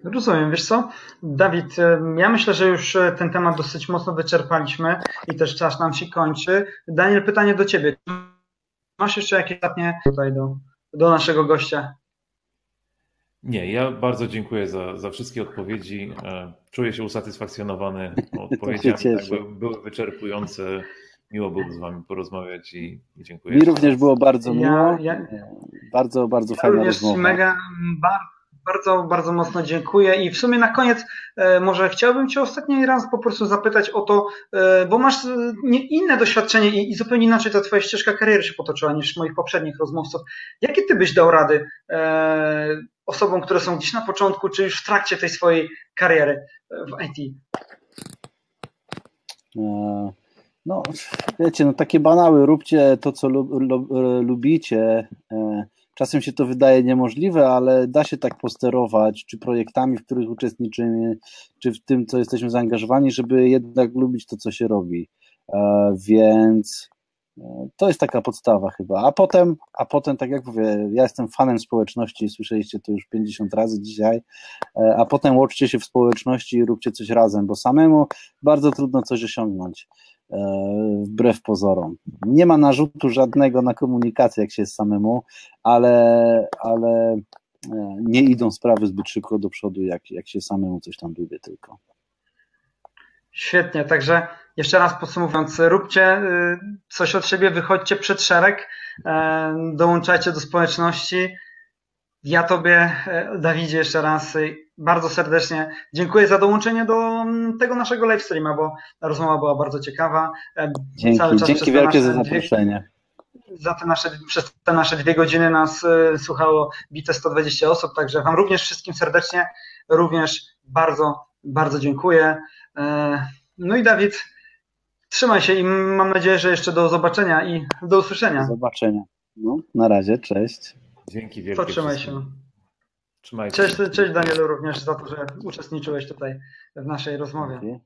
Rozumiem, wiesz co? Dawid, ja myślę, że już ten temat dosyć mocno wyczerpaliśmy i też czas nam się kończy. Daniel, pytanie do Ciebie. Masz jeszcze jakieś ostatnie tutaj do, do naszego gościa? Nie, ja bardzo dziękuję za, za wszystkie odpowiedzi. E, czuję się usatysfakcjonowany (laughs) odpowiedziami. Tak, były wyczerpujące. Miło było z Wami porozmawiać i, i dziękuję. Mi również było bardzo miło. Ja, ja, bardzo, bardzo ja fajna rozmowa. Mega, bardzo, bardzo mocno dziękuję i w sumie na koniec e, może chciałbym Cię ostatni raz po prostu zapytać o to, e, bo masz e, inne doświadczenie i, i zupełnie inaczej ta Twoja ścieżka kariery się potoczyła niż moich poprzednich rozmówców. Jakie Ty byś dał rady osobom, które są gdzieś na początku, czy już w trakcie tej swojej kariery w IT? No, wiecie, no takie banały, róbcie to, co lubicie. Czasem się to wydaje niemożliwe, ale da się tak posterować, czy projektami, w których uczestniczymy, czy w tym, co jesteśmy zaangażowani, żeby jednak lubić to, co się robi. E, więc e, to jest taka podstawa chyba. A potem, a potem, tak jak mówię, ja jestem fanem społeczności, słyszeliście to już 50 razy dzisiaj, e, a potem łączcie się w społeczności i róbcie coś razem, bo samemu bardzo trudno coś osiągnąć. E, wbrew pozorom. Nie ma narzutu żadnego na komunikację, jak się jest samemu, ale, ale e, nie idą sprawy zbyt szybko do przodu, jak, jak się samemu coś tam lubię tylko. Świetnie, także jeszcze raz podsumowując, róbcie y, coś od siebie, wychodźcie przed szereg, e, dołączajcie do społeczności. Ja Tobie, Dawidzie, jeszcze raz bardzo serdecznie dziękuję za dołączenie do mm, tego naszego live streama, bo rozmowa była bardzo ciekawa. E, dzięki, Cały czas dzięki wielkie za zaproszenie. Za te nasze, przez te nasze dwie godziny nas słuchało bite 120 osób, także Wam również wszystkim serdecznie, również bardzo, bardzo dziękuję. E, no i Dawid, trzymaj się i mam nadzieję, że jeszcze do zobaczenia i do usłyszenia. Do zobaczenia. No, na razie, cześć. Dzięki wielkie. To trzymaj się. Trzymajcie. Cześć, cześć Danielu również za to, że uczestniczyłeś tutaj w naszej rozmowie.